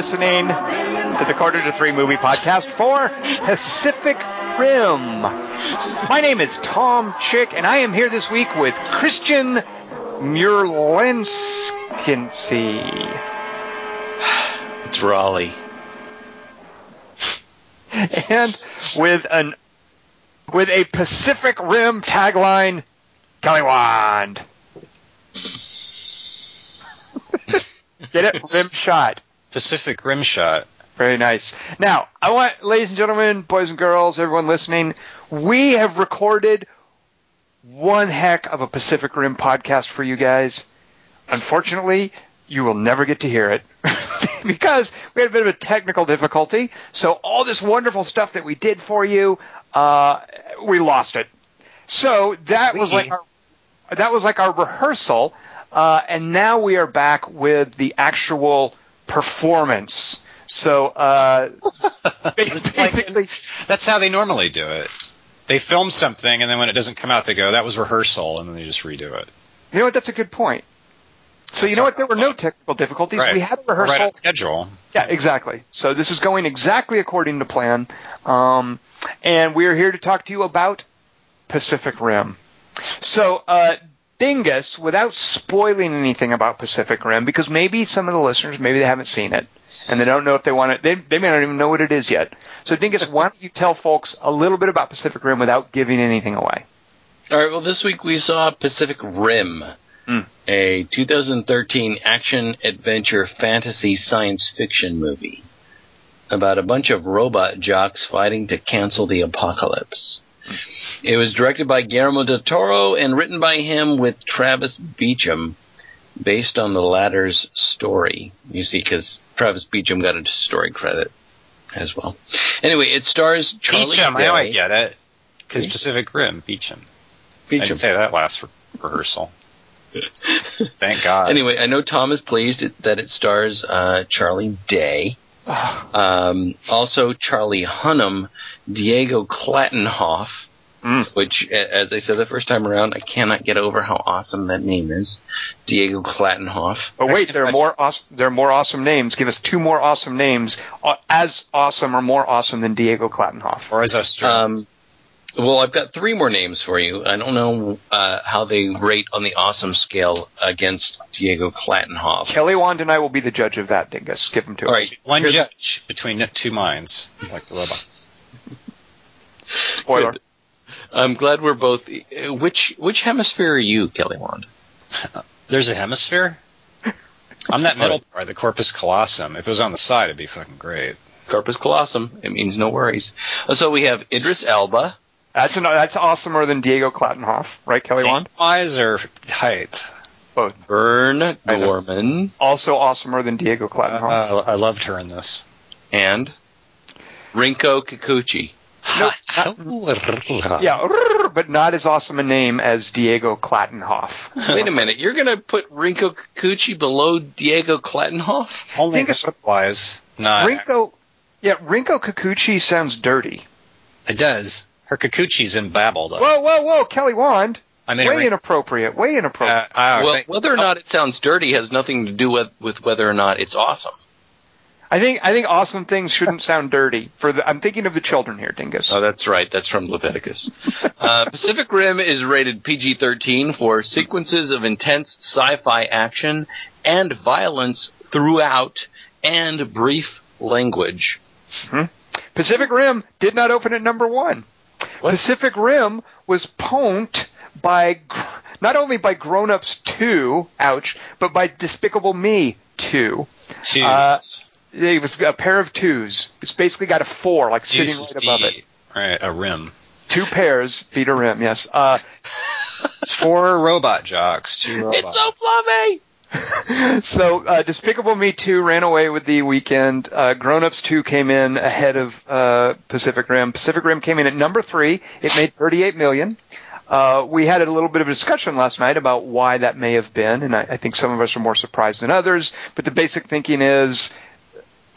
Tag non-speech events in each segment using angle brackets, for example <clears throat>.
Listening to the Quarter to Three Movie Podcast for Pacific Rim. My name is Tom Chick, and I am here this week with Christian Murlenskinsey. <sighs> It's Raleigh. and with an with a Pacific Rim tagline, Kelly Wand. <laughs> Get it? Rim shot. Pacific Rim Shot. Very nice. Now, I want, ladies and gentlemen, boys and girls, everyone listening, we have recorded one heck of a Pacific Rim podcast for you guys. Unfortunately, you will never get to hear it <laughs> because we had a bit of a technical difficulty. So all this wonderful stuff that we did for you, uh, we lost it. So that was like our, that was like our rehearsal, uh, and now we are back with the actual performance. So uh, <laughs> basically, that's how they normally do it. They film something, and then when it doesn't come out, they go, "That was rehearsal," and then they just redo it. you know what? That's a good point. So you know what? There were no technical difficulties. Right. We had a rehearsal. right on schedule. Yeah, exactly. So this is going exactly according to plan. Um, and we're here to talk to you about Pacific Rim. So, uh, Dingus, without spoiling anything about Pacific Rim, because maybe some of the listeners, maybe they haven't seen it, and they don't know if they want it, they, they may not even know what it is yet. So, Dingus, why don't you tell folks a little bit about Pacific Rim without giving anything away? All right. Well, this week we saw Pacific Rim, Mm. a 2013 action adventure fantasy science fiction movie about a bunch of robot jocks fighting to cancel the apocalypse. It was directed by Guillermo del Toro and written by him with Travis Beacham, based on the latter's story. You see, because Travis Beacham got a story credit as well. Anyway, it stars Charlie Beecham, Day. I might get it. Because Pacific Rim, Beecham. I Beecham. didn't say that last re- rehearsal. Thank <laughs> God. Anyway, I know Tom is pleased that it stars uh, Charlie Day. Um, also, Charlie Hunnam, Diego Klattenhoff, Mm. which, as I said the first time around, I cannot get over how awesome that name is. Diego Klattenhoff. But wait, there are more awesome, there are more awesome names. Give us two more awesome names, uh, as awesome or more awesome than Diego Klattenhoff. or is Australia? Um, well, I've got three more names for you. I don't know uh, how they rate on the awesome scale against Diego Klattenhoff. Kelly Wand and I will be the judge of that, Dingus. Give them to All us. right, One here's- judge between two minds, like the robot. Spoiler. Good. I'm glad we're both. uh, Which which hemisphere are you, Kelly Wand? There's a hemisphere? I'm that middle <laughs> part, the corpus callosum. If it was on the side, it'd be fucking great. Corpus callosum. It means no worries. Uh, So we have Idris Elba. That's an, that's awesomer than Diego Klattenhoff, right, Kelly Wand? Eyes or height? Both. Burn know. Gorman Also awesomer than Diego Klattenhoff. Uh, I loved her in this. and Rinko Kikuchi. Yeah, but not as awesome a name as Diego Klattenhoff. <laughs> Wait a minute, you're gonna put Rinko Kikuchi below Diego Klattenhoff? Only Think it's- wise. No, Rinko, yeah, Rinko Kikuchi sounds dirty. it does. Her Kikuchi's in Babel, though. Whoa, whoa, whoa, Kelly Wand. I mean, way it, inappropriate. Way inappropriate. uh, I well, think- whether or not it sounds dirty has nothing to do with, with whether or not it's awesome. I think I think awesome things shouldn't sound dirty. For the, I'm thinking of the children here, Dingus. Oh, that's right. That's from Leviticus. uh, Pacific Rim is rated PG-13 for sequences of intense sci-fi action and violence throughout, and brief language. Pacific Rim did not open at number one. What? Pacific Rim was pwned by not only by Grown Ups 2, ouch, but by Despicable Me 2. twos. uh, It was a pair of twos. It's basically got a four, like sitting Twos right above it. Right, a rim. Two pairs feed a rim. Yes. Uh, <laughs> It's four robot jocks. Two It's so fluffy. <laughs> so uh, Despicable Me 2 ran away with the weekend. Uh, Grown Ups 2 came in ahead of uh, Pacific Rim. Pacific Rim came in at number three. It made 38 million. Uh, we had a little bit of a discussion last night about why that may have been, and I, I think some of us are more surprised than others. But the basic thinking is,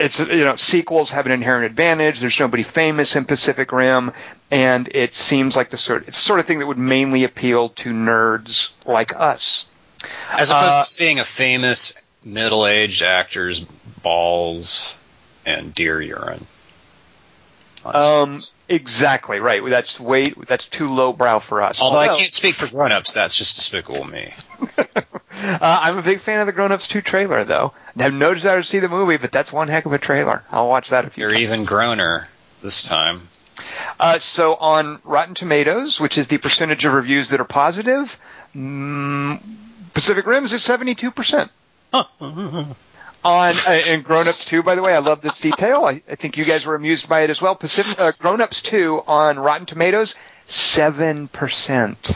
it's you know sequels have an inherent advantage. There's nobody famous in Pacific Rim, and it seems like the sort it's the sort of thing that would mainly appeal to nerds like us. As opposed Uh, to seeing a famous middle-aged actors' balls and deer urine. Um, exactly right. That's way that's too lowbrow for us. Although I can't speak for grown-ups, that's just despicable me. <laughs> uh, I'm a big fan of the Grown Ups 2 trailer, though. I have no desire to see the movie, but that's one heck of a trailer. I'll watch that if you. You're even growner this time. Uh, so on Rotten Tomatoes, which is the percentage of reviews that are positive, mm, Pacific Rims is 72%. On uh, and Grown Ups 2, by the way, I love this detail. I, I think you guys were amused by it as well. Pacific uh, Grown Ups 2 on Rotten Tomatoes, seven percent.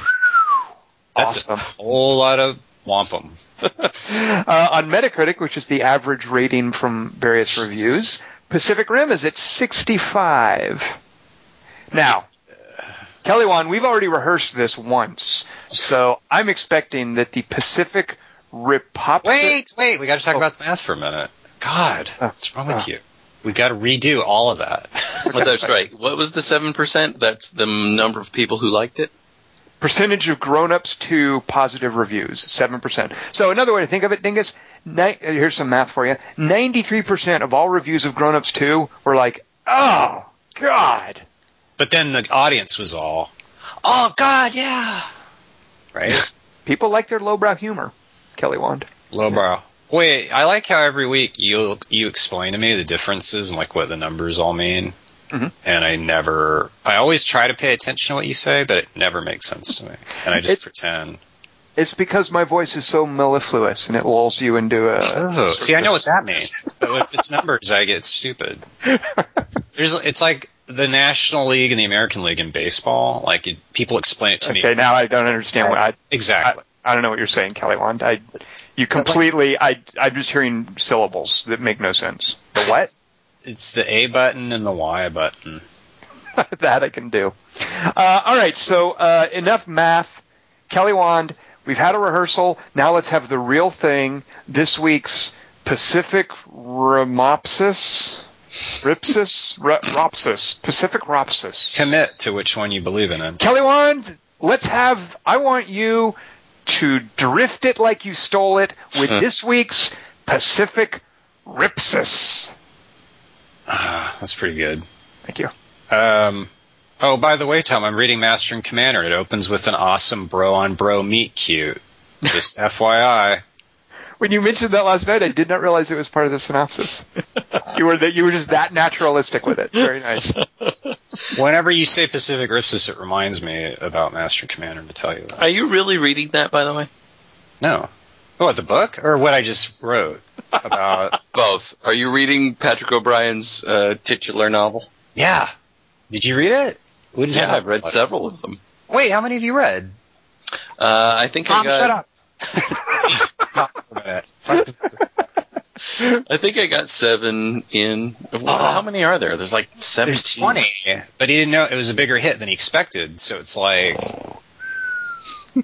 That's Awesome. a whole lot of wampum. <laughs> Uh, on Metacritic, which is the average rating from various reviews, Pacific Rim is at 65. Now, Kelly Wan, we've already rehearsed this once, so I'm expecting that the Pacific Repopsic. Wait, wait, we got to talk Oh. about the math for a minute. God, Oh. what's wrong with Oh. you? We got to redo all of that. <laughs> Well, that's right. What was the seven percent? That's the number of people who liked it. Percentage of grown-ups to positive reviews, 7%. So another way to think of it, Dingus, ni- here's some math for you. 93% of all reviews of grown-ups 2 were like, oh, God. but then the audience was all, "Oh God, yeah!" Right? People like their lowbrow humor, Kelly Wand. Lowbrow. Wait, I like how every week you you explain to me the differences and like what the numbers all mean. Mhm. And I never, I always try to pay attention to what you say, but it never makes sense to me. And I just It's- pretend. It's because my voice is so mellifluous and it lulls you into a. Oh, see, I know what that means. But if it's numbers, I get stupid. <laughs> There's, it's like the National League and the American League in baseball. Like it, people explain it to me. Okay, now I don't understand what I, exactly. I don't know what you're saying, Kelly Wand. I, you completely. I, I'm just hearing syllables that make no sense. The what? It's the A button and the Y button. <laughs> that I can do. Uh, all right, so uh, enough math. Kelly Wand, we've had a rehearsal. Now let's have the real thing. This week's Pacific Remopsis. Ripsis? R- Ropsis. Pacific Ropsis. Commit to which one you believe in. Kelly Wand, let's have. I want you to drift it like you stole it with this week's Pacific Ripsis. Ah, that's pretty good. Thank you. Um, oh, by the way, Tom, I'm reading Master and Commander. It opens with an awesome bro on bro meet cute. Just <laughs> FYI. When you mentioned that last night, I did not realize it was part of the synopsis. you were that you were just that naturalistic with it. Very nice. <laughs> Whenever you say Pacific Ripsis, it reminds me about Master and Commander to tell you that. Are you really reading that, by the way? No. What, the book? Or what I just wrote about. <laughs> Both. Are you reading Patrick O'Brian's uh, titular novel? yeah. Did you read it? We didn't Yeah, I've read several of them. Wait, how many have you read? Uh, I think I Mom, got. shut up. <laughs> Stop for a minute. I think I got seven in. Well, Oh. How many are there? There's like seventeen. There's 20. But he didn't know it was a bigger hit than he expected, so it's like. Come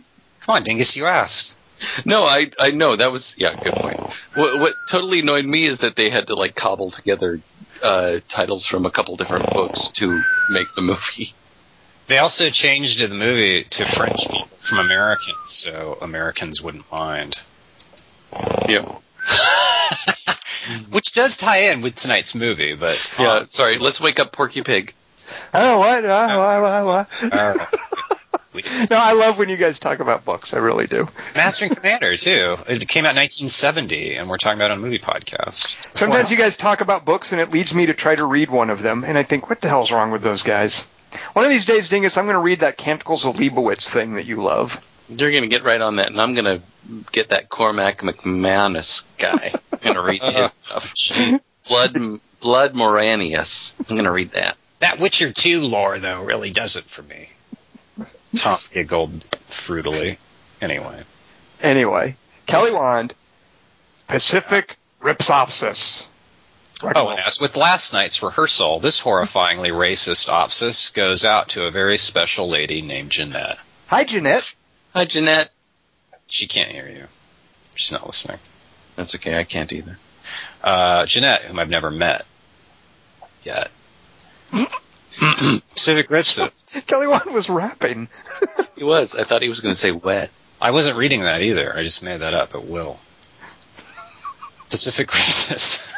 on, Dingus, you asked. <laughs> No, I I know that was yeah, good point. What what totally annoyed me is that they had to like cobble together uh, titles from a couple different books to make the movie. <laughs> They also changed the movie to French people from Americans, so Americans wouldn't mind. Yeah, <laughs> Which does tie in with tonight's movie, but yeah. Sorry, let's wake up Porky Pig. Oh, what? Uh, what, what, what? Uh, we- <laughs> No, I love when you guys talk about books. I really do. Master and Commander too. It came out in 1970, and we're talking about it on a movie podcast. Sometimes you guys talk about books, and it leads me to try to read one of them, and I think, what the hell's wrong with those guys? One of these days, Dingus, I'm going to read that Canticles of Leibowitz thing that you love. You're gonna get right on that, and I'm gonna get that Cormac McManus guy. I'm gonna read <laughs> his stuff. Blood Blood Moranius. I'm gonna read that. That Witcher 2 lore, though, really does it for me. Tom giggled fruitily. Anyway. Anyway, Kelly Wand, Pacific Ripsopsis. Oh, and as with last night's rehearsal, this horrifyingly racist opsis goes out to a very special lady named Jeanette. Hi, Jeanette. Hi, Jeanette. She can't hear you. She's not listening. That's okay. I can't either. Uh, Jeanette, whom I've never met yet. <laughs> Civic Ripsit. <laughs> Kelly Wand was rapping. <laughs> He was. I thought he was gonna say wet. I wasn't reading that either. I just made that up at will. Pacific Crisis.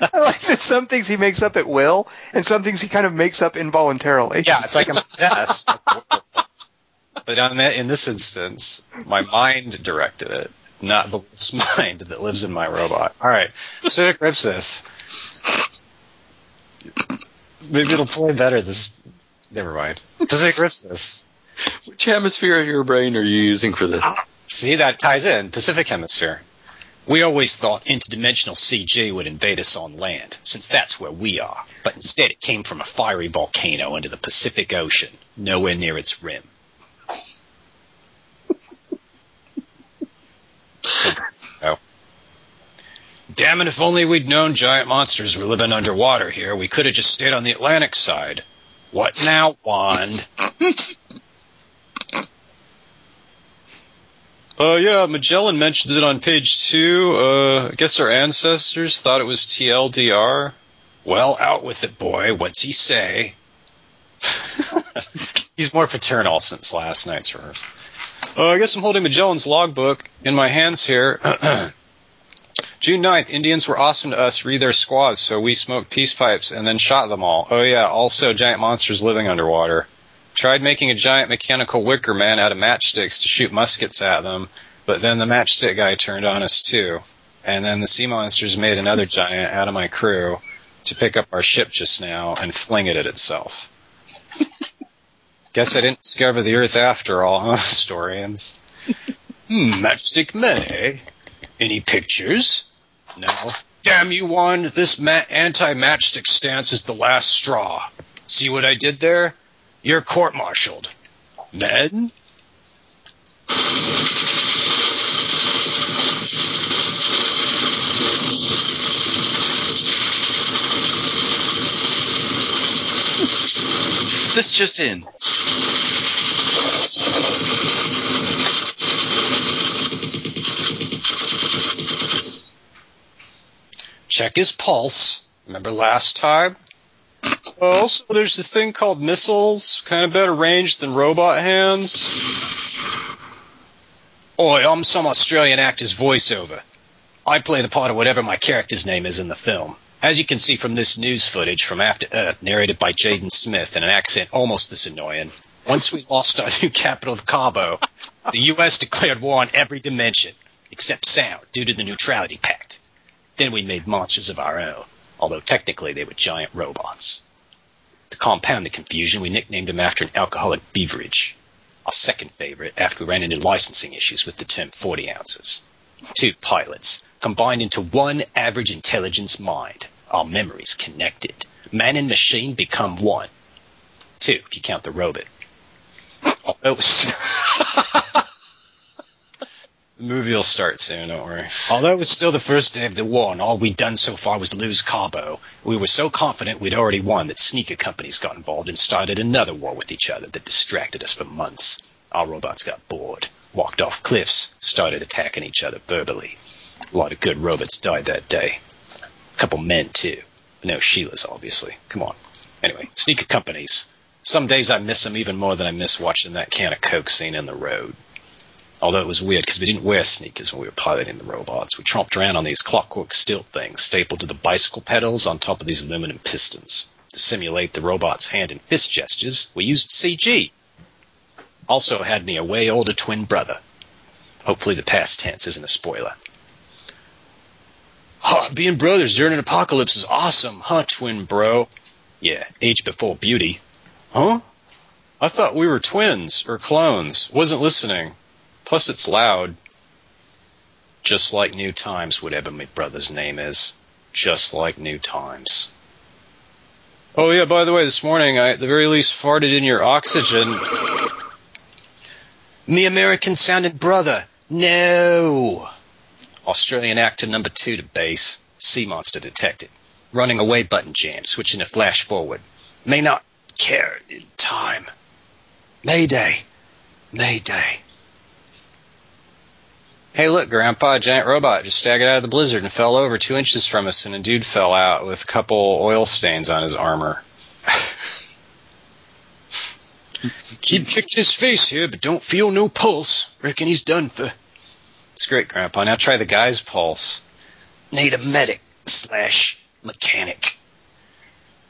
<laughs> I like that some things he makes up at will, and some things he kind of makes up involuntarily. yeah, it's like a yes. but on that, in this instance, my mind directed it, not the wolf's mind that lives in my robot. All right, Pacific Ripsis. Maybe it'll play better. This. Never mind. Pacific Ripsis. Which hemisphere of your brain are you using for this? Ah, see, that ties in. Pacific Hemisphere. We always thought interdimensional CG would invade us on land, since that's where we are. But instead it came from a fiery volcano under the Pacific Ocean, nowhere near its rim. so, oh. Damn it, if only we'd known giant monsters were living underwater here, we could have just stayed on the Atlantic side. What now, Wand? <laughs> Uh, yeah, Magellan mentions it on page two. Uh, I guess our ancestors thought it was TLDR. Well, out with it, boy. What's he say? <laughs> He's more paternal since last night's rehearsal. Uh, I guess I'm holding Magellan's logbook in my hands here. <clears throat> June 9th, Indians were awesome to us, re their squads, so we smoked peace pipes and then shot them all. Oh yeah, also giant monsters living underwater. Tried making a giant mechanical wicker man out of matchsticks to shoot muskets at them, but then the matchstick guy turned on us too. And then the sea monsters made another giant out of my crew to pick up our ship just now and fling it at itself. Guess I didn't discover the Earth after all, huh, <laughs> historians? Hmm, matchstick men, eh? Any pictures? No. Damn you, one! This ma- anti-matchstick stance is the last straw. See what I did there? You're court-martialed. Men? This just in. Check his pulse. Remember last time? Also, there's this thing called missiles, kind of better range than robot hands. Oi, I'm some Australian actor's voiceover. I play the part of whatever my character's name is in the film. As you can see from this news footage from After Earth, narrated by Jaden Smith in an accent almost this annoying, once we lost our <laughs> new capital of Cabo, the U.S. declared war on every dimension, except sound, due to the Neutrality Pact. Then we made monsters of our own, although technically they were giant robots. To compound the confusion, we nicknamed them after an alcoholic beverage. Our second favorite after we ran into licensing issues with the term 40 ounces. Two pilots, combined into one average intelligence mind. Our memories connected. Man and machine become one. Two, if you count the robot. Although it was- the movie will start soon, don't worry. Although it was still the first day of the war and all we'd done so far was lose Cabo, we were so confident we'd already won that sneaker companies got involved and started another war with each other that distracted us for months. Our robots got bored, walked off cliffs, started attacking each other verbally. A lot of good robots died that day. A couple men, too. But no Sheilas, obviously. Come on. Anyway, sneaker companies. Some days I miss them even more than I miss watching that can of Coke scene in the road. Although it was weird because we didn't wear sneakers when we were piloting the robots. We tromped around on these clockwork stilt things stapled to the bicycle pedals on top of these aluminum pistons. To simulate the robot's hand and fist gestures, we used CG. Also had me a way older twin brother. Hopefully the past tense isn't a spoiler. Huh, being brothers during an apocalypse is awesome, huh, twin bro? Yeah, age before beauty. Huh? I thought we were twins, or clones. Wasn't listening. Plus it's loud. Just like New Times, whatever my brother's name is. Just like New Times. Oh yeah, by the way, this morning I at the very least farted in your oxygen. Me American sounding brother. No. Australian actor number two to base. Sea monster detected. Running away button jam, switching to flash forward. May not care in time. Mayday. Mayday. Hey, look, Grandpa, a giant robot just staggered out of the blizzard and fell over two inches from us, and a dude fell out with a couple oil stains on his armor. Keep <laughs> kicking his face here, but don't feel no pulse. Reckon he's done for. It's great, Grandpa. Now try the guy's pulse. need a medic slash mechanic.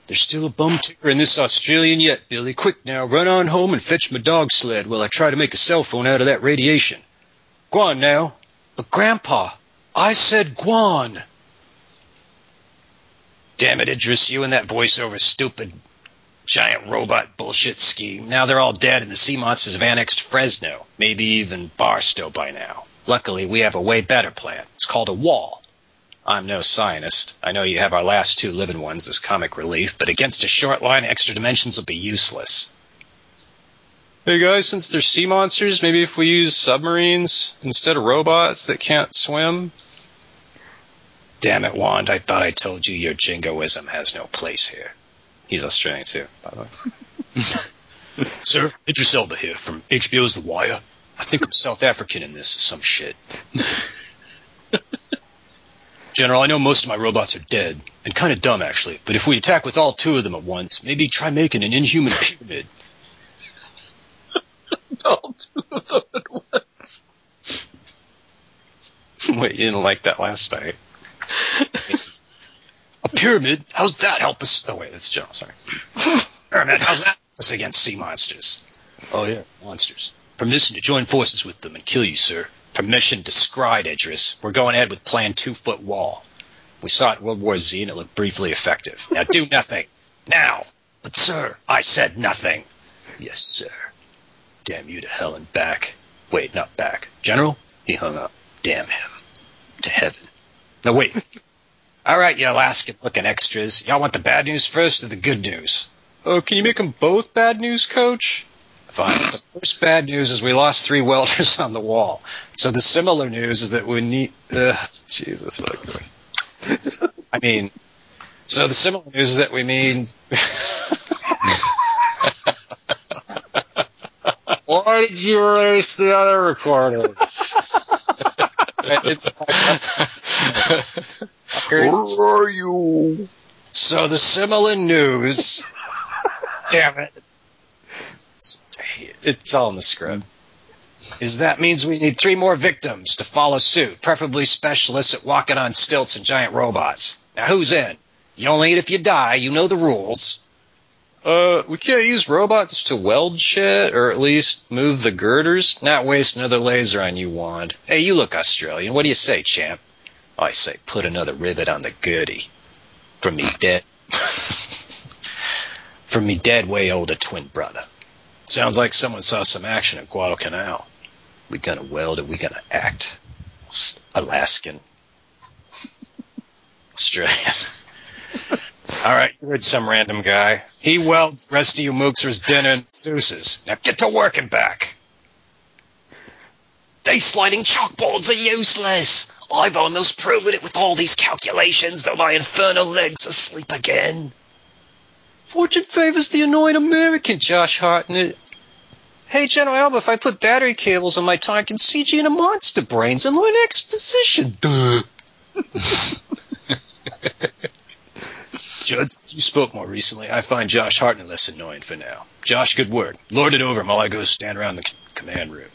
There's still a bum ticker in this Australian yet, Billy. Quick now, run on home and fetch my dog sled while I try to make a cell phone out of that radiation. Go on now. But Grandpa, I said Guan. Damn it, Idris, you and that voiceover stupid giant robot bullshit scheme. Now they're all dead and the sea monsters have annexed Fresno, maybe even Barstow by now. Luckily, we have a way better plan. It's called a wall. I'm no scientist. I know you have our last two living ones as comic relief, but against a short line, extra dimensions will be useless. Hey guys, since they're sea monsters, maybe if we use submarines instead of robots that can't swim? Damn it, Wand, I thought I told you your jingoism has no place here. He's Australian too, by the way. <laughs> Sir, Idris Elba here from HBO's The Wire. I think I'm South African in this some shit. <laughs> General, I know most of my robots are dead, and kind of dumb actually, but if we attack with all two of them at once, maybe try making an inhuman pyramid. All two of them at once. Wait, you didn't like that last night? a pyramid? How's that help us? Oh wait, that's General, sorry. pyramid, how's that help us against sea monsters? Oh yeah, monsters. Permission to join forces with them and kill you, sir. Permission to scry, Idris. We're going ahead with Plan Two Foot Wall. We saw it in World War Z and it looked briefly effective. Now do nothing. Now. But sir, I said nothing. Yes, sir. Damn you to hell and back. Wait, not back. General? He hung up. Damn him. To heaven. No, wait. <laughs> All right, you Alaskan looking extras. Y'all want the bad news first or the good news? Oh, can you make them both bad news, coach? Fine. The first bad news is we lost three <laughs> welders on the wall. So the similar news is that we need. Uh, Jesus. I mean, so the similar news is that we mean. <laughs> Why did you erase the other recorder? <laughs> Where are you? So the similar news. <laughs> Damn it. It's all in the script. Is that means we need three more victims to follow suit, preferably specialists at walking on stilts and giant robots. Now who's in? You only eat if you die, you know the rules. Uh, we can't use robots to weld shit, or at least move the girders. Not waste another laser on you, Wand. Hey, you look Australian. What do you say, champ? I say put another rivet on the goody. From me dead. <laughs> From me dead way older twin brother. Sounds like someone saw some action at Guadalcanal. We gonna weld or we gonna act? Alaskan. Australian. <laughs> All right, you heard some random guy. He welds, the rest of you mooks was dinner and Seuss's. Now get to work and back. These sliding chalkboards are useless. I've almost proven it with all these calculations, though my infernal legs are asleep again. Fortune favors the annoying American, Josh Hartnett. Hey, General Elba, if I put battery cables on my tongue, I can CG into monster brains and learn exposition. Duh. <laughs> Judd, since you spoke more recently, I find Josh Hartnett less annoying for now. Josh, good work. Lord it over him while I go stand around the c- command room.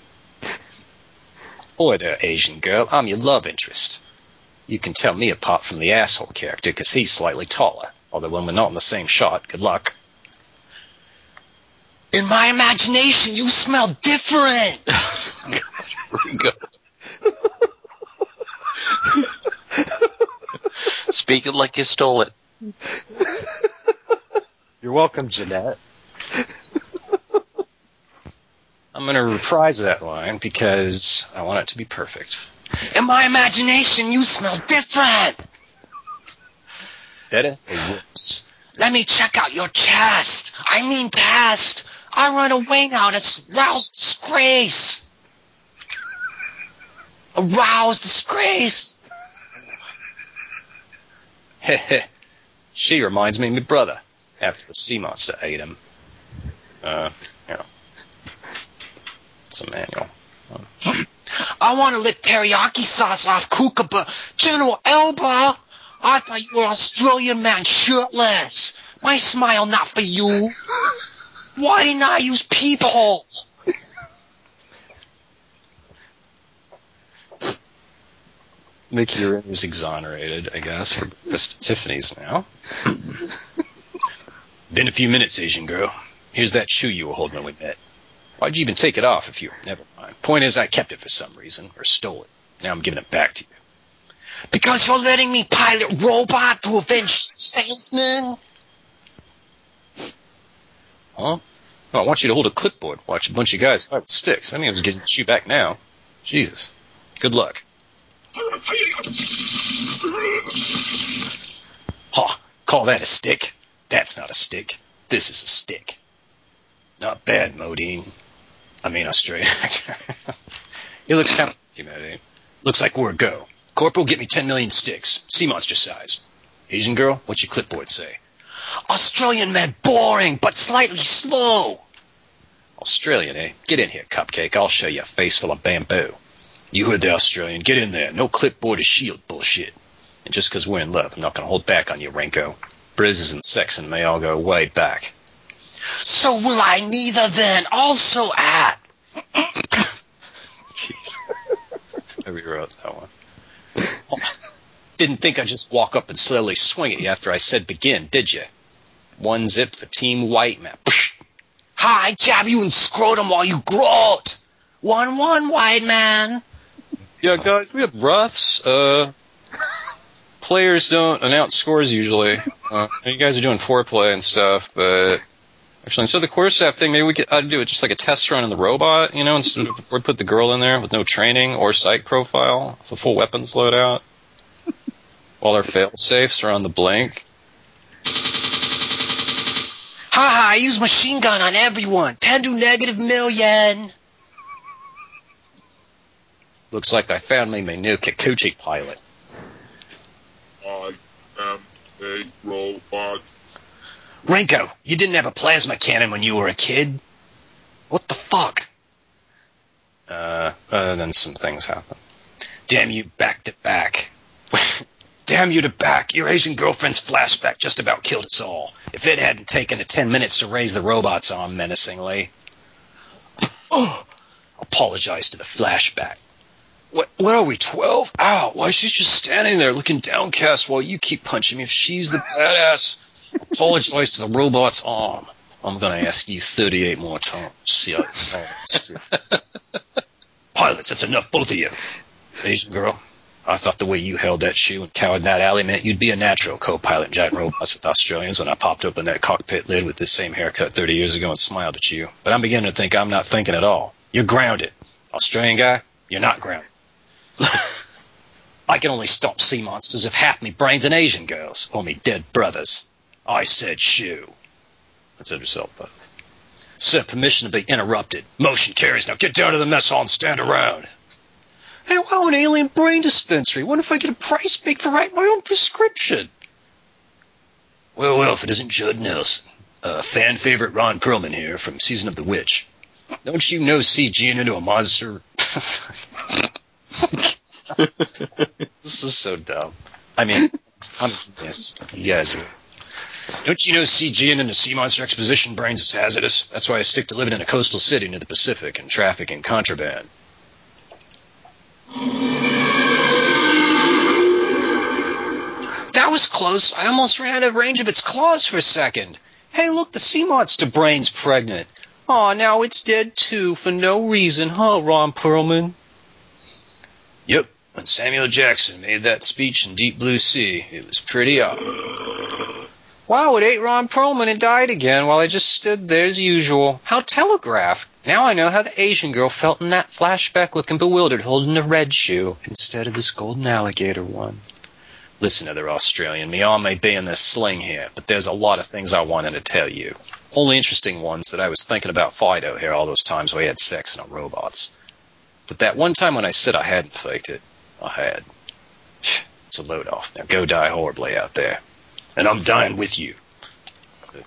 Boy there, Asian girl, I'm your love interest. You can tell me apart from the asshole character because he's slightly taller. Although when we're not in the same shot, good luck. In my imagination, you smell different. <laughs> Here we go. <laughs> Speaking like you stole it. You're welcome, Jeanette. I'm going to reprise that line because I want it to be perfect. In my imagination, you smell different. Better worse? Let me check out your chest. I mean test. I run away now. That's roused disgrace. Aroused disgrace. <laughs> Heh She reminds me of my brother after the sea monster ate him. Uh, you know. It's a manual. <laughs> I want to lick teriyaki sauce off Kookaburra. General Elba, I thought you were Australian man shirtless. My smile not for you. <laughs> Why didn't I use peephole? Mickey Rooney is exonerated, I guess, for breakfast Tiffany's now. <laughs> Been a few minutes, Asian girl. Here's that shoe you were holding when we met. Why'd you even take it off if you... Never mind. Point is, I kept it for some reason, or stole it. Now I'm giving it back to you. Because you're letting me pilot robot to avenge salesman? Huh? No, I want you to hold a clipboard. Watch a bunch of guys fight with sticks. I mean, I was getting you back now. Jesus. Good luck. Huh. Call that a stick? That's not a stick. This is a stick. Not bad, Modine. I mean, Australia. <laughs> it looks kind of, know, looks like we're a go. Corporal, get me 10 million sticks. Sea monster size. Asian girl, what's your clipboard say? Australian man boring, but slightly slow. Australian, eh? Get in here, cupcake. I'll show you a face full of bamboo. You heard the Australian. Get in there. No clipboard or shield bullshit. And just 'cause we're in love, I'm not going to hold back on you, Renko. Bruises and sex and may all go way back. So will I neither then also add. Ah. <coughs> I rewrote that one. Didn't think I'd just walk up and slowly swing at you after I said begin, did you? One zip for Team White Man. Hi, jab you in scrotum while you groat. One one white man. Yeah, guys, we have roughs. Uh, players don't announce scores usually. Uh, you guys are doing foreplay and stuff, but actually, instead of the core staff thing, maybe we could I'd do it just like a test run in the robot, you know, instead of before we put the girl in there with no training or psych profile, with a full weapons loadout. While our fail safes are on the blink. Haha, I use machine gun on everyone. Ten to negative million. Looks like I found me my new Kikuchi pilot. I am a robot. Renko, you didn't have a plasma cannon when you were a kid. What the fuck? Uh, uh, then some things happen. Damn you back to back. <laughs> Damn you to back. Your Asian girlfriend's flashback just about killed us all. If it hadn't taken the ten minutes to raise the robot's arm menacingly. Oh, <gasps> apologize to the flashback. What, what are we, 12? Ow, why she's just standing there looking downcast while you keep punching me if she's the badass. Apologize to the robot's arm. I'm gonna ask you 38 more times. See how. <laughs> Pilots, that's enough, both of you. Asian girl, I thought the way you held that shoe and cowered in that alley meant you'd be a natural co-pilot in giant robots with Australians when I popped open that cockpit lid with this same haircut 30 years ago and smiled at you. But I'm beginning to think I'm not thinking at all. You're grounded. Australian guy, you're not grounded. I can only stop sea monsters if half me brains and Asian girls, or me dead brothers. I said shoe. That's it yourself, bud. Sir, permission to be interrupted. Motion carries. Now get down to the mess hall and stand around. Hey, wow, an alien brain dispensary. What if I get a price big for writing my own prescription? Well, well, if it isn't Judd Nelson. Uh, fan favorite Ron Perlman here from Season of the Witch. Don't you know CG into a monster? <laughs> <laughs> this is so dumb. I mean, yes, you guys. Don't you know CG the sea monster exposition brains is hazardous? That's why I stick to living in a coastal city near the Pacific and trafficking contraband. That was close. I almost ran out of range of its claws for a second. Hey, look, the sea monster brain's pregnant. Aw, now it's dead too, for no reason, huh, Ron Perlman? When Samuel Jackson made that speech in Deep Blue Sea, it was pretty obvious. Wow, it ate Ron Perlman and died again while I just stood there as usual. How telegraphed. Now I know how the Asian girl felt in that flashback looking bewildered holding the red shoe instead of this golden alligator one. Listen, other Australian, me arm may be in this sling here, but there's a lot of things I wanted to tell you. Only interesting ones that I was thinking about Fido here all those times we had sex in our robots. But that one time when I said I hadn't faked it, I had. It's a load off. Now go die horribly out there. And I'm dying with you.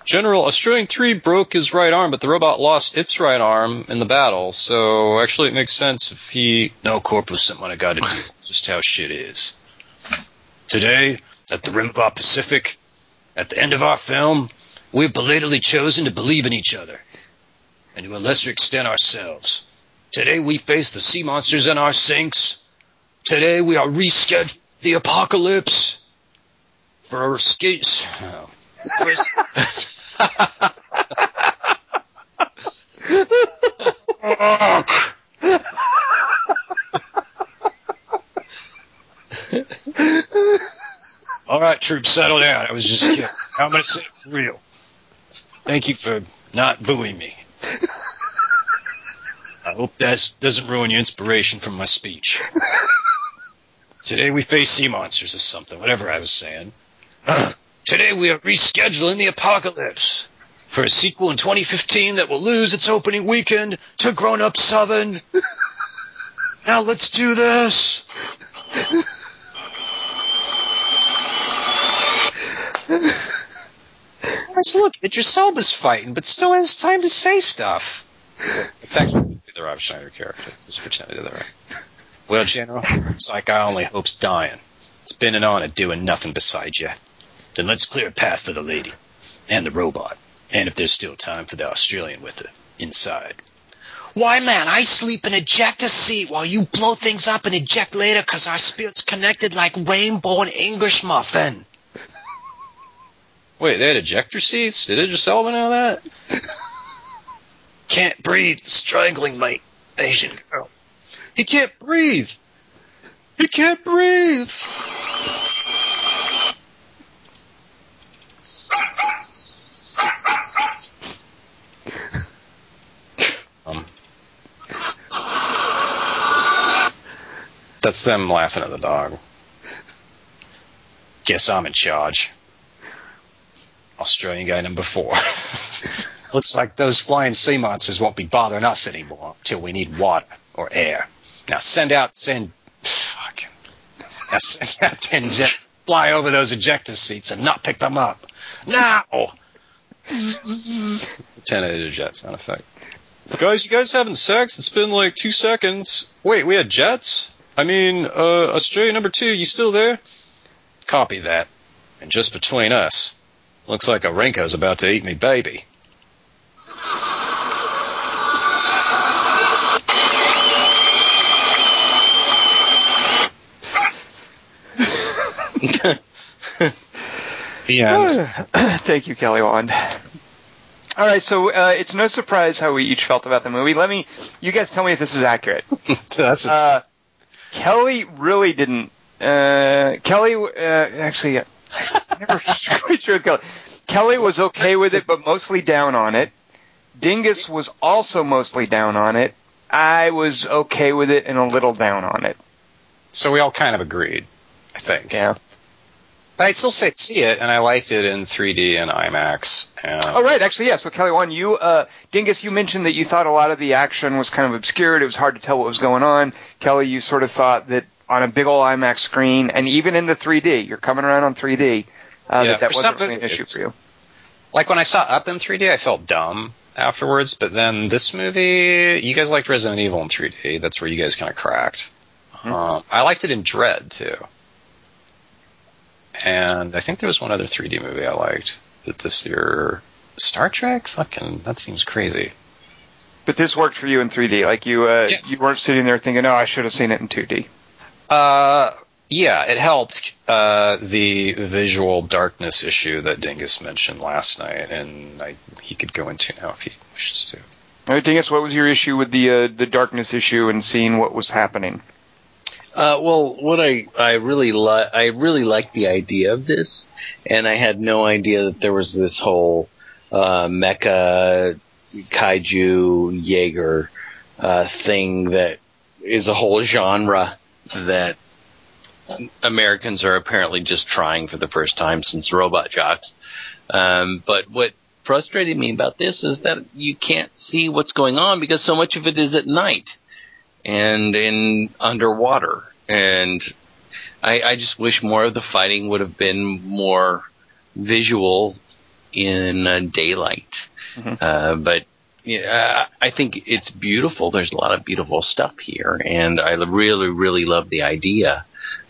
General, Australian 3 broke his right arm, but the robot lost its right arm in the battle, so actually it makes sense if he. No, Corporal, something I gotta do. It's just how shit is. Today, at the rim of our Pacific, at the end of our film, we've belatedly chosen to believe in each other, and to a lesser extent ourselves. Today we face the sea monsters in our sinks, Today we are rescheduling the apocalypse for our skates. Oh. <laughs> All right, troops, settle down. I was just kidding. I'm going to say real. Thank you for not booing me. I hope that doesn't ruin your inspiration from my speech. Today we face sea monsters or something, whatever I was saying. <clears throat> Today we are rescheduling the apocalypse for a sequel in 2015 that will lose its opening weekend to Grown Up 7. <laughs> Now let's do this. <laughs> Guys, look, Idris Elba's fighting, but still has time to say stuff. <laughs> It's actually the Rob Schneider character. Just pretend I did that right. Well, General, it's like I only hope's dying. It's been an honor doing nothing beside you. Then let's clear a path for the lady and the robot, and if there's still time for the Australian with her inside. Why, man, I sleep in ejector seat while you blow things up and eject later because our spirits connected like rainbow and English muffin. Wait, they had ejector seats? Did Idris Elba know that? Can't breathe, strangling my Asian girl. He can't breathe. He can't breathe. Um, that's them laughing at the dog. Guess I'm in charge. Australian guy number four. <laughs> Looks like those flying sea monsters won't be bothering us anymore till we need water or air. Now send out, send, fucking, now send out ten jets, fly over those ejector seats and not pick them up. Now! Ten edited jet sound effect. Guys, you guys having sex? It's been like two seconds. Wait, we had jets? I mean, uh, Australia number two, you still there? Copy that. And just between us, looks like Arenko's about to eat me baby. The end. <sighs> Thank you, Kelly Wand. All right, so uh, it's no surprise how we each felt about the movie. Let me, you guys, tell me if this is accurate. <laughs> That's Uh, Kelly really didn't. Uh, Kelly, uh, actually, I'm never <laughs> quite sure with Kelly. Kelly was okay with it, but mostly down on it. Dingus was also mostly down on it. I was okay with it and a little down on it. so we all kind of agreed, I think. Yeah. But I'd still say see it, and I liked it in 3D and IMAX. And Oh, right. Actually, yeah. So, Kelly, one, you, uh, Dingus, you mentioned that you thought a lot of the action was kind of obscured. It was hard to tell what was going on. Kelly, you sort of thought that on a big old IMAX screen, and even in the 3D, you're coming around on 3D, uh, Yeah, that that wasn't really an issue for you. Like when I saw Up in 3D, I felt dumb afterwards. But then this movie, you guys liked Resident Evil in 3D. That's where you guys kind of cracked. Um, I liked it in Dredd too. And I think there was one other 3D movie I liked that this year. Star Trek? Fucking, that seems crazy. But this worked for you in 3D. Like you, uh, Yeah. you weren't sitting there thinking, "Oh, I should have seen it in 2D." Uh, yeah, it helped uh, the visual darkness issue that Dingus mentioned last night, and I, he could go into now if he wishes to. All right, Dingus, what was your issue with the uh, the darkness issue and seeing what was happening? Uh, well, what I I really li- I really like the idea of this, and I had no idea that there was this whole uh, mecha kaiju Jaeger uh, thing that is a whole genre that Americans are apparently just trying for the first time since Robot Jox. Um, but what frustrated me about this is that you can't see what's going on because so much of it is at night and in underwater. And I, I just wish more of the fighting would have been more visual in uh, daylight. Mhm. Uh, but yeah, I think it's beautiful. There's a lot of beautiful stuff here, and I really, really love the idea.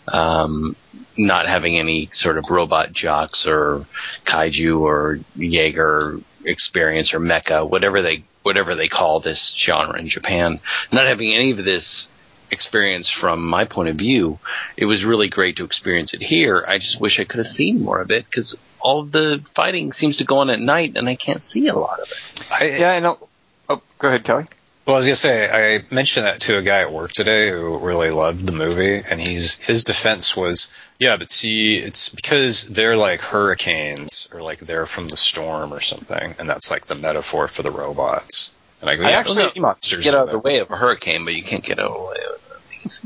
Um, not having any sort of robot jocks or kaiju or Jaeger experience or mecha, whatever they whatever they call this genre in Japan, not having any of this experience from my point of view. It was really great to experience it here. I just wish I could have seen more of it because all the fighting seems to go on at night, and I can't see a lot of it. I, Yeah, I know. Oh, go ahead, Kelly. Well, I was gonna say I mentioned that to a guy at work today who really loved the movie, and he's his defense was, yeah, but see, it's because they're like hurricanes or like they're from the storm or something, and that's like the metaphor for the robots. And I go, I yeah, actually- those sea monsters. Get out of the way of a hurricane, but you can't get out of the way of these.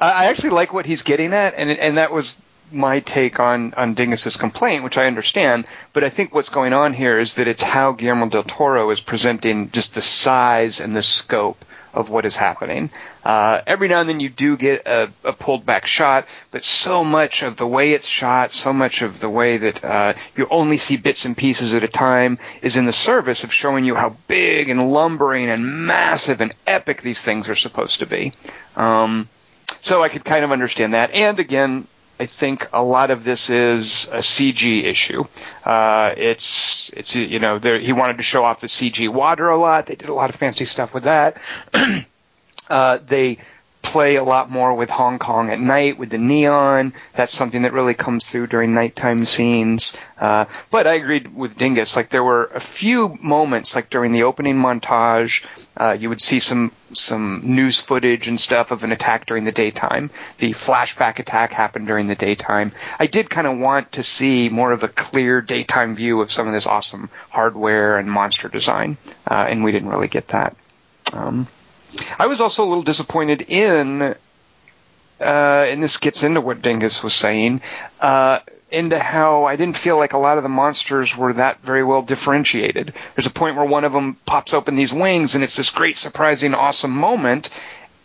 I I actually like what he's getting at, and and that was my take on on Dingus's complaint, which I understand. But I think what's going on here is that it's how Guillermo del Toro is presenting just the size and the scope of what is happening. Uh, every now and then you do get a, a pulled back shot, but so much of the way it's shot, so much of the way that uh, you only see bits and pieces at a time is in the service of showing you how big and lumbering and massive and epic these things are supposed to be. Um, so I could kind of understand that. And again, I think a lot of this is a CG issue. Uh, it's it's you know he wanted to show off the CG water a lot. They did a lot of fancy stuff with that. <clears throat> uh, they play a lot more with Hong Kong at night with the neon. That's something that really comes through during nighttime scenes. Uh, but I agreed with Dingus. Like there were a few moments, like during the opening montage, uh, you would see some some news footage and stuff of an attack during the daytime. The flashback attack happened during the daytime. I did kind of want to see more of a clear daytime view of some of this awesome hardware and monster design, uh, and we didn't really get that. Um, I was also a little disappointed in, uh, and this gets into what Dingus was saying, uh, into how I didn't feel like a lot of the monsters were that very well differentiated. There's a point where one of them pops open these wings, and it's this great, surprising, awesome moment.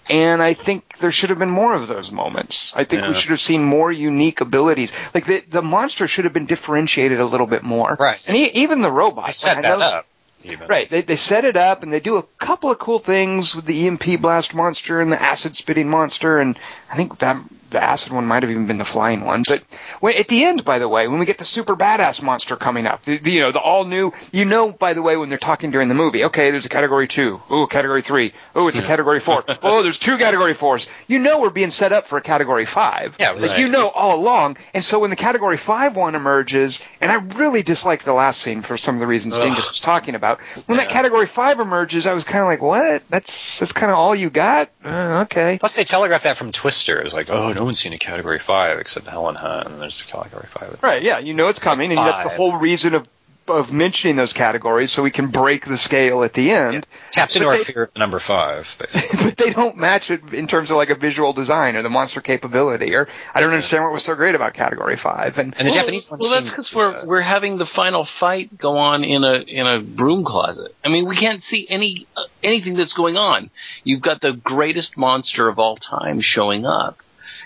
And I think there should have been more of those moments. I think we should have seen more unique abilities. Like the the monster should have been differentiated a little bit more. Right. And e- even the robots. I set that up. Even. Right. They, they set it up and they do a couple of cool things with the EMP blast monster and the acid spitting monster and I think that the acid one might have even been the flying one. But when, at the end, by the way, when we get the super badass monster coming up, the, the, you know, the all new, you know, by the way, when they're talking during the movie, okay, there's a category two. Ooh, category three. Ooh, it's a category four. <laughs> oh, there's two category fours. You know we're being set up for a category five. Yeah, Like, you know all along. And so when the category five one emerges, and I really dislike the last scene for some of the reasons Dingus was talking about. When that category five emerges, I was kind of like, what? That's that's kind of all you got? Uh, okay. Plus, they telegraphed that from Twister. It was like, oh, no one's seen a Category Five except Helen Hunt, and there's a Category Five. Right. Yeah. You know it's coming, and that's the whole reason of of mentioning those categories, so we can break the scale at the end. Taps into But our they- fear of the number five. Basically. <laughs> but they don't match it in terms of like a visual design or the monster capability. Or I don't understand what was so great about Category Five. And And the well, Japanese ones Well, that's because we're we're having the final fight go on in a in a broom closet. I mean, we can't see any uh, anything that's going on. You've got the greatest monster of all time showing up,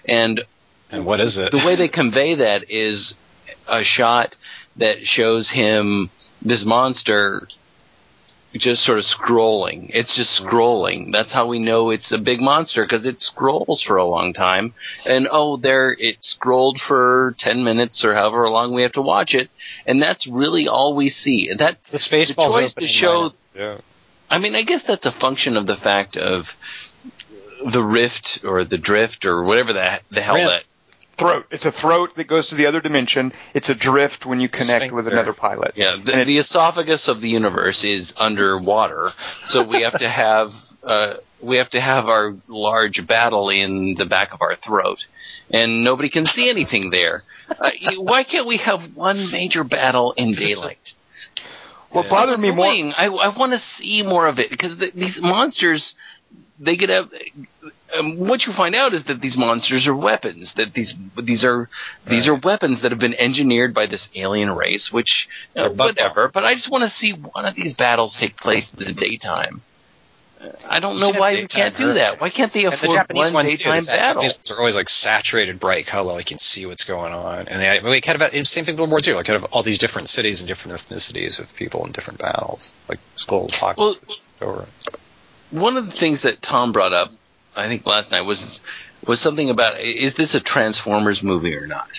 and And what is it? the way they convey that is a shot that shows him this monster just sort of scrolling. It's just scrolling. That's how we know it's a big monster because it scrolls for a long time. And oh, there it scrolled for 10 minutes or however long we have to watch it. And that's really all we see. That the space the choice to show- yeah. I mean, I guess that's a function of the fact of the rift or the drift or whatever the, the hell Rift. That throat. It's a throat that goes to the other dimension. It's a drift when you connect with another pilot. Yeah, the, And it- the esophagus of the universe is underwater, so we have to have uh, we have to have our large battle in the back of our throat, and nobody can see anything there. Uh, why can't we have one major battle in daylight? What bothered me more. Annoying. I, I want to see more of it because the, these monsters, they get up. Um, what you find out is that these monsters are weapons. That these these are these are weapons that have been engineered by this alien race. Which uh, whatever. But I just want to see one of these battles take place in the daytime. Uh, I don't know why we can't do that. Why can't they And the afford Japanese one ones daytime The battle? Japanese ones are always like saturated, bright color. You can see what's going on, and they we kind of same thing with World War II. Like kind of all these different cities and different ethnicities of people in different battles, like Skull Apocalypse. over. one of the things that Tom brought up, I think last night was was something about is this a Transformers movie or not?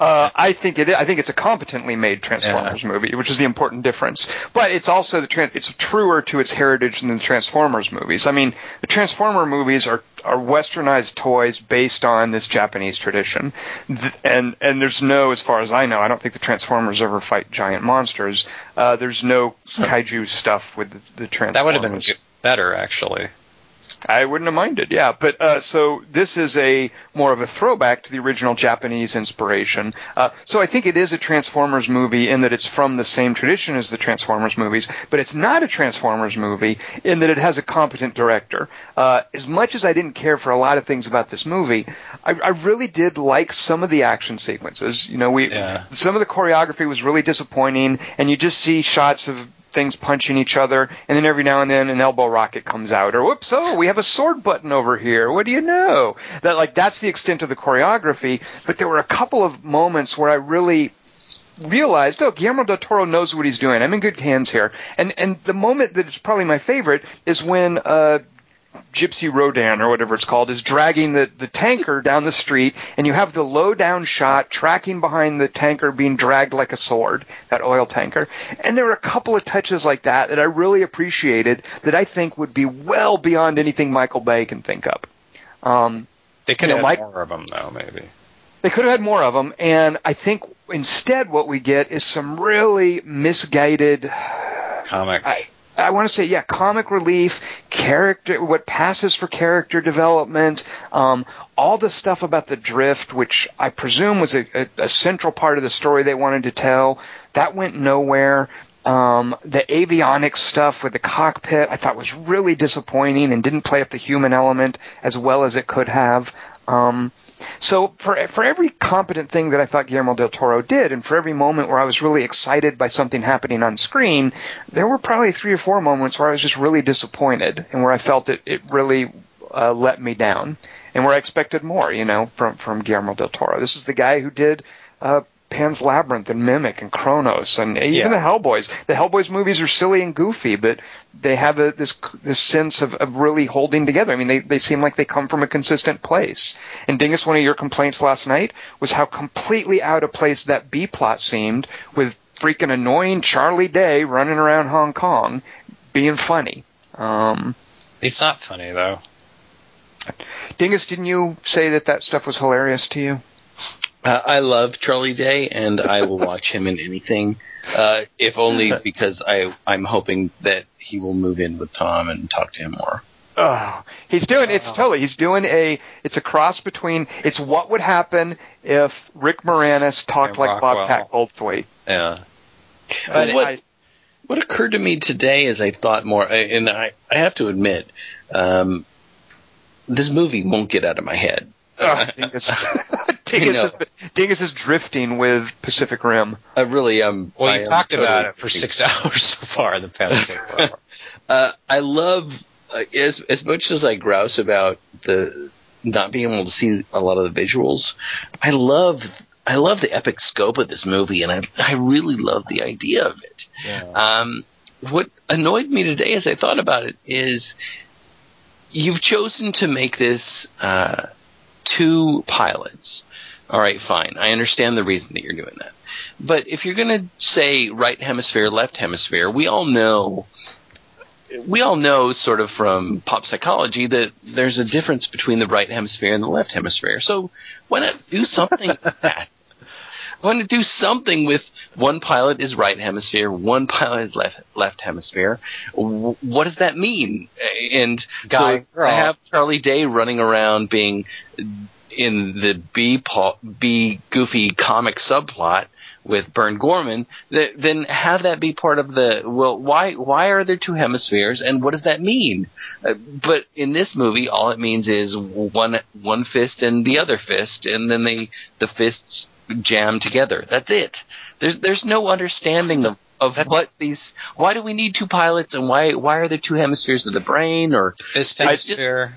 Uh, I think it. I think it's a competently made Transformers movie, which is the important difference. But it's also the tran it's truer to its heritage than the Transformers movies. I mean, the Transformer movies are are westernized toys based on this Japanese tradition, Th- and and there's no, as far as I know, I don't think the Transformers ever fight giant monsters. Uh, there's no kaiju stuff with the, the Transformers. That would have been g- better, actually. I wouldn't have minded, yeah. But uh, so this is a more of a throwback to the original Japanese inspiration. Uh, so I think it is a Transformers movie in that it's from the same tradition as the Transformers movies, but it's not a Transformers movie in that it has a competent director. Uh, as much as I didn't care for a lot of things about this movie, I, I really did like some of the action sequences. You know, we Yeah. some of the choreography was really disappointing, and you just see shots of things punching each other, and then every now and then an elbow rocket comes out, or whoops, oh, we have a sword button over here. What do you know? That like that's the extent of the choreography. But there were a couple of moments where I really realized, oh, Guillermo del Toro knows what he's doing. I'm in good hands here. And and the moment that is probably my favorite is when uh, Gypsy Rodan or whatever it's called is dragging the, the tanker down the street and you have the low down shot tracking behind the tanker being dragged like a sword, that oil tanker. And there were a couple of touches like that that I really appreciated that I think would be well beyond anything Michael Bay can think up. Um, They could You have know, had Mike- more of them, though, maybe. they could have had more of them, and I think instead what we get is some really misguided comics. I, I want to say, yeah, comic relief, character, what passes for character development, um, all the stuff about the drift, which I presume was a, a, a central part of the story they wanted to tell, that went nowhere. Um, the avionics stuff with the cockpit, I thought was really disappointing and didn't play up the human element as well as it could have. Um, so for for every competent thing that I thought Guillermo del Toro did, and for every moment where I was really excited by something happening on screen, there were probably three or four moments where I was just really disappointed, and where I felt it it really uh, let me down, and where I expected more, you know, from from Guillermo del Toro. This is the guy who did. Uh, Pan's Labyrinth and Mimic and Cronos and even Yeah. the Hellboys. The Hellboys movies are silly and goofy, but they have a, this this sense of, of really holding together. I mean, they they seem like they come from a consistent place. And Dingus, one of your complaints last night was how completely out of place that B plot seemed with freaking annoying Charlie Day running around Hong Kong being funny. Um, It's not funny, though. Dingus, didn't you say that that stuff was hilarious to you? Uh, I love Charlie Day, and I will watch him in anything, uh, if only because I I'm hoping that he will move in with Tom and talk to him more. Oh, he's doing it's totally he's doing a it's a cross between it's what would happen if Rick Moranis talked And like Rockwell. Bobcat Goldthwait. Yeah. But what I- what occurred to me today as I thought more, and I I have to admit, um, this movie won't get out of my head. Oh, <laughs> Dingus, <laughs> Dingus, is, Dingus is drifting with Pacific Rim. I really am. Well, you am talked about it for six <laughs> hours so far the past 24 hours. Uh, I love uh, as as much as I grouse about the not being able to see a lot of the visuals. I love I love the epic scope of this movie, and I I really love the idea of it. Yeah. Um, what annoyed me today as I thought about it is you've chosen to make this uh, two pilots. All right, fine. I understand the reason that you're doing that. But if you're going to say right hemisphere, left hemisphere, we all know we all know sort of from pop psychology that there's a difference between the right hemisphere and the left hemisphere. So why not do something <laughs> that? Why to do something with one pilot is right hemisphere, one pilot is left left hemisphere? W- What does that mean? And Guy, so girl. I have Charlie Day running around being in the B pa- B goofy comic subplot with Burn Gorman, th- then have that be part of the well. Why why are there two hemispheres, and what does that mean? Uh, but in this movie, all it means is one one fist and the other fist, and then they the fists jam together. That's it. There's there's no understanding of. Of That's- what these? Why do we need two pilots, and why why are there two hemispheres of the brain? Or Fist I- hemisphere.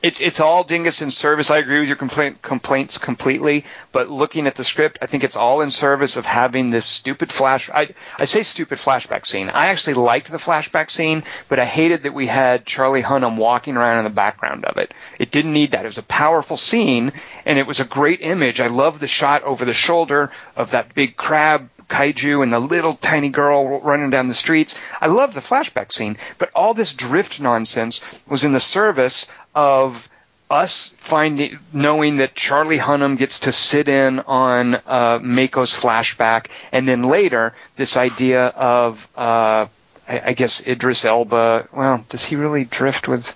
It's it's all Dingus in service. I agree with your complaint, complaints completely, but looking at the script, I think it's all in service of having this stupid flash. I I say stupid flashback scene. I actually liked the flashback scene, but I hated that we had Charlie Hunnam walking around in the background of it. It didn't need that. It was a powerful scene, and it was a great image. I love the shot over the shoulder of that big crab kaiju and the little tiny girl running down the streets. I love the flashback scene, but all this drift nonsense was in the service of us finding knowing that Charlie Hunnam gets to sit in on uh, Mako's flashback, and then later this idea of uh, I, I guess Idris Elba. Well, does he really drift with?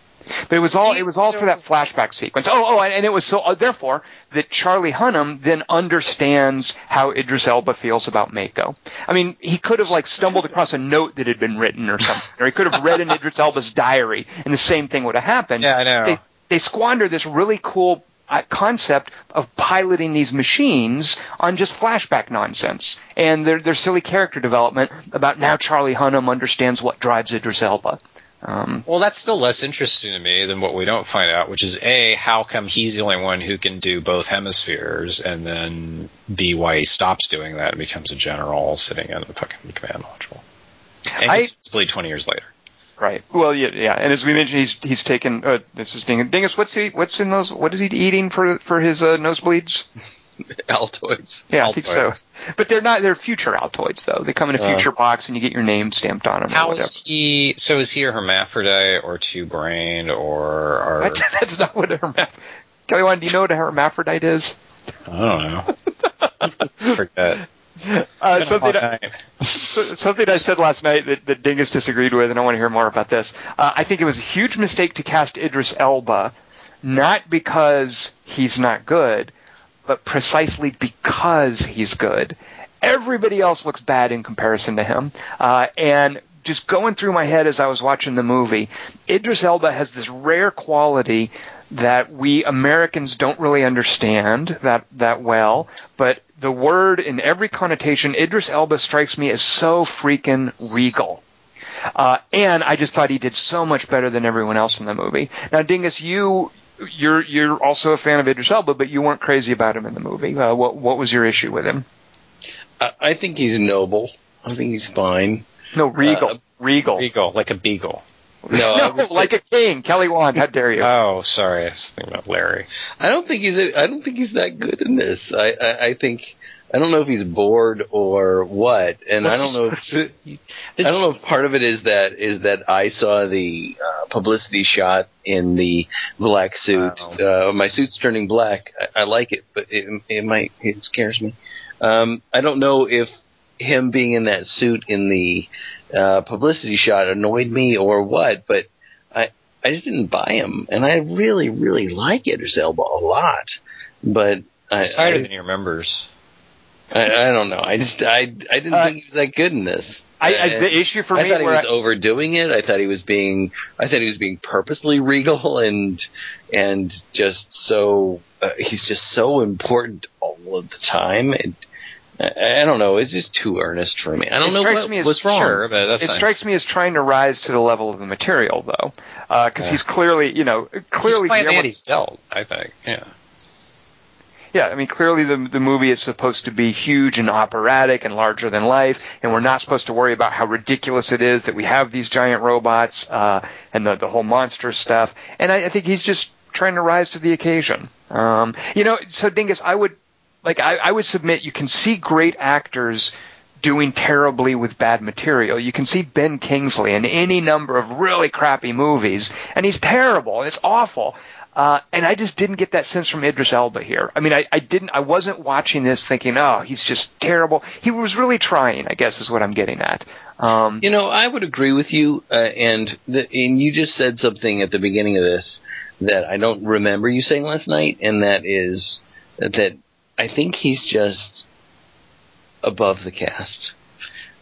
But it was all it was all through that flashback sequence. Oh, oh, and it was so uh, therefore that Charlie Hunnam then understands how Idris Elba feels about Mako. I mean, he could have like stumbled across a note that had been written or something, or he could have read in Idris Elba's diary, and the same thing would have happened. Yeah, I know. They, they squander this really cool uh, concept of piloting these machines on just flashback nonsense and their their silly character development about now Charlie Hunnam understands what drives Idris Elba. Um, Well, that's still less interesting to me than what we don't find out, which is A, how come he's the only one who can do both hemispheres, and then B, why he stops doing that and becomes a general sitting in the fucking command module. And I- gets split 20 years later. right. Well, yeah, yeah. And as we mentioned, he's he's taken. Uh, this is Dingus. Dingus, what's he? What's in those? What is he eating for for his uh, nosebleeds? <laughs> Altoids. Yeah, I think so. But they're not. They're future Altoids though. They come in a Uh. future box, and you get your name stamped on them. or How whatever. is he? So is he a hermaphrodite or two brained or? or What? <laughs> That's not what a hermaph. Kelly, Wan, do you know what a hermaphrodite is? I don't know. <laughs> Forget. Uh, It's been a something, hot night. So- something I said last night that, that Dingus disagreed with, and I want to hear more about this. Uh, I think it was a huge mistake to cast Idris Elba, not because he's not good, but precisely because he's good. Everybody else looks bad in comparison to him, uh, and just going through my head as I was watching the movie, Idris Elba has this rare quality that we Americans don't really understand that that well, but the word in every connotation, Idris Elba strikes me as so freaking regal. Uh, and I just thought he did so much better than everyone else in the movie. Now, Dingus, you you're you're also a fan of Idris Elba, but you weren't crazy about him in the movie. Uh, what what was your issue with him? I, I think he's noble. I think he's fine. No, regal, Uh, regal. Beagle, like a beagle. No, <laughs> No, like a king. Kelly Wand, how dare you? Oh, sorry. I was thinking about Larry. I don't think he's. A, I don't think he's that good in this. I, I, I think. I don't know if he's bored or what, and I don't know. If, <laughs> I don't know if part of it is that is that I saw the uh, publicity shot in the black suit. Uh, my suit's turning black. I, I like it, but it, it might it scares me. Um, I don't know if him being in that suit in the uh, publicity shot annoyed me or what, but I I just didn't buy him, and I really really like Idris Elba a lot, but. I, It's tighter I, than he remembers. I, I don't know. I just I I didn't Uh, think he was that good in this. I, I, the issue for I me, thought he was I- overdoing it. I thought he was being. I thought he was being purposely regal <laughs> and and just so. Uh, he's just so important all of the time. And I, I don't know. It's just too earnest for me. I don't It know strikes what, me as- what's wrong. Sure, but that's it nice. strikes me as trying to rise to the level of the material, though, because he's clearly, you know, clearly He's playing the Guillermo- he's dealt, I think. Yeah. Yeah, I mean, clearly the the movie is supposed to be huge and operatic and larger than life, and we're not supposed to worry about how ridiculous it is that we have these giant robots uh, and the the whole monster stuff. And I, I think he's just trying to rise to the occasion. Um, you know, so Dingus, I would like I, I would submit you can see great actors doing terribly with bad material. You can see Ben Kingsley in any number of really crappy movies, and he's terrible. It's awful. Uh, and I just didn't get that sense from Idris Elba here. I mean, I, I didn't, I wasn't watching this thinking, oh, he's just terrible. He was really trying, I guess is what I'm getting at. Um, You know, I would agree with you, uh, and the, and you just said something at the beginning of this that I don't remember you saying last night, and that is that I think he's just above the cast,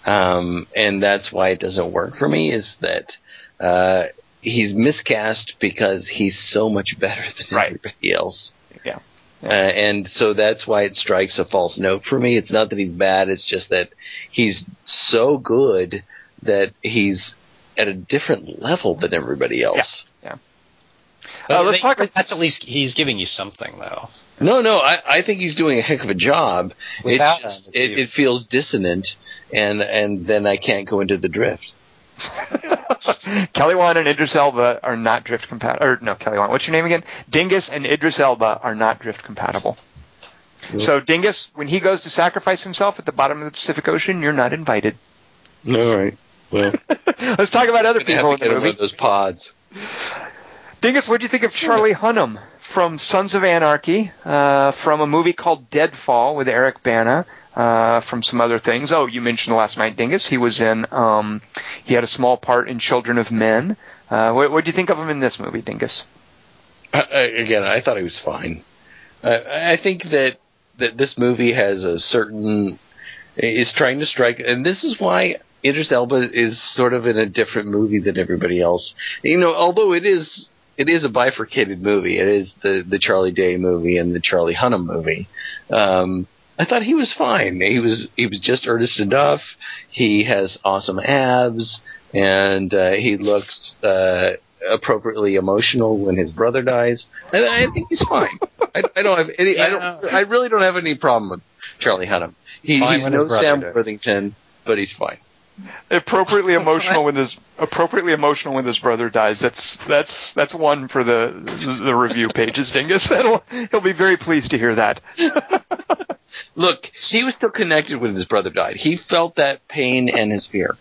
um, and that's why it doesn't work for me. Is that uh, he's miscast because he's so much better than Right. everybody else. Yeah. Uh, and so that's why it strikes a false note for me. It's not that he's bad, it's just that he's so good that he's at a different level than everybody else. Uh, let's They- talk. That's at least he's giving you something, though. No, no, I, I think he's doing a heck of a job. Without it's just, him, it, it feels dissonant, and and then I can't go into the drift. <laughs> Kelly Wand and Idris Elba are not drift compatible. Or no, Kelly Wand. What's your name again? Dingus and Idris Elba are not drift compatible. So Dingus, when he goes to sacrifice himself at the bottom of the Pacific Ocean, you're not invited. All right. Well, <laughs> Let's talk about other I'm gonna people have in the get movie. those pods. Dingus, what do you think of Charlie Hunnam from Sons of Anarchy, uh, from a movie called Deadfall with Eric Bana, uh, from some other things? Oh, you mentioned last night, Dingus. He was in, um, he had a small part in Children of Men. Uh, what, what do you think of him in this movie, Dingus? I, again, I thought he was fine. I, I think that that this movie has a certain is trying to strike, and this is why Idris Elba is sort of in a different movie than everybody else. You know, although it is it is a bifurcated movie. It is the the Charlie Day movie and the Charlie Hunnam movie. Um, I thought he was fine. He was he was just earnest enough. He has awesome abs, and uh, he looks uh, appropriately emotional when his brother dies. And I think he's fine. <laughs> I, I don't have any. I don't. I really don't have any problem with Charlie Hunnam. He, Fine he's no Sam dies. Worthington, but he's fine. Appropriately <laughs> emotional when his appropriately emotional when his brother dies. That's that's that's one for the the review pages, Dingus. That'll, <laughs> he'll be very pleased to hear that. Look, he was still connected when his brother died. He felt that pain and his fear.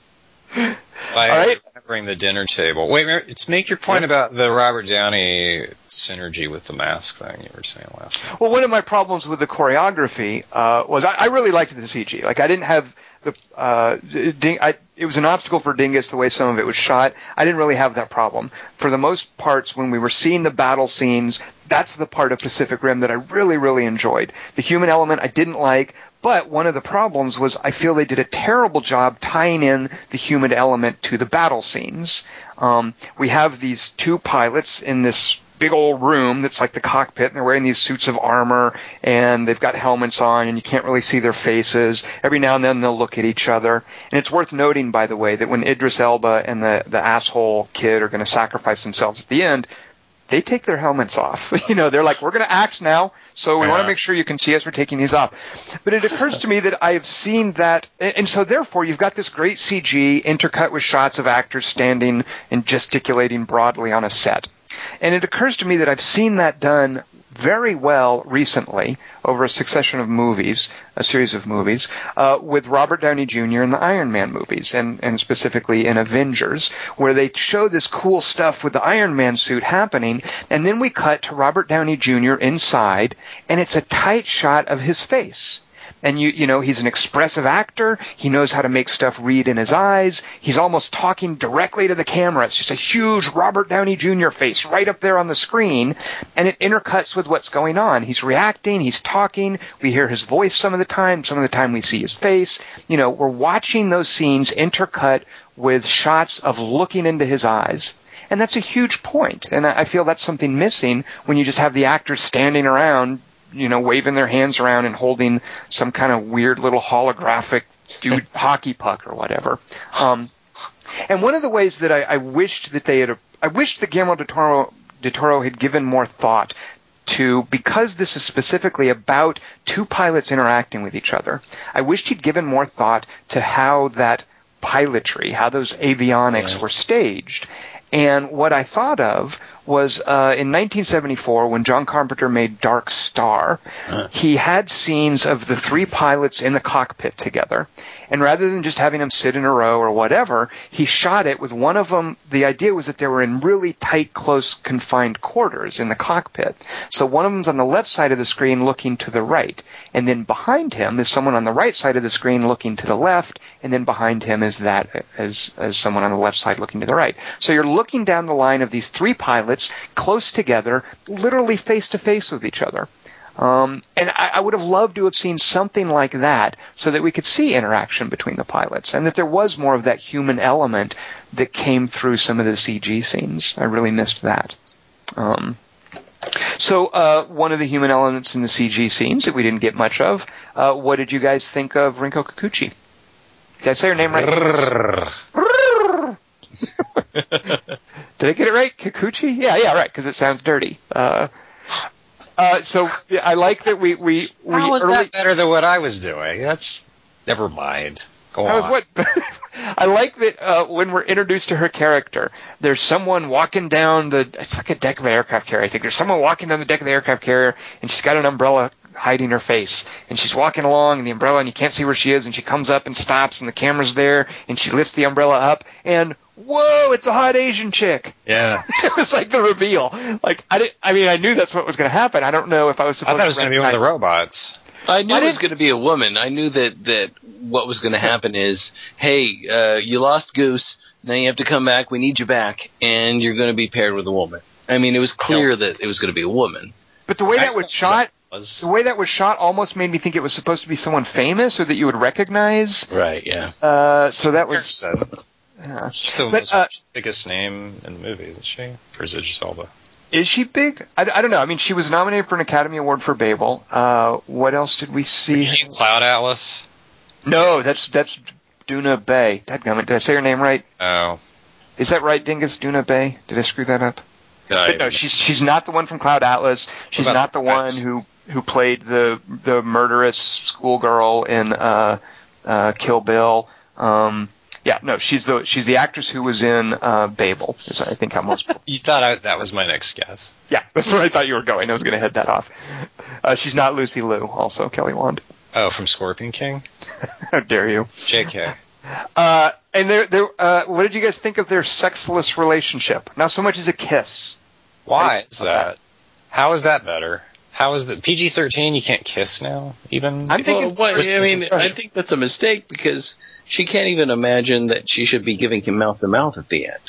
By All right. remembering the dinner table. Wait, wait, it's make your point about the Robert Downey synergy with the mask thing you were saying last night. Well, one of my problems with the choreography uh, was I, I really liked the CG. Like I didn't have the uh, ding, I, it was an obstacle for Dingus the way some of it was shot. I didn't really have that problem. For the most parts, when we were seeing the battle scenes, that's the part of Pacific Rim that I really, really enjoyed. The human element I didn't like, but one of the problems was I feel they did a terrible job tying in the human element to the battle scenes. Um, we have these two pilots in this big old room that's like the cockpit and they're wearing these suits of armor and they've got helmets on and you can't really see their faces. Every now and then they'll look at each other. And it's worth noting, by the way, that when Idris Elba and the, the asshole kid are going to sacrifice themselves at the end, they take their helmets off. <laughs> you know, they're like, we're going to act now, so we want to make sure you can see us. We're taking these off. But it occurs to me that I have seen that, and so therefore you've got this great CG intercut with shots of actors standing and gesticulating broadly on a set. And it occurs to me that I've seen that done very well recently over a succession of movies, a series of movies, uh, with Robert Downey Jr. in the Iron Man movies, and, and specifically in Avengers, where they show this cool stuff with the Iron Man suit happening, and then we cut to Robert Downey Jr. inside, and it's a tight shot of his face and you you know he's an expressive actor. He knows how to make stuff read in his eyes. He's almost talking directly to the camera. It's just a huge robert downey jr face right up there on the screen. And it intercuts with what's going on. He's reacting. He's talking. We hear his voice some of the time. Some of the time we see his face. You know we're watching those scenes intercut with shots of looking into his eyes. And that's a huge point. And i feel that's something missing when you just have the actors standing around you know, waving their hands around and holding some kind of weird little holographic dude <laughs> hockey puck or whatever. Um, and one of the ways that I, I wished that they had, I wished that Guillermo de Toro, de Toro had given more thought to, because this is specifically about two pilots interacting with each other, I wished he'd given more thought to how that pilotry, how those avionics were staged. And what I thought of was uh, in 1974 when John Carpenter made Dark Star, he had scenes of the three pilots in the cockpit together. And rather than just having them sit in a row or whatever, he shot it with one of them. The idea was that they were in really tight, close, confined quarters in the cockpit. So one of them's on the left side of the screen looking to the right. And then behind him is someone on the right side of the screen looking to the left. And then behind him is that, as, as someone on the left side looking to the right. So you're looking down the line of these three pilots close together, literally face to face with each other. Um, and I, I would have loved to have seen something like that so that we could see interaction between the pilots and that there was more of that human element that came through some of the CG scenes. I really missed that. Um, so uh, one of the human elements in the CG scenes that we didn't get much of. Uh, what did you guys think of Rinko Kikuchi? Did I say her name right? Did I get it right? Kikuchi? Yeah, yeah, right, because it sounds dirty. Uh, uh, so yeah, I like that we we we How was early, that better than what I was doing? That's never mind. Go was on. what <laughs> I like that uh, when we're introduced to her character, there's someone walking down the it's like a deck of an aircraft carrier. I think there's someone walking down the deck of the aircraft carrier, and she's got an umbrella hiding her face, and she's walking along in the umbrella, and you can't see where she is, and she comes up and stops, and the camera's there, and she lifts the umbrella up, and whoa, it's a hot Asian chick. Yeah. <laughs> it was like the reveal. Like I didn't. I mean, I knew that's what was going to happen. I don't know if I was I supposed thought it was to going to be one of the robots. I knew I it was going to be a woman. I knew that that what was going to happen is, hey, uh, you lost Goose. Now you have to come back. We need you back, and you're going to be paired with a woman. I mean, it was clear that it was going to be a woman. But the way that was shot, Was the way that was shot almost made me think it was supposed to be someone famous or that you would recognize. Right? Yeah. Uh, so that was. Harrison. yeah. She's the But, uh, biggest name in the movie, isn't she? Or is it just Elba? Is she big? I, I don't know. I mean, she was nominated for an Academy Award for Babel. Uh, what else did we see? Is she Cloud Atlas? No, that's that's Doona Bae. Dadgummit, did I say her name right? Oh. Is that right, Dingus? Doona Bae? Did I screw that up? But no, she's she's not the one from Cloud Atlas. She's not the one who who played the the murderous schoolgirl in uh, uh, Kill Bill. Um, yeah, no, she's the she's the actress who was in uh, Babel. Is I think how most. <laughs> You thought I, that was my next guess. yeah, that's where I thought you were going. I was going to head that off. Uh, she's not Lucy Liu. Also, Kelly Wand. Oh, from Scorpion King? <laughs> How dare you? JK. Uh, and there, there. Uh, what did you guys think of their sexless relationship? Not so much as a kiss. Why is that? How is that better? How is that PG thirteen? You can't kiss now, even. I'm thinking- Well, what, I mean, I think that's a mistake because she can't even imagine that she should be giving him mouth to mouth at the end.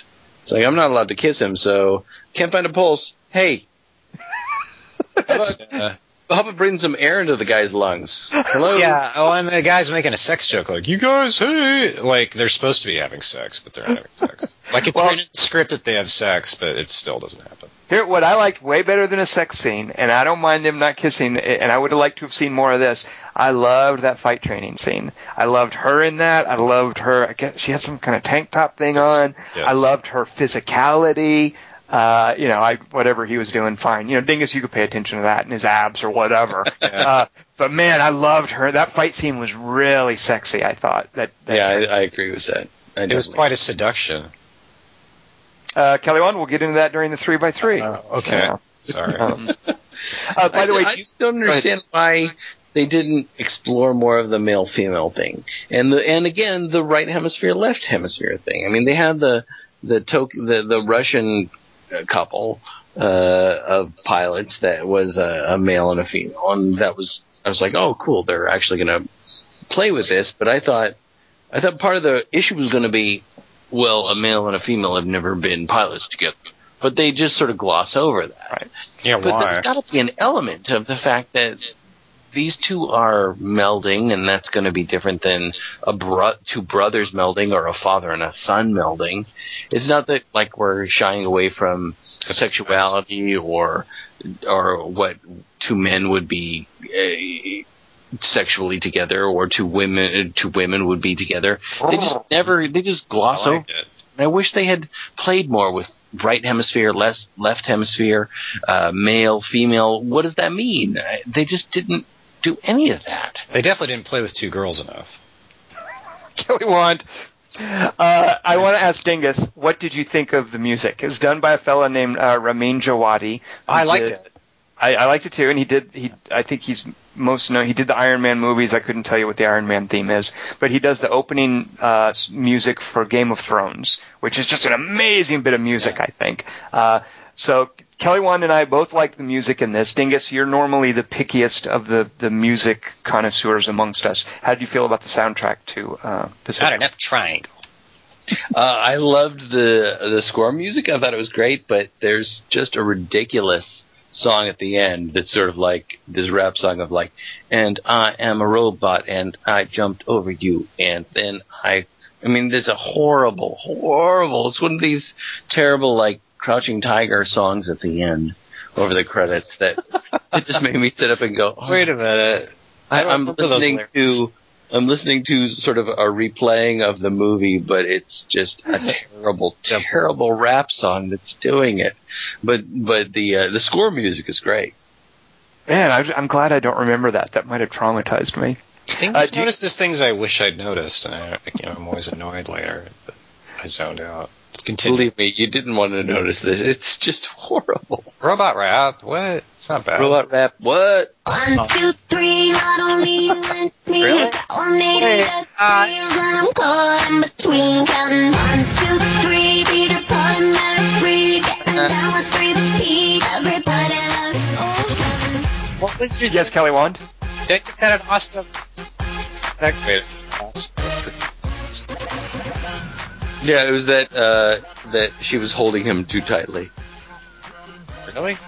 It's like I'm not allowed to kiss him, so can't find a pulse. Hey, <laughs> Uh, how about bring some air into the guy's lungs? Hello. <laughs> yeah. Oh, and the guy's making a sex joke, like you guys, hey, like they're supposed to be having sex, but they're not having sex. Like it's Well- written in the script that they have sex, but it still doesn't happen. Here, what I liked way better than a sex scene, and I don't mind them not kissing, and I would have liked to have seen more of this. I loved that fight training scene. I loved her in that. I loved her. I guess she had some kind of tank top thing on. Yes. I loved her physicality. Uh, you know, I whatever he was doing, fine. You know, Dingus, you could pay attention to that and his abs or whatever. <laughs> uh, but man, I loved her. That fight scene was really sexy. I thought that. that Yeah, I, I agree with that. I It was quite a seduction. uh, Kelly Wand, we'll get into that during the three by three. Oh, okay. Yeah. Sorry. <laughs> Um, uh, by the way, I do just don't understand why they didn't explore more of the male female thing, and the and again the right hemisphere left hemisphere thing. I mean, they had the the Tok- the the Russian couple uh, of pilots that was a, a male and a female, and that was I was like, oh, cool, they're actually going to play with this. But I thought I thought part of the issue was going to be, well, a male and a female have never been pilots together. But they just sort of gloss over that. yeah, But why? there's got to be an element of the fact that these two are melding, and that's going to be different than a bro- two brothers melding or a father and a son melding. It's not that like we're shying away from sexuality or or what two men would be uh, sexually together or two women two women would be together. They just never they just gloss I over. it. I wish they had played more with right hemisphere, less left hemisphere, uh, male, female. What does that mean? They just didn't do any of that. They definitely didn't play with two girls enough. <laughs> Kelly Wand. Uh, I want to ask Dingus, what did you think of the music? It was done by a fellow named uh, Ramin Djawadi. I liked did- it. I, I liked it too, and he did. He, I think he's most known. He did the Iron Man movies. I couldn't tell you what the Iron Man theme is, but he does the opening uh, music for Game of Thrones, which is just an amazing bit of music. I think. Uh, so Kelly Wand and I both like the music in this. Dingus, you're normally the pickiest of the the music connoisseurs amongst us. How do you feel about the soundtrack to uh, Pacific? Not F triangle. Uh, I loved the the score music. I thought it was great, but there's just a ridiculous song at the end that's sort of like this rap song of like, and I am a robot, and I jumped over you, and then I. I mean, there's a horrible, horrible. It's one of these terrible, like Crouching Tiger songs at the end over the credits that <laughs> it just made me sit up and go. oh, Wait a minute. I, I don't I'm listening to I'm listening to sort of a replaying of the movie, but it's just a <laughs> terrible, terrible rap song that's doing it. But but the uh, the score music is great. Man, I, I'm glad I don't remember that. That might have traumatized me. I think Uh, he's do you- things I wish I'd noticed, and I, you know, I'm always annoyed later. But I zoned out. Let's continue. Believe me, you didn't want to notice this. It's just horrible. Robot rap? What? It's not bad. Robot rap. What? One, two, three, not only you and me, Really? got 180 degrees and I'm caught in between. Counting one, two, three, Peter Pan, Mary Free, getting down with three P. Everybody loves old What was your Yes, Kelly Wand. Dennis had an awesome. That wait, awesome. Yeah, it was that uh, that she was holding him too tightly. Really? <laughs>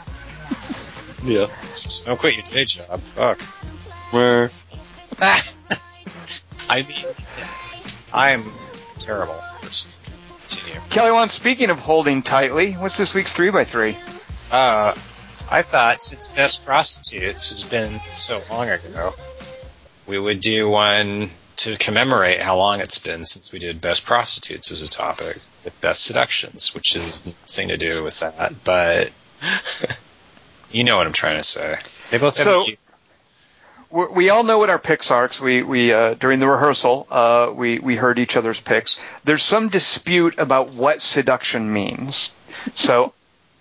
Yeah. Don't quit your day job. Fuck. Where? <laughs> I mean, I'm terrible. Continue. Kelly Wand. speaking of holding tightly, what's this week's 3x3? Uh, I thought since Best Prostitutes has been so long ago, we would do one to commemorate how long it's been since we did Best Prostitutes as a topic with Best Seductions, which is nothing to do with that, but <laughs> you know what I'm trying to say. They both have So- we we all know what our picks are because we we uh, during the rehearsal uh, we we heard each other's picks. There's some dispute about what seduction means. So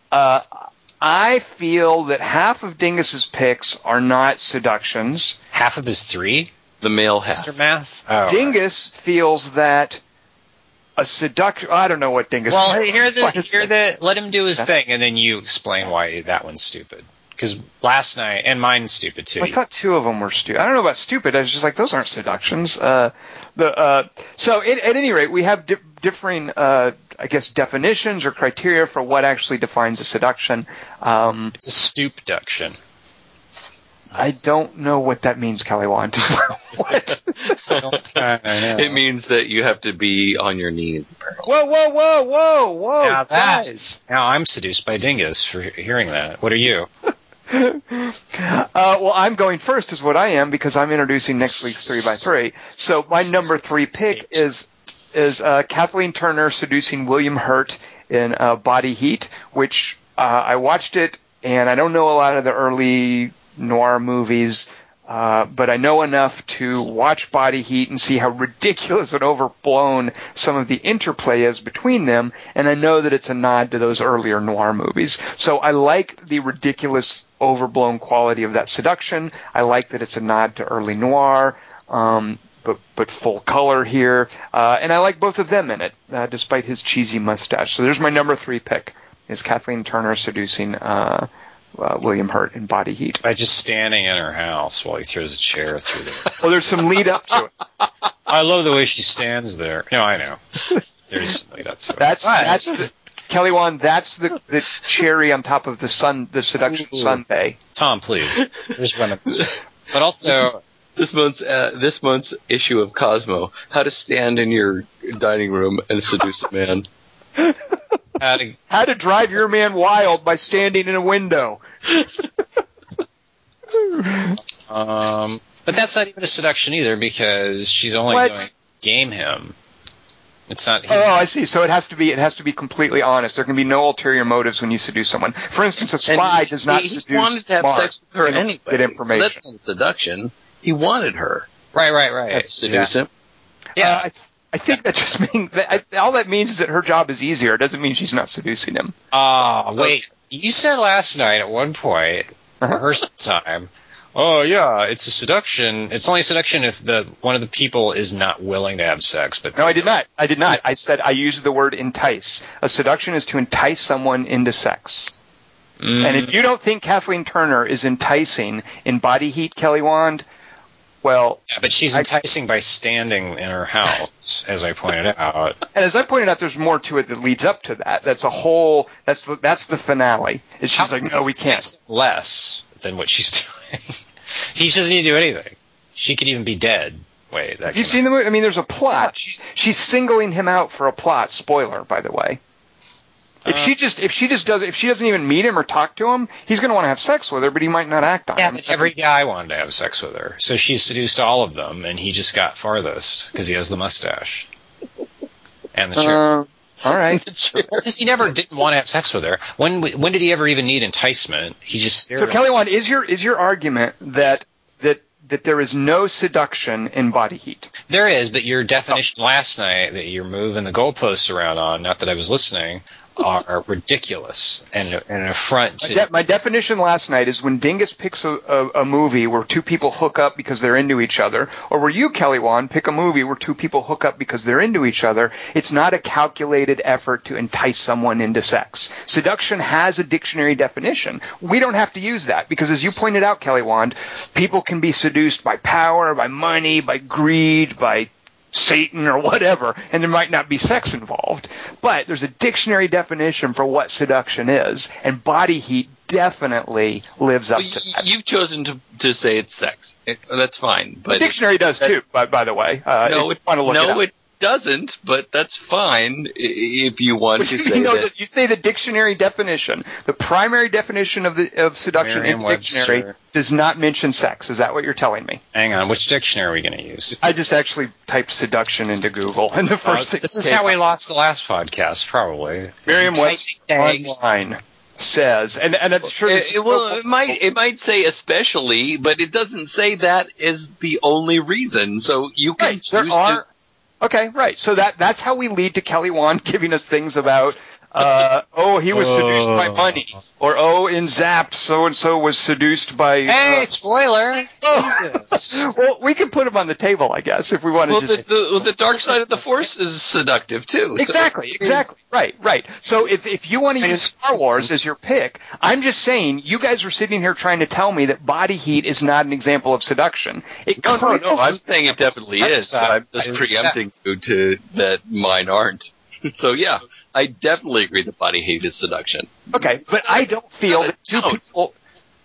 uh, I feel that half of Dingus's picks are not seductions. half of his three, The male half. Mr. Math. Oh, Dingus feels that a seduction. I don't know what Dingus. Well, hear the What is hear the let him do his Huh? thing, and then you explain why that one's stupid. Because last night, and mine's stupid too. I thought two of them were stupid. I don't know about stupid. I was just like, those aren't seductions. Uh, the uh, so it, at any rate, we have di- differing, uh, I guess, definitions or criteria for what actually defines a seduction. Um, It's a stoop duction. I don't know what that means, Kelly Wand. <laughs> what? It means that you have to be on your knees. Whoa, whoa, whoa, whoa, whoa, Now that- guys. Now I'm seduced by Dingus for hearing that. What are you? Uh, well, I'm going first, is what I am, because I'm introducing next week's three by three. So my number three pick is is uh, Kathleen Turner seducing William Hurt in uh, Body Heat, which uh, I watched it, and I don't know a lot of the early noir movies. Uh, but I know enough to watch Body Heat and see how <laughs> ridiculous and overblown some of the interplay is between them, and I know that it's a nod to those earlier noir movies. So I like the ridiculous, overblown quality of that seduction. I like that it's a nod to early noir, um, but but full color here, uh, and I like both of them in it, uh, despite his cheesy mustache. So there's my number three pick: is Kathleen Turner seducing uh, uh, William Hurt in Body Heat. By just standing in her house while he throws a chair through there. <laughs> Well, there's some lead up to it. I love the way she stands there. No, I know. There's some lead up to it. That's But- that's the, Kelly Wand. That's the the cherry on top of the sun, the seduction Ooh. sundae. Tom, please. There's remnants. But also, This month's uh, this month's issue of Cosmo: How to stand in your dining room and seduce a man. how to How to drive your man wild by standing in a window. Um, but that's not even a seduction either because she's only What? going to game him. It's not. Oh, not I see. So it has to be it has to be completely honest. There can be no ulterior motives when you seduce someone. For instance, a spy he- does not he, he seduce wanted to have Mark. sex with her anyway. Get information. That's not seduction. He wanted her right, right, right. to seduce him. Yeah. Uh, I, I think that just means that I, all that means is that her job is easier. It doesn't mean she's not seducing him. Oh, wait. You said last night at one point, Uh-huh. rehearsal time. Oh yeah, it's a seduction. It's only a seduction if the one of the people is not willing to have sex. But No, I did not. I did not. I said I used the word entice. A seduction is to entice someone into sex. Mm, And if you don't think Kathleen Turner is enticing in Body Heat, Kelly Wand, well, yeah, but she's I- enticing by standing in her house, as I pointed out. <laughs> and as I pointed out, there's more to it that leads up to that. That's a whole. That's the that's the finale. Is she's How like, no, we can't. Less than what she's <laughs> doing. he doesn't need to do anything. She could even be dead. Wait, that Have you came seen the movie? I mean, there's a plot. She's, she's singling him out for a plot. Spoiler, by the way. If she just if she just does if she doesn't even meet him or talk to him, he's going to want to have sex with her, but he might not act on Yeah, it. but every guy wanted to have sex with her, so she seduced all of them, and he just got farthest because he has the mustache and the shirt. Uh, all right. <laughs> Because he never didn't want to have sex with her. When when did he ever even need enticement? He just So Kelly Wand, is your is your argument that that that there is no seduction in body heat? There is, but your definition last night that you're moving the goalposts around on, not that I was listening, are ridiculous and, and an affront My, de- my definition last night is when Dingus picks a, a, a movie where two people hook up because they're into each other, or where you, Kelly Wand, pick a movie where two people hook up because they're into each other, it's not a calculated effort to entice someone into sex. Seduction has a dictionary definition. We don't have to use that because, as you pointed out, Kelly Wand, people can be seduced by power, by money, by greed, by Satan or whatever, and there might not be sex involved. But there's a dictionary definition for what seduction is, and body heat definitely lives up Well, to that. you've chosen to to say it's sex. It, that's fine, But the dictionary does too, by, by the way. Uh, no, it, you want to look no, it doesn't. But that's fine if you want to say you know, that. the- you say the dictionary definition. The primary definition of the of seduction in the Merriam-Webster. dictionary does not mention sex. Is that what you're telling me? Hang on, which dictionary are we going to use? I just actually typed seduction into Google, and the Uh, first thing this is came how we lost the last podcast, probably. Merriam-Webster online says, and and I'm sure this It, is it- well, so- it might it might say especially, but it doesn't say that is the only reason. So you can Right. There choose are. Okay, right. So that that's how we lead to Kelly Wand <laughs> giving us things about. Uh, oh, he was seduced by Oh. money, or oh, in Zap, so and so was seduced by. Hey, uh, spoiler! Jesus. <laughs> well, we can put him on the table, I guess, if we want to Well, the, just. the the dark side of the force is seductive too. so- Exactly, exactly. Right, right. So if if you want to use Star Wars as your pick, I'm just saying you guys are sitting here trying to tell me that body heat is not an example of seduction. It No, no, no. I'm saying it definitely is. sorry. I'm just preempting you to that mine aren't. So yeah, I definitely agree that body heat is seduction. Okay, but I don't feel that two people.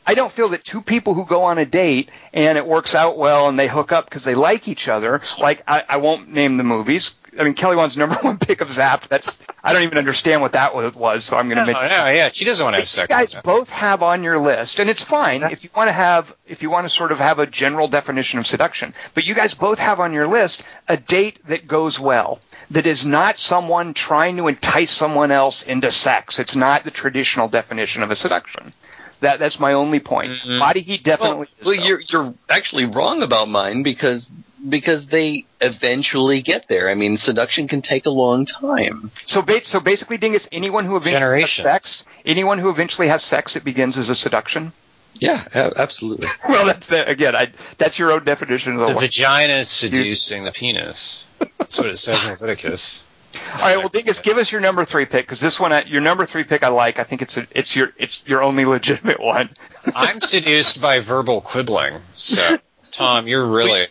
I don't feel that two people who go on a date and it works out well and they hook up because they like each other. Like I, I won't name the movies. I mean, Kelly Wand's number <laughs> one pick of Zap. That's I don't even understand what that was, so I'm going No, to no, mention. yeah, she doesn't want to have You sex. guys both have on your list, and it's fine if you want to have if you want to sort of have a general definition of seduction. But you guys both have on your list a date that goes well. That is not someone trying to entice someone else into sex. It's not the traditional definition of a seduction. That that's my only point. Mhm. Body heat Well, definitely. is, well you're you're actually wrong about mine because because they eventually get there. I mean, seduction can take a long time. so ba- so basically, Dingus, anyone who eventually Generation. has sex, anyone who eventually has sex, it begins as a seduction. Yeah, a- absolutely. <laughs> well, that's the, again, I, that's your own definition of the, The word. vagina is seducing the penis. That's what it says in Leviticus. <laughs> All right, well, Dingus, give us your number three pick because this one, uh, your number three pick, I like. I think it's a, it's your it's your only <laughs> legitimate one. I'm seduced by verbal quibbling. So, Tom, you're really.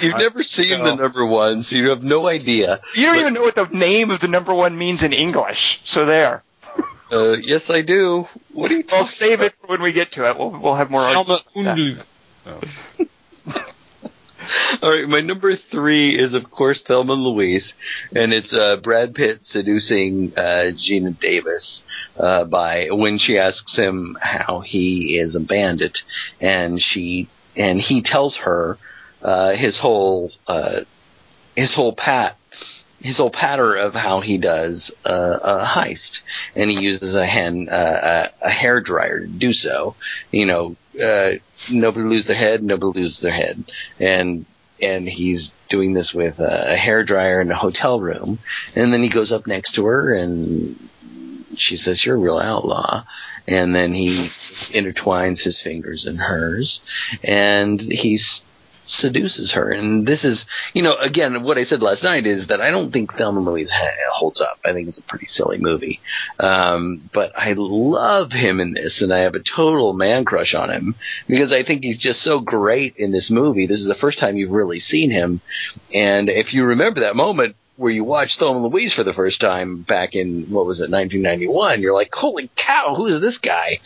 You've never seen the number one, so you have no idea. You don't even know what the name of the number one means in English. So there. Uh, yes, I do. What are you I'll talking save it for when we get to it. We'll we'll have more. Selma arguments. Undu. <laughs> All right, my number three is of course Thelma and Louise, and it's uh, Brad Pitt seducing uh, Geena Davis uh, by when she asks him how he is a bandit, and she and he tells her uh, his whole uh, his whole pat his whole patter of how he does uh, a heist, and he uses a hand uh, a, a hair dryer to do so. You know, uh, nobody lose their head, nobody loses their head, and and he's doing this with a, a hair dryer in a hotel room, and then he goes up next to her and she says, "You're a real outlaw." And then he <laughs> intertwines his fingers in hers, and he s- seduces her. And this is, you know, again, what I said last night is that I don't think Thelma Louise holds up. I think it's a pretty silly movie. Um, but I love him in this, and I have a total man crush on him because I think he's just so great in this movie. This is the first time you've really seen him, and if you remember that moment where you watched Thelma Louise for the first time back in what was it, 1991, you're like, "Holy cow, who is this guy?"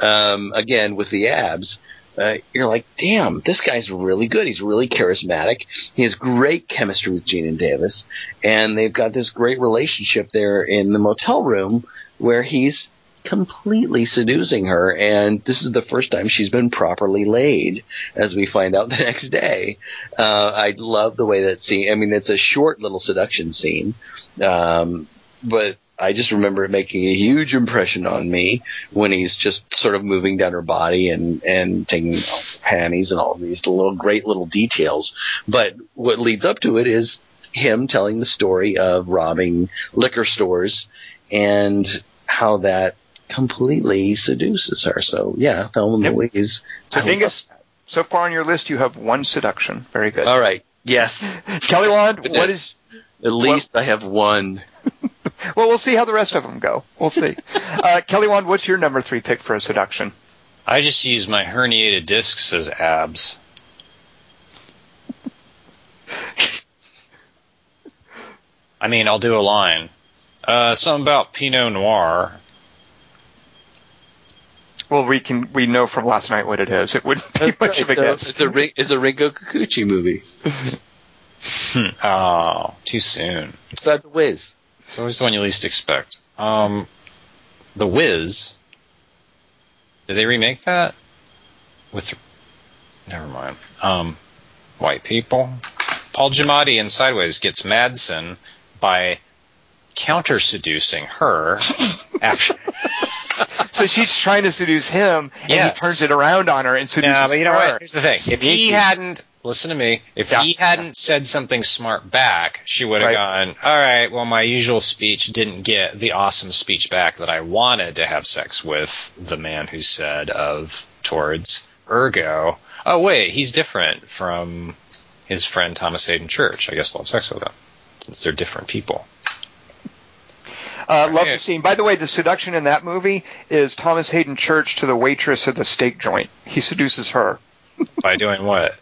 Um, again with the abs. Uh, you're like, damn, this guy's really good. He's really charismatic. He has great chemistry with Geena Davis, and they've got this great relationship there in the motel room where he's completely seducing her, and this is the first time she's been properly laid, as we find out <laughs> the next day. Uh, I love the way that scene. I mean, it's a short little seduction scene, um, but I just remember it making a huge impression on me when he's just sort of moving down her body and and taking off her panties and all of these little great little details. But what leads up to it is him telling the story of robbing liquor stores and how that completely seduces her. So yeah, Thelma Yep. Louise. So I Dingus, so far on your list you have one seduction. Very good. All right. Yes. <laughs> Kelly Wand, what is? At least I have one. <laughs> Well, we'll see how the rest of them go. We'll see. <laughs> uh, Kelly Wand, what's your number three pick for a seduction? I just use my herniated discs as abs. I mean, I'll do a line. Uh, something about Pinot Noir. Well, we can we know from last night what it is. It wouldn't be much of a guess. It's a it's a Rinko Kikuchi movie. <laughs> oh, too soon. It's about the Wiz. It's always the one you least expect. Um, The Wiz. Did they remake that? With, never mind. Um, white people. Paul Giamatti in Sideways gets Madsen by counter seducing her <laughs> after. <laughs> So she's trying to seduce him, and Yes. he turns it around on her and seduces No, but you know her. what? Here's the thing. If he hadn't, listen to me, if Yeah. he hadn't said something smart back, she would have Right. gone, all right, well, my usual speech didn't get the awesome speech back that I wanted to have sex with the man who said of towards ergo. Oh, wait, he's different from his friend Thomas Haden Church. I guess I'll have sex with him since they're different people. Uh, love the scene. By the way, the seduction in that movie is Thomas Haden Church to the waitress at the steak joint. He seduces her <laughs> By doing what?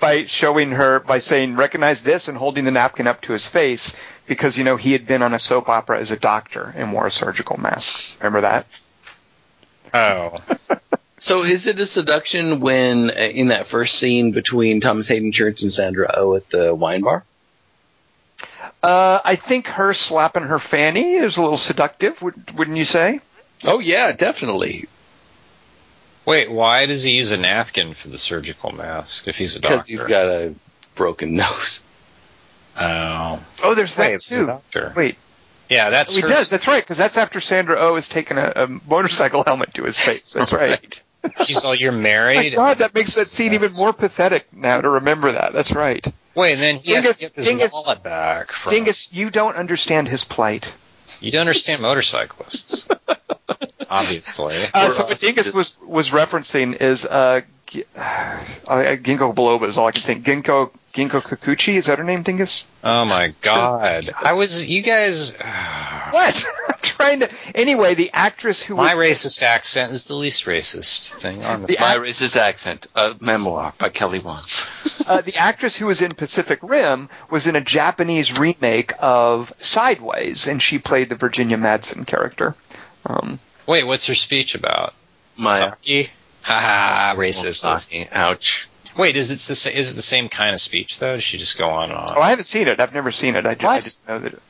by showing her, by saying, recognize this and holding the napkin up to his face because, you know, he had been on a soap opera as a doctor and wore a surgical mask. Remember that? Oh. <laughs> So is it a seduction when uh, in that first scene between Thomas Haden Church and Sandra Oh at the wine bar? Uh, I think her slapping her fanny is a little seductive, would, wouldn't you say? Oh yeah, definitely. Wait, why does he use a napkin for the surgical mask if he's a Because doctor? he's got a broken <laughs> nose. oh. Oh, there's that Wait, too. doctor. Wait, Yeah, that's he her. does. That's right, because that's after Sandra Oh has taken a, a motorcycle <laughs> helmet to his face. That's right. She's all, you're <laughs> My married. God, that makes that scene even more pathetic now to remember that. That's right. Wait, and then he has to get his Dingus- wallet back. From, Dingus, you don't understand his plight. You don't understand motorcyclists. <laughs> Obviously. Uh, so what Dingus was was referencing is uh, G- uh, Ginkgo biloba is all I can think. Ginkgo Ginkgo Kikuchi is that her name, Dingus? Oh my god. I was, you guys, <sighs> What? I'm trying to. Anyway, the actress who my was racist accent is the least racist thing on the The My act- racist accent, a memoir by Kelly Wand. <laughs> uh, the actress who was in Pacific Rim was in a Japanese remake of Sideways, and she played the Virginia Madsen character. Um, Wait, what's her speech about? My Saki? Haha, racist. Ouch. Wait, is it, the, sa- is it the same kind of speech though? Does she just go on and on? oh, I haven't seen it. I've never seen it. I, ju- I What? didn't know that.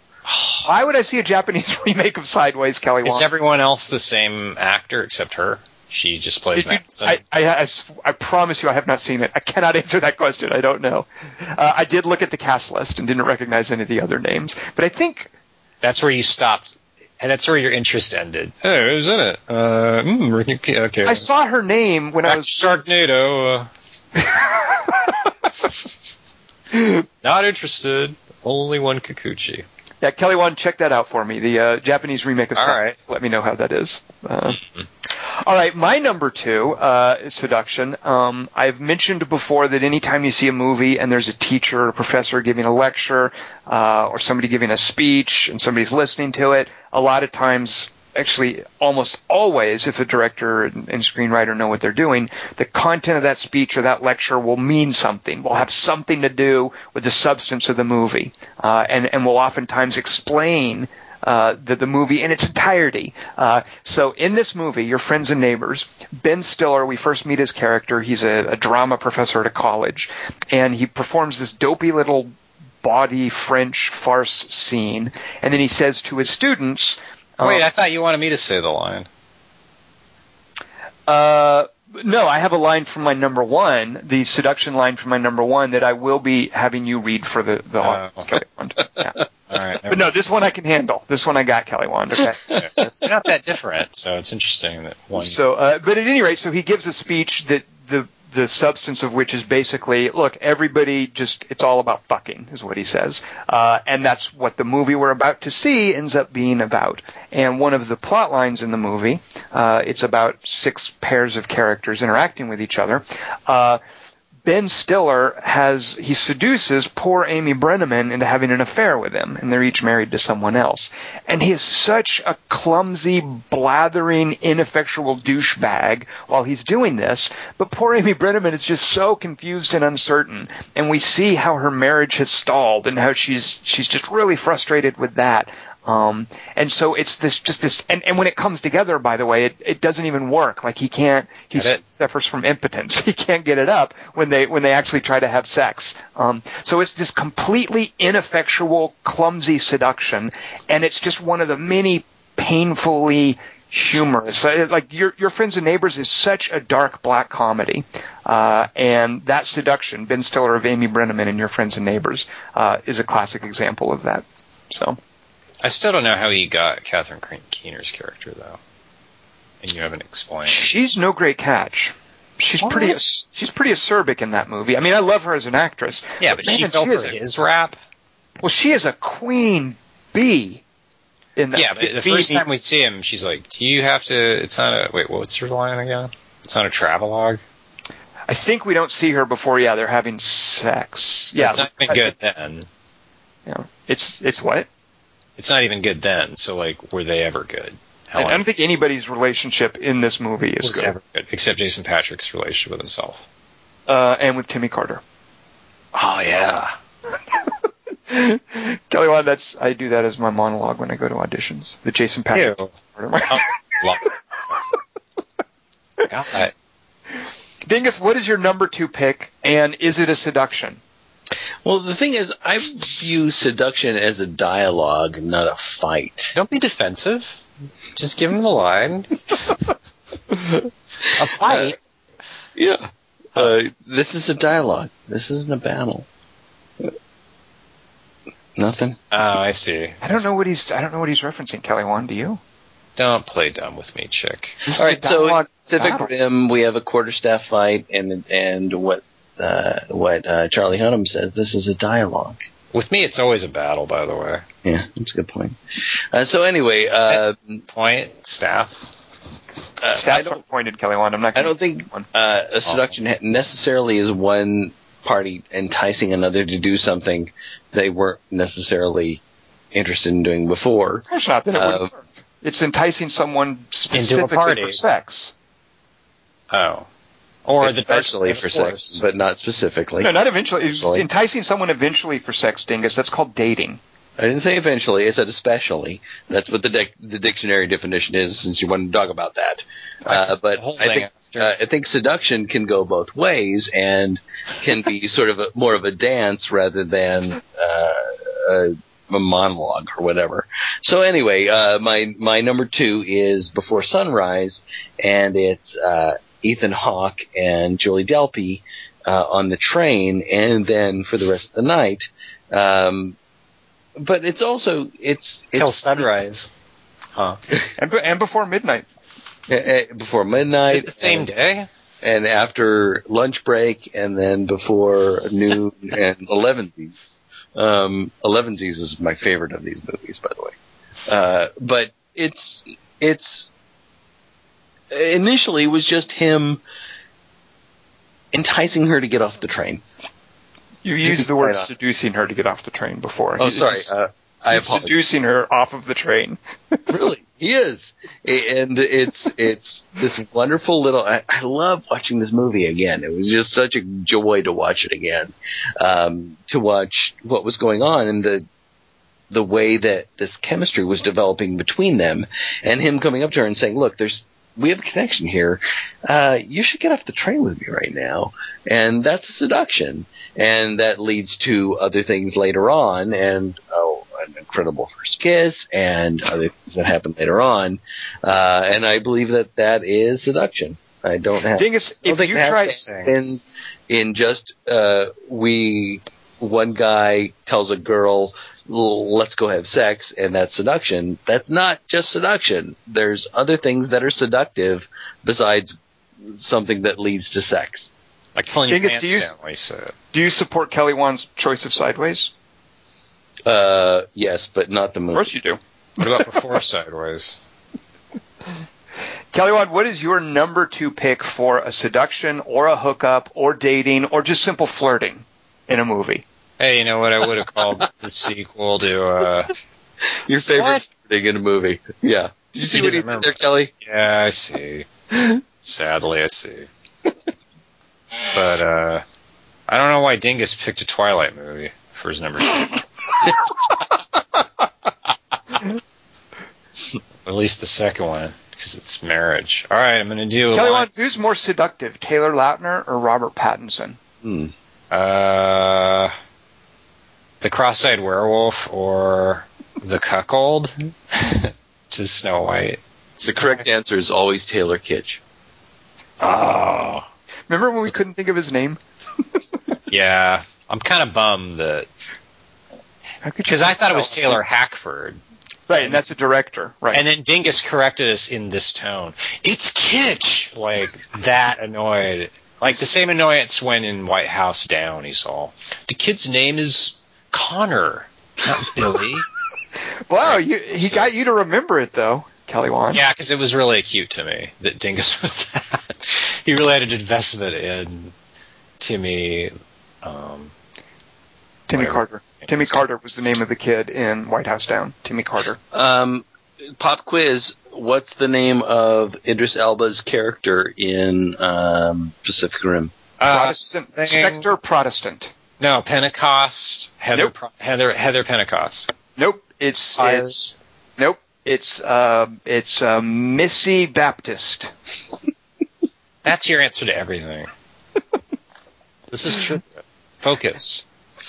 Why would I see a Japanese <laughs> remake of Sideways, Kelly Is Wong? everyone else the same actor except her? She just plays If you- Madsen. I, I, I s- I promise you I have not seen it. I cannot <laughs> answer that question. I don't know. Uh, I did look at the cast list and didn't recognize any of the other names. But I think That's where you stopped. And that's where your interest ended. Oh, who's in it? Uh, mm, okay. okay. I saw her name when I Back to was. Sharknado. Uh, <laughs> not interested. Only one Kikuchi. Yeah, Kelly Wand, check that out for me. The uh, Japanese remake of All Sideways. right. Let me know how that is. Uh, <laughs> all right, my number two uh, is seduction. Um, I've mentioned before that anytime you see a movie and there's a teacher or a professor giving a lecture uh, or somebody giving a speech and somebody's listening to it, a lot of times, actually almost always, if a director and, and screenwriter know what they're doing, the content of that speech or that lecture will mean something, will have something to do with the substance of the movie, uh, and, and will oftentimes explain uh, the, the movie in its entirety. Uh, so in this movie, Your Friends and Neighbors, Ben Stiller, we first meet his character. He's a, a drama professor at a college, and he performs this dopey little bawdy French farce scene, and then he says to his students, Wait, Um, I thought you wanted me to say the line. Uh, no, I have a line from my number one, the seduction line from my number one that I will be having you read for the the Kelly Wand. <laughs> Yeah. All right, But no, this one I can handle. This one I got Kelly Wand. Okay. <laughs> they're not that different, so it's interesting that one. So, uh, but at any rate, so he gives a speech that the the substance of which is basically, look, everybody just it's all about fucking, is what he says, uh, and that's what the movie we're about to see ends up being about. And one of the plot lines in the movie, uh, it's about six pairs of characters interacting with each other. Uh, Ben Stiller has he seduces poor Amy Brenneman into having an affair with him, and they're each married to someone else. And he is such a clumsy, blathering, ineffectual douchebag while he's doing this. But poor Amy Brenneman is just so confused and uncertain, and we see how her marriage has stalled and how she's she's just really frustrated with that. Um, and so it's this, just this, and, and when it comes together, by the way, it, it doesn't even work. Like he can't, he suffers from impotence. <laughs> He can't get it up when they, when they actually try to have sex. Um, so it's this completely ineffectual, clumsy seduction, and it's just one of the many painfully humorous. Like your your friends and neighbors is such a dark black comedy, uh, and that seduction, Ben Stiller of Amy Brenneman in Your Friends and Neighbors, uh, is a classic example of that. So. I still don't know how he got Catherine Keener's character though, and you haven't explained. She's no great catch. She's What? pretty. She's pretty acerbic in that movie. I mean, I love her as an actress. Yeah, but she man, fell she is for a- his rap. Well, she is a queen bee. In that. Yeah, but the bee- first time we see him, she's like, "Do you have to? It's not a wait. What's her line again? It's not a travelogue. I think we don't see her before. Yeah, they're having sex. Yeah, it's not even good then. Yeah, it's it's what? It's not even good then. So like, were they ever good? I, I don't think anybody's relationship in this movie is good. ever good except Jason Patric's relationship with himself. Uh, and with Timmy Carter. Oh yeah. <laughs> Kelly Wand, that's I do that as my monologue when I go to auditions. The Jason Patric. Oh, love <laughs> it. Dingus, what is your number two pick, and is it a seduction? Well, the thing is, I view seduction as a dialogue, not a fight. Don't be defensive. Just give him the line. <laughs> a fight. Yeah. Uh, this is a dialogue. This isn't a battle. Nothing. Oh, I see. I don't know what he's. I don't know what he's referencing. Kelly Wand, do you? Don't play dumb with me, chick. This All is right. a So dialogue Pacific battle. Rim, we have a quarterstaff fight, and and what uh, what uh, Charlie Hunnam says. This is a dialogue. With me, it's always a battle. By the way. Yeah, that's a good point. Uh, so anyway, uh, Point staff. uh, I Stats don't are pointed, Kelly Wand. I'm not. I don't think uh, a seduction ha- necessarily is one party enticing another to do something they weren't necessarily interested in doing before. Of course not. Then it Uh, wouldn't work. It's enticing someone specifically party. for sex. Oh. Or the Especially for sex, but not specifically. No, not eventually. It's Eventually. enticing someone eventually for sex, Dingus. That's called dating. I didn't say eventually. I said especially. That's what the dic- the dictionary definition is. Since you wanted to talk about that, uh, but The whole I think uh, I think seduction can go both ways and can be <laughs> sort of a, more of a dance rather than uh, a, a monologue or whatever. So anyway, uh, my my number two is Before Sunrise, and it's uh, Ethan Hawke and Julie Delpy uh, on the train, and then for the rest of the night. Um, but it's also it's Till sunrise. Huh. <laughs> And, and before midnight. uh, uh, before midnight. The same and, day? and after lunch break, and then before noon <laughs> and elevensies. Um, elevensies is my favorite of these movies, by the way. Uh, but it's it's initially it was just him enticing her to get off the train. You used the <laughs> word seducing her to get off the train before. Oh, He's- sorry. he's- Uh, I he's apologize. seducing her off of the train. <laughs> really he is and it's it's this wonderful little I, I love watching this movie again it was just such a joy to watch it again um to watch what was going on and the the way that this chemistry was developing between them and him coming up to her and saying look there's we have a connection here uh you should get off the train with me right now and that's a seduction and that leads to other things later on and oh an incredible first kiss and other things that happen later on. Uh, and I believe that that is seduction. I don't have. Dingus, I don't if you try, in in just uh, we one guy tells a girl "L- let's go have sex and that's seduction that's not just seduction there's other things that are seductive besides something that leads to sex Like pulling your Dingus, pants do you- down, we said. do you support Kelly Wand's choice of Sideways? uh yes but not the Of course you do. What about before <laughs> Sideways? Kelly Wand, what is your number two pick for a seduction or a hookup or dating or just simple flirting in a movie? Hey, you know what I would have called <laughs> the sequel to? uh your favorite thing in a movie yeah did you see He what he doesn't did there Kelly Yeah, I see. Sadly, I see. But uh I don't know why Dingus picked a Twilight movie for his number two. <laughs> At least the second one, because it's marriage. All right, I'm going to do a Kelly line- who's more seductive, Taylor Lautner or Robert Pattinson? hmm. Uh, the cross-eyed werewolf or the cuckold <laughs> to Snow White. the correct answer is always Taylor Kitsch Oh, Remember when we couldn't think of his name? <laughs> yeah. I'm kind of bummed that How could you because I thought it was tell? Taylor Hackford, Right, and that's a director. Right. and then Dingus corrected us in this tone. It's Kitsch. Like that annoyed. Like the same annoyance when in White House Down he saw the kid's name is Connor, not Billy. <laughs> wow, you, he So- got you to remember it though, Kelly Wand. Yeah, because it was really acute to me that Dingus <laughs> was that. he really had an investment in Timmy. Um, Timmy whatever. Carter. Timmy Carter was the name of the kid in White House Down. Timmy Carter. Um, pop quiz. What's the name of Idris Elba's character in um, Pacific Rim? uh, Protestant. thing- Spectre Protestant. No, Pentecost. Heather. Nope. Heather. Heather Pentecost. Nope. It's Fire. it's nope. It's uh it's uh, Missy Baptist. <laughs> That's your answer to everything. <laughs> this is true. Focus.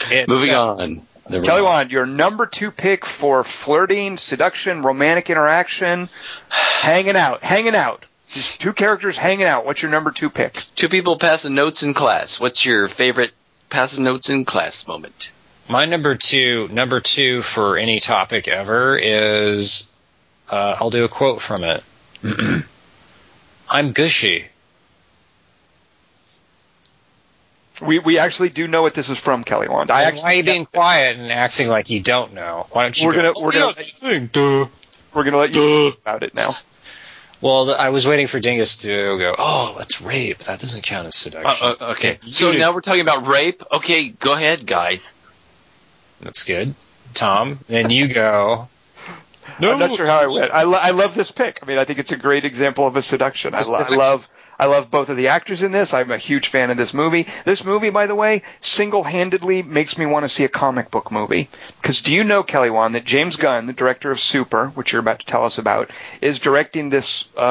It's, Moving uh, on. Never Kelly mind. Wan, your number two pick for flirting, seduction, romantic interaction, hanging out, hanging out. Just two characters hanging out. What's your number two pick? Two people passing notes in class. What's your favorite passing notes in class moment? My number two, number two for any topic ever is, uh, I'll do a quote from it. <clears throat> I'm gushy. We we actually do know what this is from, Kelly Wand. I Why are you being quiet and acting like you don't know? Why don't you? We're go, gonna- "Oh, we're yeah, gonna- that thing, duh." we're gonna let you talk about it now. Well, I was waiting for Dingus to go. Oh, that's rape. That doesn't count as seduction. Uh, uh, okay. So now we're talking about rape. Okay, go ahead, guys. That's good, Tom. Then you go. No, I'm not sure how I went. I, lo- I love this pick. I mean, I think it's a great example of a seduction. I, It's a lo- I love I love both of the actors in this. I'm a huge fan of this movie. This movie, by the way, single-handedly makes me want to see a comic book movie. Because do you know, Kelly Wand, that James Gunn, the director of Super, which you're about to tell us about, is directing this uh,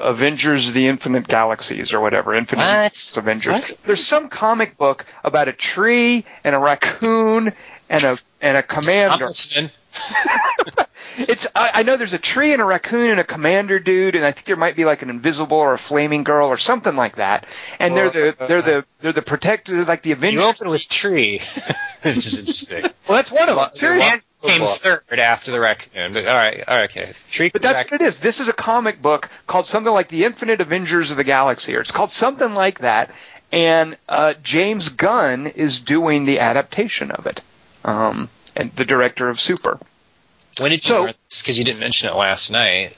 Avengers: The Infinite Galaxies or whatever. Infinite What? Avengers. What? There's some comic book about a tree and a raccoon and a and a commander. <laughs> It's I, I know there's a tree and a raccoon and a commander dude, and I think there might be like an invisible or a flaming girl or something like that. And they're the they're the they're the protector like the Avengers. You open with tree, <laughs> which is interesting. Well, that's one of them. Seriously. Came third after the raccoon. But all right, all right, okay. Tree, But that's raccoon. what it is. This is a comic book called something like The Infinite Avengers of the Galaxy, or it's called something like that. And uh, James Gunn is doing the adaptation of it, um, and the director of Super. When did you So- Because you didn't mention it last night.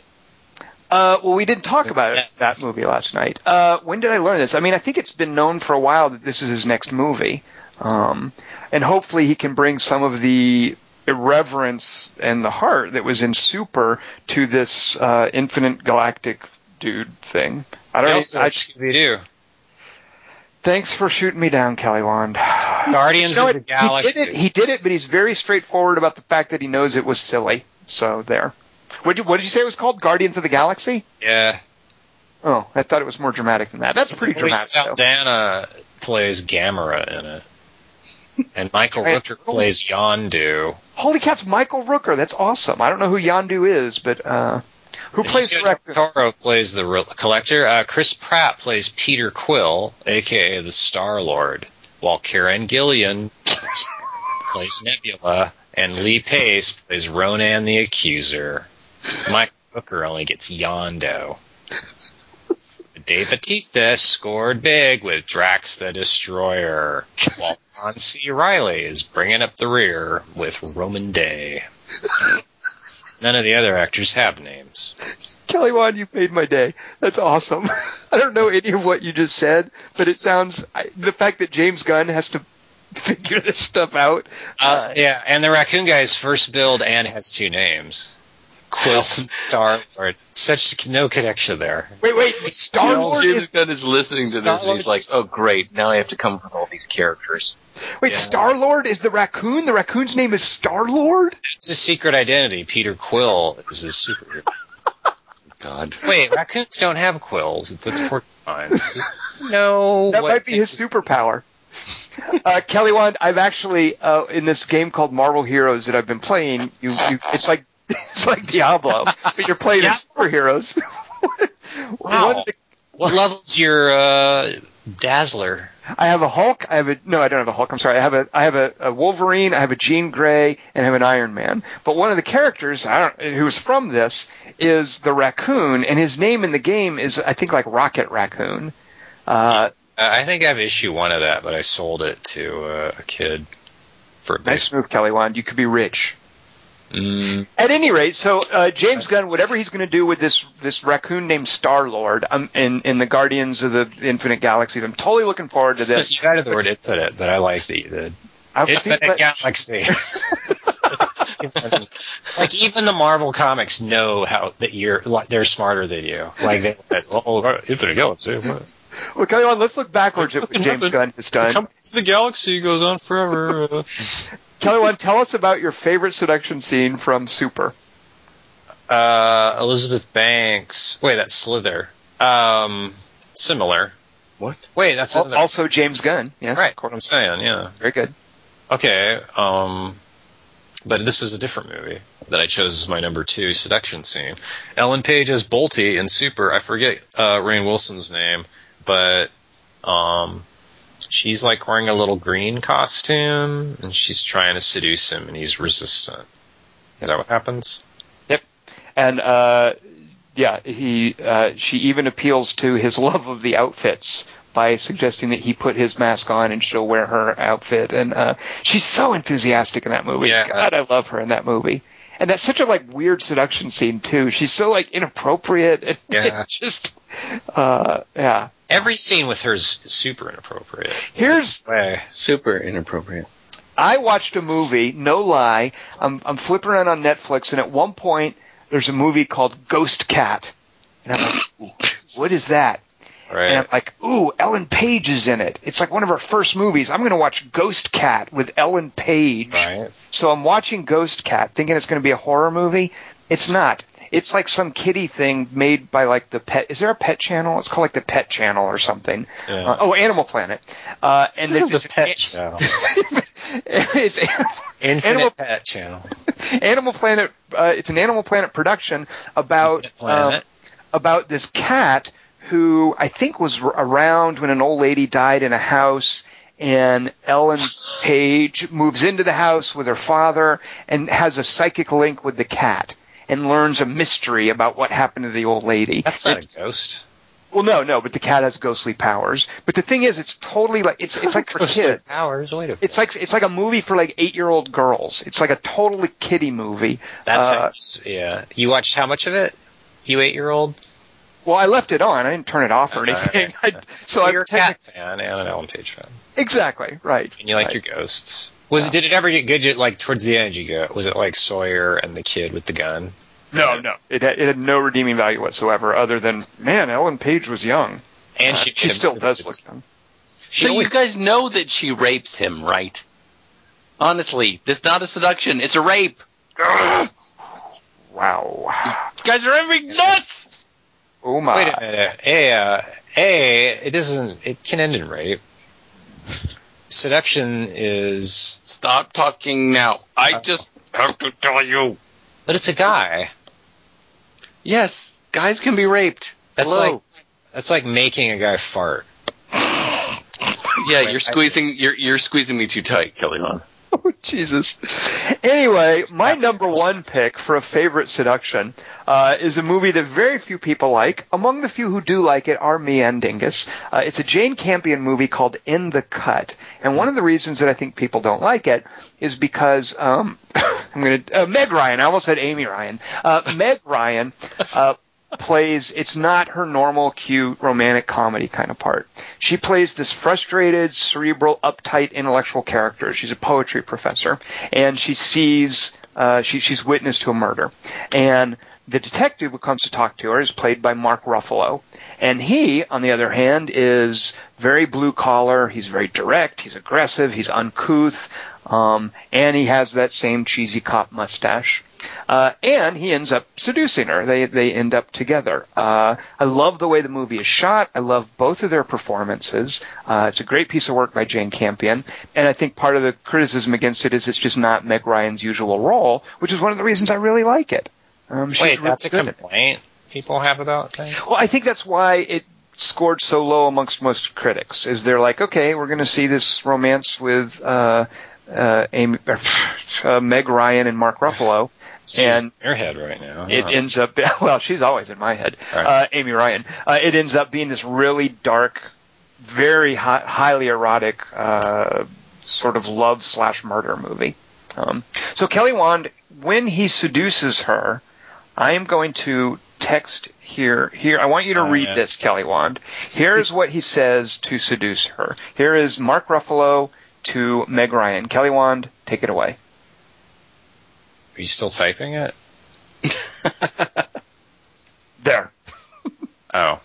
Uh, well, we didn't talk about it, that movie last night. Uh, when did I learn this? I mean, I think it's been known for a while that this is his next movie, um, and hopefully he can bring some of the irreverence and the heart that was in Super to this uh, Infinite Galactic dude thing. I don't. also, I, Scooby Doo. Thanks for shooting me down, Kelly Wand. Guardians of the Galaxy. He did it. He did it, but he's very straightforward about the fact that he knows it was silly. So there. What did you, what did you say it was called? Guardians of the Galaxy? yeah. Oh, I thought it was more dramatic than that. That's pretty Louis dramatic. though. Saldana plays Gamora in it. And Michael <laughs> Rooker plays Yondu. Holy cat's Michael Rooker. That's awesome. I don't know who Yondu is, but uh, who plays the Benicio Toro plays the re- collector. Uh, Chris Pratt plays Peter Quill, aka the Star Lord, while Karen Gillan <laughs> plays Nebula, and Lee Pace plays Ronan the Accuser. Mike Hooker only gets Yondo. Dave Batista scored big with Drax the Destroyer, while John C. Reilly is bringing up the rear with Rhomann Dey. None of the other actors have names. Kelly Wand, you made my day. That's awesome. <laughs> I don't know any of what you just said, but it sounds I, the fact that James Gunn has to <laughs> figure this stuff out. Uh, yeah, and the raccoon guy's first build and has two names. Quill and Star Lord. Such no connection there. Wait, wait, Star Lord James is Gunn is listening to this and he's like, oh great, now I have to come up with all these characters. wait, Yeah. Star Lord is the raccoon. The raccoon's name is Star Lord. It's a secret identity. Peter Quill is his superhero. <laughs> God. Wait, raccoons don't have quills. That's porcupines. <laughs> No. That what- might be his superpower. <laughs> Uh, Kelly Wand, I've actually uh, in this game called Marvel Heroes that I've been playing. You, you it's like <laughs> it's like Diablo, but you're playing as superheroes. <laughs> Wow. One of the- What level's your uh, Dazzler? I have a Hulk. I have a no. I don't have a Hulk. I'm sorry. I have a I have a, a Wolverine. I have a Jean Grey, and I have an Iron Man. But one of the characters I don't, who's from this is the raccoon, and his name in the game is I think like Rocket Raccoon. Uh, Uh, I think I have issue one of that, but I sold it to uh, a kid for a base. nice move, Kelly Wand. You could be rich. Mm, At any rate, so uh, James Gunn, whatever he's going to do with this this raccoon named Star Lord um, in in the Guardians of the Infinite Galaxies, I'm totally looking forward to this. <laughs> you added the word infinite, but I like the, the I think infinite that- galaxy. <laughs> like even the Marvel comics know how that you're like they're smarter than you. Like they, oh, infinite galaxy. What? well, Kelly Wand, let's look backwards at what What James happened? Gunn has done. Companies of the Galaxy goes on forever. <laughs> Kelly Wand, tell us about your favorite seduction scene from Super. Uh, Elizabeth Banks. Wait, that's Slither. Um, similar. What? Wait, that's Al- Also, James Gunn. Yes, right. What I'm saying. Yeah. very good. Okay. Um, but this is a different movie that I chose as my number two seduction scene. Ellen Page as Boltie in Super. I forget uh, Rainn Wilson's name, but um, she's like wearing a little green costume, and she's trying to seduce him, and he's resistant. Is that what happens? Yep. And uh, yeah, he uh, she even appeals to his love of the outfits by suggesting that he put his mask on and she'll wear her outfit. And uh, she's so enthusiastic in that movie. Yeah. God, I love her in that movie. And that's such a like weird seduction scene too. She's so like inappropriate. And Yeah. <laughs> just uh, yeah. Every scene with her is super inappropriate. Here's Way. Super inappropriate. I watched a movie, no lie. I'm, I'm flipping around on Netflix, and at one point, there's a movie called Ghost Cat. And I'm like, what is that? And I'm like, ooh, Ellen Page is in it. It's like one of her first movies. I'm going to watch Ghost Cat with Ellen Page. Right. So I'm watching Ghost Cat, thinking it's going to be a horror movie. It's not. It's like some kitty thing made by like the pet. Is there a pet channel? It's called like the Pet Channel or something. Yeah. Uh, oh, Animal Planet. Uh, and there's the this- pet channel. <laughs> it's Infinite Animal- Pet Channel. <laughs> Animal Planet. Uh, it's an Animal Planet production about Planet. um, about this cat who I think was r- around when an old lady died in a house. And Ellen Page moves into the house with her father and has a psychic link with the cat and learns a mystery about what happened to the old lady. That's not a ghost. well, no, no, but the cat has ghostly powers. But the thing is, it's totally like it's it's like <laughs> for kids. Powers. Wait a It's like it's like a movie for like eight year old girls. It's like a totally kiddie movie. That's uh, yeah. You watched how much of it? You eight year old. Well, I left it on. I didn't turn it off or anything. <laughs> I, so you're a cat fan and an Ellen Page fan, exactly right. and you like Right. your ghosts. Was it? Did it ever get good? you- Like towards the end, you go. Was it like Sawyer and the kid with the gun? No, no, it had, it had no redeeming value whatsoever, other than man, Ellen Page was young. And Uh, she, she still does look young. So always, you guys know that she rapes him, right? Honestly, this is not a seduction; it's a rape. <gasps> Wow. you guys are every nuts. Oh my. wait a minute. A, uh, a, it doesn't. It can end in rape. Seduction is Stop talking now. I uh, just have to tell you. But it's a guy. Yes, guys can be raped. That's Hello. like that's like making a guy fart. <sighs> yeah, you're squeezing you're you're squeezing me too tight, Kelly Hahn. <laughs> Oh, Jesus. Anyway, my number one pick for a favorite seduction uh, is a movie that very few people like. Among the few who do like it are me and Dingus. Uh, it's a Jane Campion movie called In the Cut, and one of the reasons that I think people don't like it is because um, <laughs> I'm going to uh, Meg Ryan. I almost said Amy Ryan. Uh, Meg Ryan. Plays it's not her normal cute romantic comedy kind of part. She plays this frustrated, cerebral, uptight intellectual character. She's a poetry professor and she sees uh, she, she's witness to a murder. And the detective who comes to talk to her is played by Mark Ruffalo. And he, on the other hand, is very blue collar. He's very direct. He's aggressive. He's uncouth. Um, and he has that same cheesy cop mustache. Uh, and he ends up seducing her. They they end up together. Uh, I love the way the movie is shot. I love both of their performances. Uh, it's a great piece of work by Jane Campion, and I think part of the criticism against it is it's just not Meg Ryan's usual role, which is one of the reasons I really like it. Um, she's Wait, really that's a good at it. complaint people have about things. Well, I think that's why it scored so low amongst most critics. Is they're like, okay, we're going to see this romance with uh, uh, Amy, <laughs> uh, Meg Ryan and Mark Ruffalo. She's and in your head right now. it ends up <laughs> well she's always in my head. Right. uh, amy ryan. Uh, it ends up being this really dark very hi- highly erotic uh, sort of love slash murder movie. Um, so kelly wand when he seduces her i am going to text here here i want you to Oh, read yeah. this kelly wand. Here's what he says to seduce her. Here is mark ruffalo to meg ryan. Kelly wand take it away Are you still typing it? <laughs> there <laughs> Oh.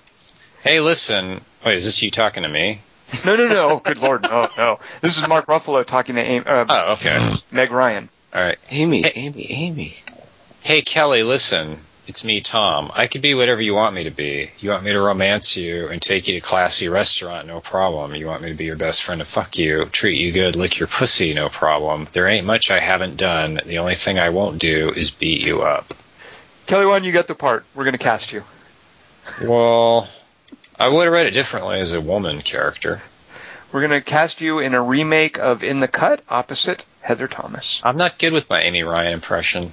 Hey, listen. Wait, is this you talking to me? No, no, no. Oh, good lord, no, no. This is Mark Ruffalo talking to Amy, uh, Oh, okay. Meg Ryan. All right. Amy, Hey. Amy, Amy. Hey, Kelly, listen. It's me, Tom. I could be whatever you want me to be. You want me to romance you and take you to a classy restaurant, no problem. You want me to be your best friend to fuck you, treat you good, lick your pussy, no problem. There ain't much I haven't done. The only thing I won't do is beat you up. Kelly Wand, you got the part. We're going to cast you. Well, I would have read it differently as a woman character. We're going to cast you in a remake of In the Cut opposite Heather Thomas. I'm not good with my Amy Ryan impression.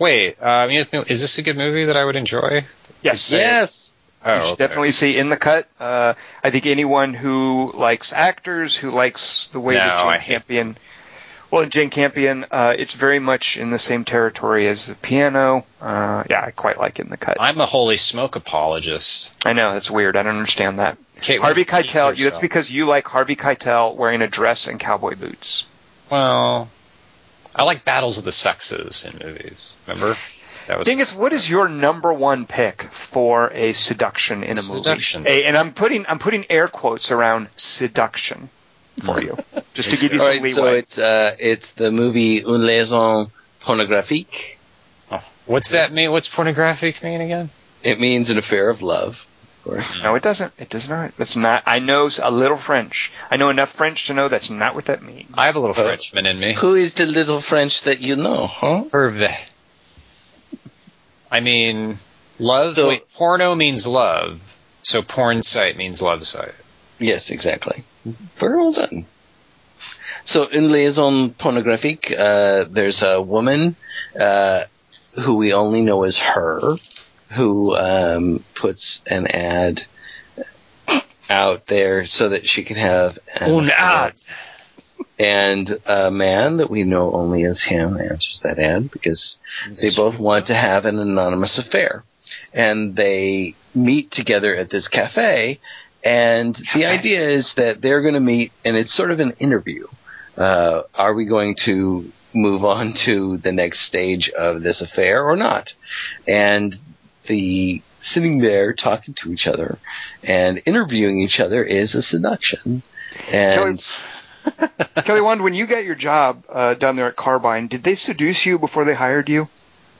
Wait, uh, you is this a good movie that I would enjoy? Yes. Yes. Oh, You should okay. definitely see In the Cut. Uh, I think anyone who likes actors, who likes the way No, that Jane I hate- Campion, well, Jane Campion, uh, it's very much in the same territory as the piano. Uh, yeah, I quite like In the Cut. I'm a holy smoke apologist. I know that's weird. I don't understand that. Kate Harvey Keitel. That's herself. because you like Harvey Keitel wearing a dress and cowboy boots. Well, I like battles of the sexes in movies. Remember? That was Dingus, what is your number one pick for a seduction in a movie? A- and I'm putting I'm putting air quotes around seduction for you, just to give you All some right, so it's uh, it's the movie Une liaison pornographique. Oh, what's that mean? What's pornographic mean again? It means an affair of love, of course. no, it doesn't. It does not. That's not. I know a little French. I know enough French to know that's not what that means. I have a little Oh. Frenchman in me. Who is the little French that you know, huh? Hervé. I mean, love. So- wait, porno means love, so porn site means love site. Yes, exactly. Very well done. So in liaison pornographique, uh, there's a woman uh, who we only know as her, who um, puts an ad out there so that she can have an Un ad. and a man that we know only as him answers that ad because they both want to have an anonymous affair. And they meet together at this cafe, and the idea is that they're going to meet, and it's sort of an interview. Uh, are we going to move on to the next stage of this affair or not? And the sitting there talking to each other and interviewing each other is a seduction. And Kelly <laughs> Wand, when you got your job uh, down there at Carbine, did they seduce you before they hired you?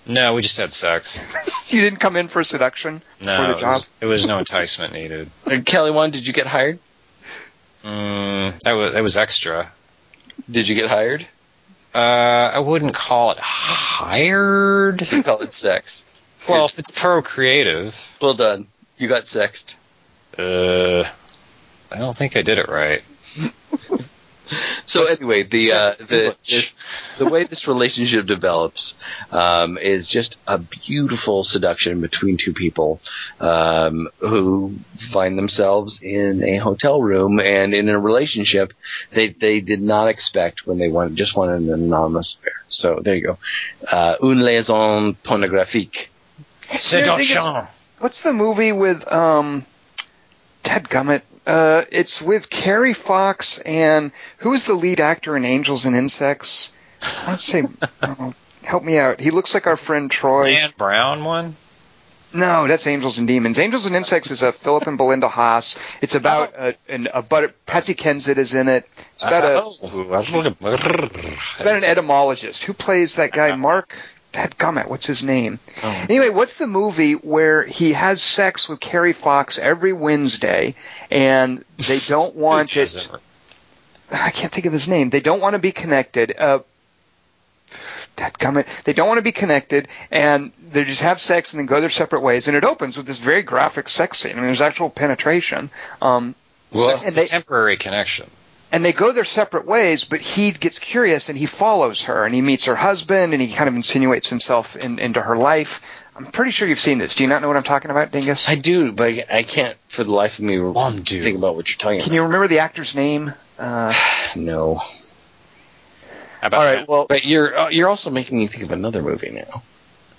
No, we just had sex. <laughs> You didn't come in for seduction No, for the it job. was, it was no enticement needed. Uh, Kelly, one, did you get hired? Mm, that was that was extra. Did you get hired? Uh, I wouldn't call it hired. You call it sex. <laughs> Well, if it's procreative, Well done. You got sexed. uh, I don't think I did it right. <laughs> So anyway, the uh, the this, the way this relationship develops um, is just a beautiful seduction between two people um, who find themselves in a hotel room and in a relationship they they did not expect when they wanted just wanted an anonymous affair. So there you go, uh, une liaison pornographique. Seduction. What's the movie with um Ted Gummit? Uh, it's with Carrie Fox and who is the lead actor in Angels and Insects? Let's say, oh, help me out. He looks like our friend Troy. Dan Brown one. No, that's Angels and Demons. Angels and Insects is a Philip and Belinda Haas. It's about a, an, a but Patsy Kensit is in it. It's about a Ooh, I was looking. it's about an etymologist who plays that guy Mark. That gummit, what's his name? Oh. Anyway, what's the movie where he has sex with Kerry Fox every Wednesday, and they <laughs> don't want it? doesn't? I can't think of his name. They don't want to be connected. Uh, dadgummit. They don't want to be connected, and they just have sex and then go their separate ways. And it opens with this very graphic sex scene. I mean, there's actual penetration. Um, Well, and it's they- a temporary connection. And they go their separate ways, but he gets curious and he follows her and he meets her husband and he kind of insinuates himself in, into her life. I'm pretty sure you've seen this. Do you not know what I'm talking about, Dingus? I do, but I I can't for the life of me One dude. think about what you're talking about. Can you remember the actor's name? Uh, about. <sighs> No, How about all right. Well, but you're uh, you're also making me think of another movie now.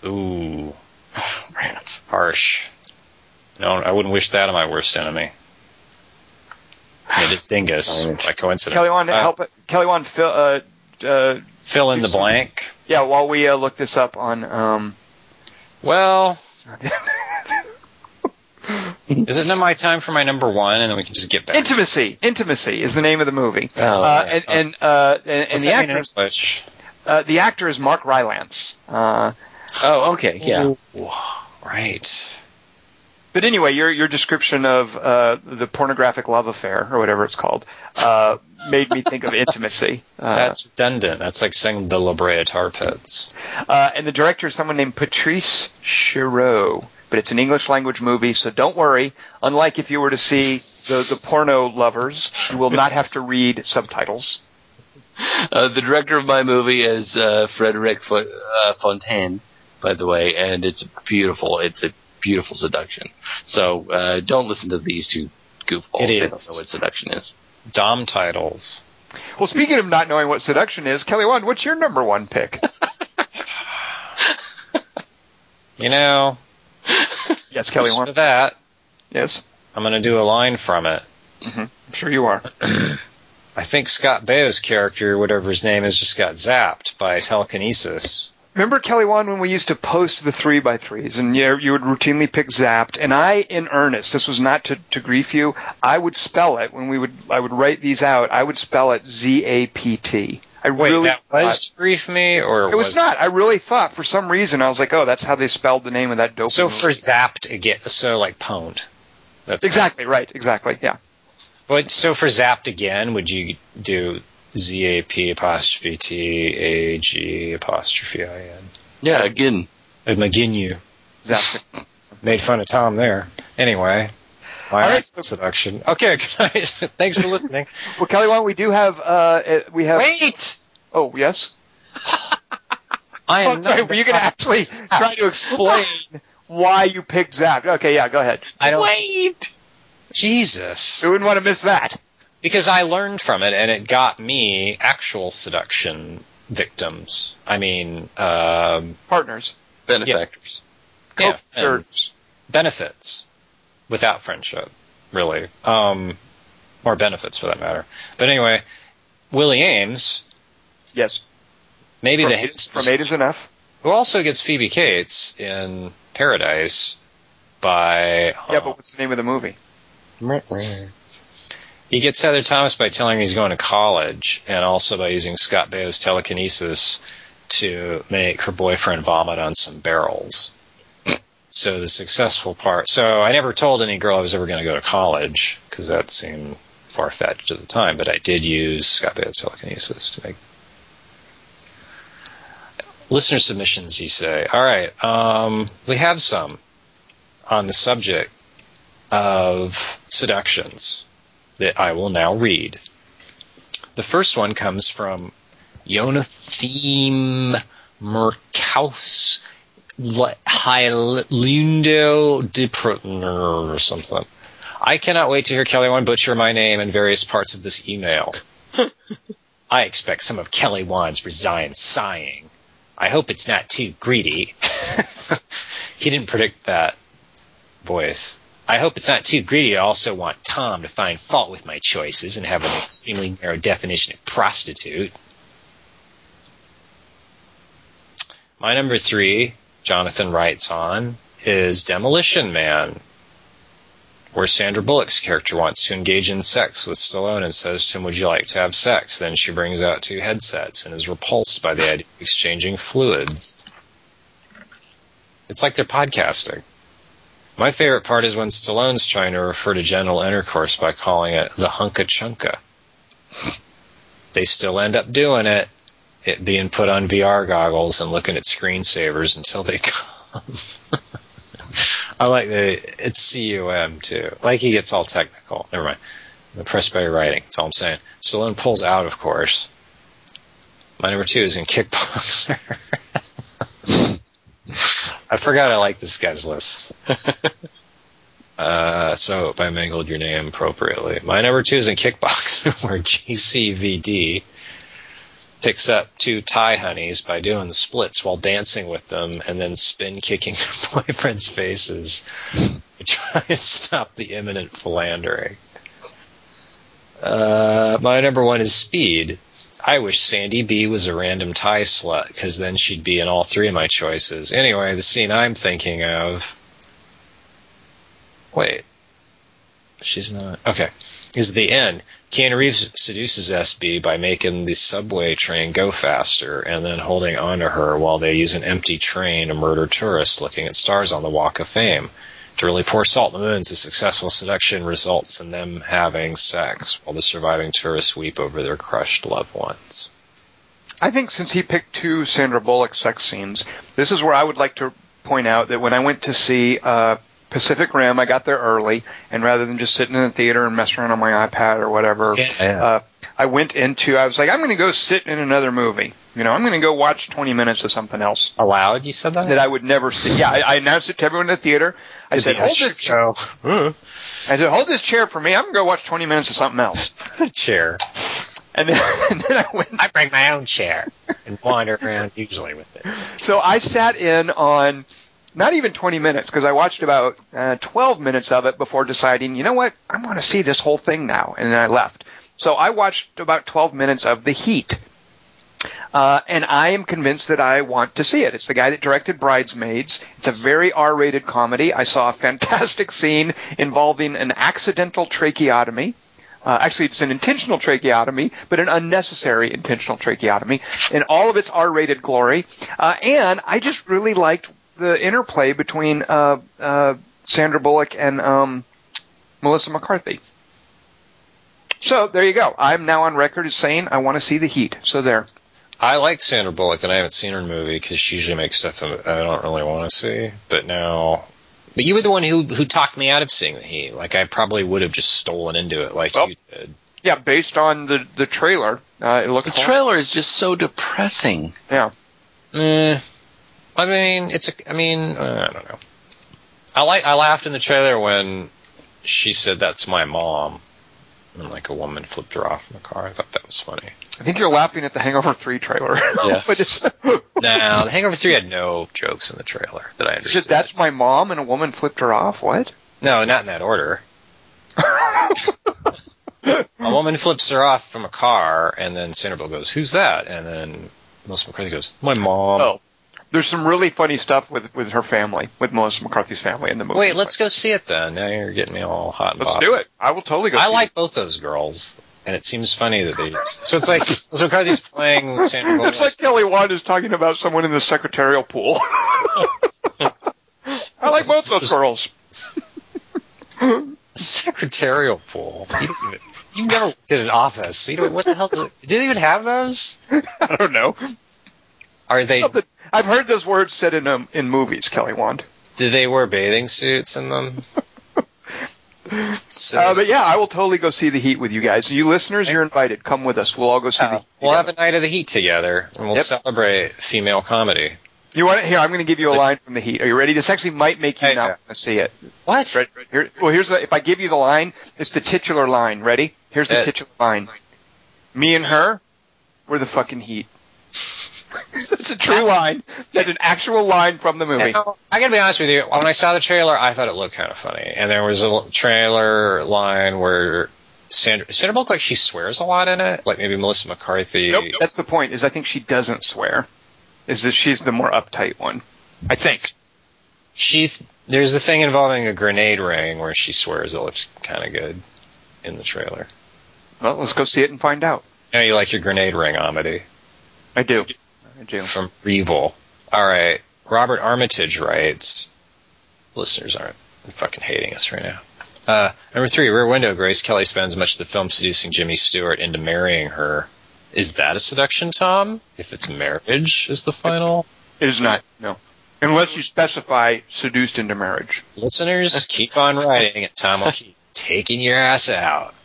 Ooh, <sighs> Rats. harsh. No, I wouldn't wish that on my worst enemy. I mean, it's Dingus by coincidence. Kelly, Wand, Uh, help it. Kelly, Wand, fill, uh, uh, fill in the do some- blank. yeah, while we uh, look this up on. Um, Well, <laughs> is it not my time for my number one, and then we can just get back? Intimacy. Intimacy is the name of the movie. Oh, uh, yeah. and and, uh, and, and the that actor, uh, the actor is Mark Rylance. Uh, Oh, okay, yeah. Ooh, right. But anyway, your your description of uh, the pornographic love affair or whatever it's called uh, made me think of intimacy. <laughs> Uh, That's redundant. That's like saying the La Brea Tar Pits. uh, and the director is someone named Patrice Chéreau. But it's an English language movie, so don't worry. Unlike if you were to see the, the porno lovers, you will not have to read subtitles. Uh, the director of my movie is uh, Frederic Fo- uh, Fonteyne, by the way, and it's beautiful. It's a beautiful seduction. So uh, don't listen to these two goofballs. They don't Idiots. know what seduction is. Dom titles. Well, speaking of not knowing what seduction is, Kelly Wand, what's your number one pick? <laughs> You know, yes, Kelly just Wand. for that, Yes, I'm going to do a line from it. I'm sure you are. <clears throat> I think Scott Baio's character, whatever his name is, just got zapped by telekinesis. Remember Kelly Wand when we used to post the three by threes and you, you would routinely pick zapped? And I in earnest this was not to, to grief you I would spell it when we would I would write these out. I would spell it Z A P T. I Wait, really that was thought- to grief me, or it was not. I really thought for some reason I was like oh that's how they spelled the name of that dope So for zapped again, so like pwned. That's exactly right exactly yeah. But so for zapped again, would you do Z A P apostrophe T A G apostrophe I N? Yeah, again. Uh, McGinnu. zapped Made fun of Tom there. Anyway. My All right, so- introduction. Okay, <laughs> good night. Thanks for listening. <laughs> well Kelly Wand we do have uh uh, we have Wait! oh yes <laughs> I oh, am sorry not were you gonna actually try to explain why you picked zapped okay yeah go ahead I don't. Wait! Jesus. we wouldn't want to miss that Because I learned from it, and it got me actual seduction victims. I mean, um, partners Benefactors. yeah, Co-thirds. benefits without friendship, really, um, or benefits for that matter. But anyway, Willie Aames, yes maybe from, the eight, from eight is enough who also gets Phoebe Cates in Paradise by Yeah, but what's the name of the movie? He gets Heather Thomas by telling her he's going to college, and also by using Scott Baio's telekinesis to make her boyfriend vomit on some barrels. So the successful part. So I never told any girl I was ever going to go to college because that seemed far fetched at the time. But I did use Scott Baio's telekinesis to make. Listener submissions, you say. All right. Um, we have some on the subject of seductions that I will now read. The first one comes from Jonathim Merkaus Hylundo Diprotner or something. I cannot wait to hear Kelly Wand butcher my name in various parts of this email. <laughs> I expect some of Kelly Wand's resign sighing. I hope it's not too greedy. <laughs> he didn't predict that voice. I hope it's not too greedy. I also want Tom to find fault with my choices and have an extremely narrow definition of prostitute. My number three, Jonathan writes on, is Demolition Man, where Sandra Bullock's character wants to engage in sex with Stallone and says to him, Would you like to have sex? Then she brings out two headsets and is repulsed by the idea of exchanging fluids. It's like they're podcasting. My favorite part is when Stallone's trying to refer to genital intercourse by calling it the hunka chunka. They still end up doing it, it being put on VR goggles and looking at screensavers until they <laughs> come. I like the it's cum too. Like he gets all technical. Never mind. The press by writing. That's all I'm saying. Stallone pulls out, of course. My number two is in Kickboxer. <laughs> I forgot I like this guy's list. <laughs> Uh, so I hope I mangled your name appropriately. My number two is in Kickboxer, <laughs> where JCVD picks up two Thai honeys by doing the splits while dancing with them and then spin kicking <laughs> their boyfriends' faces to try and stop the imminent philandering. Uh, my number one is Speed. I wish Sandy B was a random Thai slut because then she'd be in all three of my choices. Anyway, the scene I'm thinking of. Wait. She's not. Okay. Is the end. Keanu Reeves seduces SB by making the subway train go faster and then holding onto her while they use an empty train to murder tourists looking at stars on the Walk of Fame. To really pour salt in the moons, a successful seduction results in them having sex while the surviving tourists weep over their crushed loved ones. I think since he picked two Sandra Bullock sex scenes, this is where I would like to point out that when I went to see uh, Pacific Rim, I got there early, and rather than just sitting in the theater and messing around on my iPad or whatever, Yeah. uh, I went into. I was like, I'm going to go sit in another movie. You know, I'm going to go watch 20 minutes of something else Aloud, you said that? that I would never see. Yeah, I, I announced it to everyone in the theater. I said, hold this. Chair. <laughs> I said, hold this chair for me. I'm going to go watch 20 minutes of something else. <laughs> the chair. And then, <laughs> and then I went I bring my own chair and wander around usually with it. So I sat in on not even 20 minutes because I watched about uh, 12 minutes of it before deciding, you know what, I want to see this whole thing now, and then I left. So I watched about 12 minutes of The Heat. Uh, and I am convinced that I want to see it. It's the guy that directed Bridesmaids. It's a very R-rated comedy. I saw a <laughs> fantastic scene involving an accidental tracheotomy. Uh, actually, it's an intentional tracheotomy, but an unnecessary intentional tracheotomy in all of its R-rated glory. Uh, and I just really liked the interplay between uh, uh, Sandra Bullock and um, Melissa McCarthy. So there you go. I'm now on record as saying I want to see the Heat. So there. I like Sandra Bullock, and I haven't seen her movie because she usually makes stuff I don't really want to see. But now, but you were the one who who talked me out of seeing the Heat. Like I probably would have just stolen into it, like Well, you did. Yeah, based on the the trailer, uh, it looked. The trailer is just so depressing. Yeah. Eh, I mean, it's a. I mean, uh, I don't know. I like. I laughed in the trailer when she said, "That's my mom," and like a woman flipped her off in the car. I thought that was funny. I think you're laughing at the Hangover 3 trailer. <laughs> Yeah. but it's, <laughs> No, The Hangover Three had no jokes in the trailer that I understood. said, that's my mom, and a woman flipped her off. What? No, not in that order. <laughs> A woman flips her off from a car, and then Sandra Bullock goes, "Who's that?" And then Melissa McCarthy goes, "My mom." Oh. There's some really funny stuff with with her family, with Melissa McCarthy's family in the movie. Wait, let's go see it then. Now you're getting me all hot and Let's bothered. do it. I will totally go. I see like it. both those girls, and it seems funny that they. So it's like Melissa McCarthy's playing Sandra Bullock. It's like Kelly Wand is talking about someone in the secretarial pool. <laughs> I like both those girls. <laughs> secretarial pool. You, don't even, you never worked in an office. You don't, what the hell? Does it, did it even have those? <laughs> I don't know. Are they? Something- I've heard those words said in um, in movies, Kelly Wand. Do they wear bathing suits in them? So, <laughs> Uh, but yeah, I will totally go see the Heat with you guys. You listeners, you're invited. Come with us. We'll all go see the uh, Heat. we'll have a night of the heat together, and we'll Yep. celebrate female comedy. You want it? Here, I'm going to give you a line from the Heat. Are you ready? This actually might make you Hey, not yeah. want to see it. What? Ready? Here, well, here's the. If I give you the line, it's the titular line. Ready? Here's the Yeah. titular line. Me and her, we're the fucking Heat. <laughs> <laughs> It's a true line. That's an actual line from the movie. I gotta be honest with you. When I saw the trailer, I thought it looked kind of funny, and there was a trailer line where Sandra Sandra Bullock like she swears a lot in it, like maybe Melissa McCarthy. Nope. That's the point. Is I think she doesn't swear. Is that she's the more uptight one? I think. She there's a thing involving a grenade ring where she swears it looks kind of good in the trailer. Well, let's go see it and find out. Now you like your grenade ring, Amity I do. I do. from Evil. All right, Robert Armitage writes. Listeners aren't fucking hating us right now. Uh, number three, Rear Window. Grace Kelly spends much of the film seducing Jimmy Stewart into marrying her. Is that a seduction, Tom? If it's marriage is the final? It is not. No. Unless you specify seduced into marriage. Listeners, keep on writing, and Tom will <laughs> keep taking your ass out.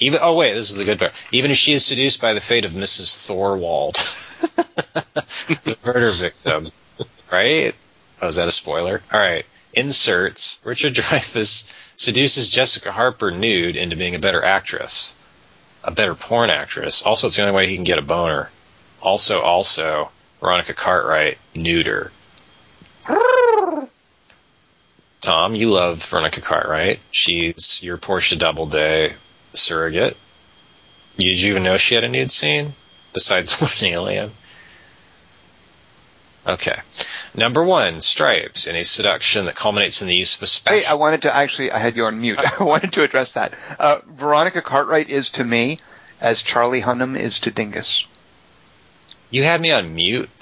Even oh wait, this is the good part. Even if she is seduced by the fate of Mrs. Thorwald, <laughs> the murder victim, right? Oh, is that a spoiler? All right. Inserts. Richard Dreyfuss seduces Jessica Harper nude into being a better actress, a better porn actress. Also, it's the only way he can get a boner. Also, also, Veronica Cartwright neuter. Tom, you love Veronica Cartwright. She's your Portia Doubleday surrogate. Did you even know she had a nude scene besides <laughs> one alien? Okay. Number one, Stripes, in a seduction that culminates in the use of a special. Hey, I wanted to actually, I had you on mute. <laughs> I wanted to address that. Uh, Veronica Cartwright is to me as Charlie Hunnam is to Dingus. you had me on mute. <laughs>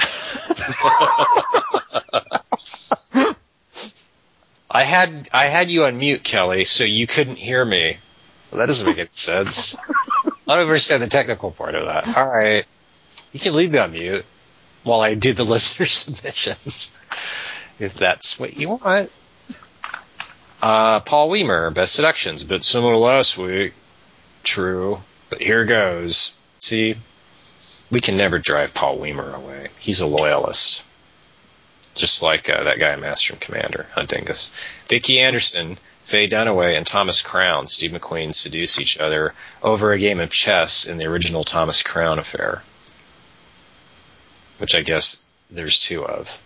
I had I had you on mute, Kelly, so you couldn't hear me. Well, that doesn't make any sense. <laughs> I don't understand the technical part of that. All right, you can leave me on mute while I do the <laughs> listener submissions, if that's what you want. Uh, Paul Weimer, Best Seductions, a bit similar to last week. True, but here goes. See, we can never drive Paul Weimer away. He's a loyalist. Just like uh, that guy, Master and Commander, Huntingus. Vicki Anderson, Faye Dunaway, and Thomas Crown, Steve McQueen, seduce each other over a game of chess in the original Thomas Crown affair. Which I guess there's two of.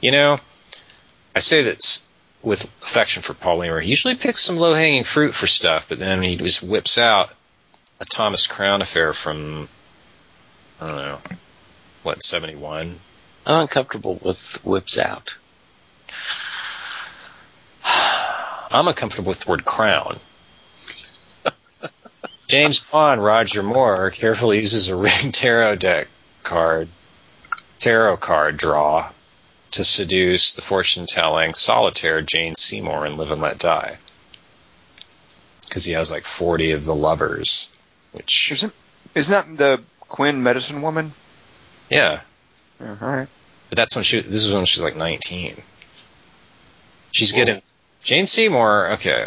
You know, I say this with affection for Paul Weimer. He usually picks some low hanging fruit for stuff, but then he just whips out a Thomas Crown affair from, I don't know, what, 71? I'm uncomfortable with whips out. I'm uncomfortable with the word crown. James Bond, Roger Moore, carefully uses a written tarot deck card, tarot card draw, to seduce the fortune telling solitaire Jane Seymour in Live and Let Die. Because he has like 40 of the lovers, which, Isn't, isn't that the Quinn medicine woman? yeah, Yeah, all right. But that's when she. This is when she's like 19. She's in Jane Seymour. Okay,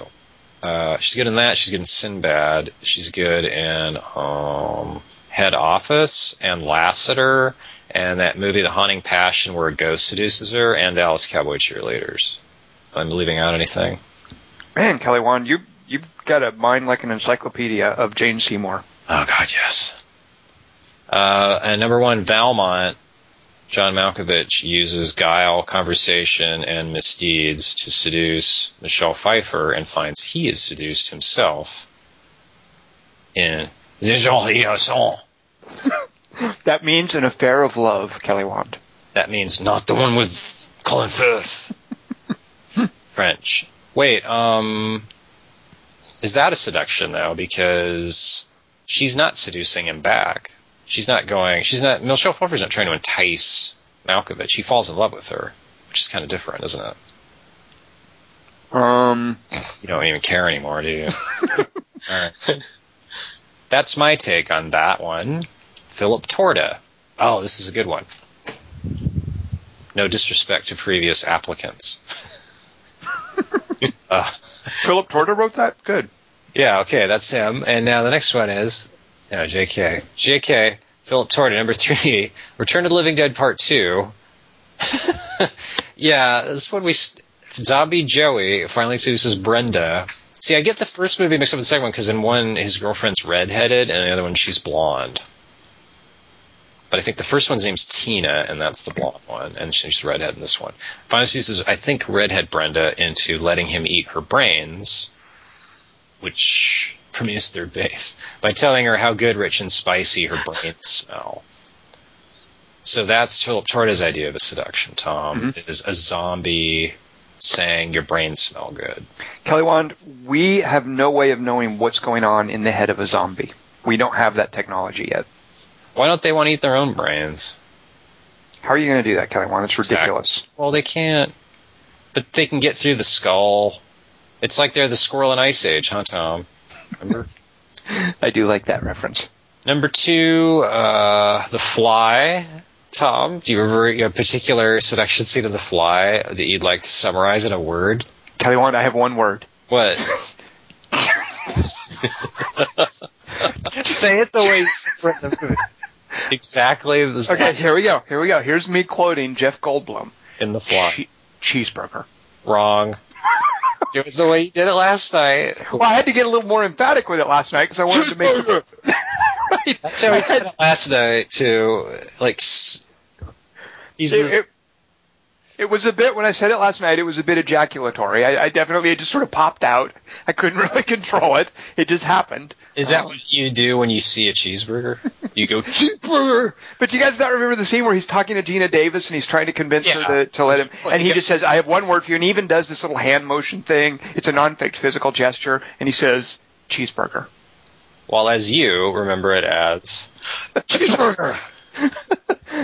uh, she's good in that. She's good in Sinbad. She's good in um, Head Office and Lassiter and that movie, The Haunting Passion, where a ghost seduces her, and Dallas Cowboy Cheerleaders. I'm leaving out anything. Man, Kelly Wand, you you've got a mind like an encyclopedia of Jane Seymour. Oh God, yes. Uh, and number one, Valmont. John Malkovich uses guile, conversation, and misdeeds to seduce Michelle Pfeiffer and finds he is seduced himself in Les gens innocents. <laughs> That means an affair of love, Kelly Wand. That means not the one with Colin Firth. <laughs> French. Wait, um, is that a seduction though? Because she's not seducing him back. She's not going. She's not. Michelle Pfeiffer's not trying to entice Malkovich. He falls in love with her, which is kind of different, isn't it? Um, You don't even care anymore, do you? <laughs> All right. That's my take on that one. Philip Torta. Oh, this is a good one. No disrespect to previous applicants. <laughs> uh, Philip Torta wrote that. Good. yeah, okay, that's him. And now the next one is no, JK. JK, Philip Torta, number three, <laughs> Return of the Living Dead Part 2. <laughs> yeah, this one we. St- Zombie Joey finally seduces Brenda. See, I get the first movie mixed up with the second one because in one, his girlfriend's redheaded, and in the other one, she's blonde. But I think the first one's name's Tina, and that's the blonde one, and she's redhead in this one. Finally seduces, I think, redhead Brenda into letting him eat her brains, which for me third base, by telling her how good, rich, and spicy her brains smell. So that's Philip Torta's idea of a seduction, Tom, mm-hmm. is a zombie saying your brains smell good. Kelly Wand, we have no way of knowing what's going on in the head of a zombie. We don't have that technology yet. Why don't they want to eat their own brains? How are you going to do that, Kelly Wand? It's Exactly. ridiculous. Well, they can't, but they can get through the skull. It's like they're the squirrel in Ice Age, huh, Tom? Remember? I do like that reference. Number two, uh, The Fly. Tom, do you remember a particular seduction scene of The Fly that you'd like to summarize in a word? Kelly Wand, I have one word. What? <laughs> Say it the way you the movie. Exactly the Okay, here we go. Here we go. Here's me quoting Jeff Goldblum. in The Fly. Che- cheeseburger. Wrong. Do it the way you did it last night. Well, I had to get a little more emphatic with it last night because I wanted to make right. <laughs> That's how he said it last night too. Like, he's it, the, it, it was a bit when I said it last night. It was a bit ejaculatory. I, I definitely it just sort of popped out. I couldn't <laughs> really control it. It just happened. is that Um, what you do when you see a cheeseburger? You go <laughs> cheeseburger. But you guys not remember the scene where he's talking to Geena Davis and he's trying to convince Yeah. her to, to let him, <laughs> and he just says, "I have one word for you," and he even does this little hand motion thing. It's a non-fake physical gesture, and he says, "Cheeseburger." While as you remember it as <laughs> cheeseburger.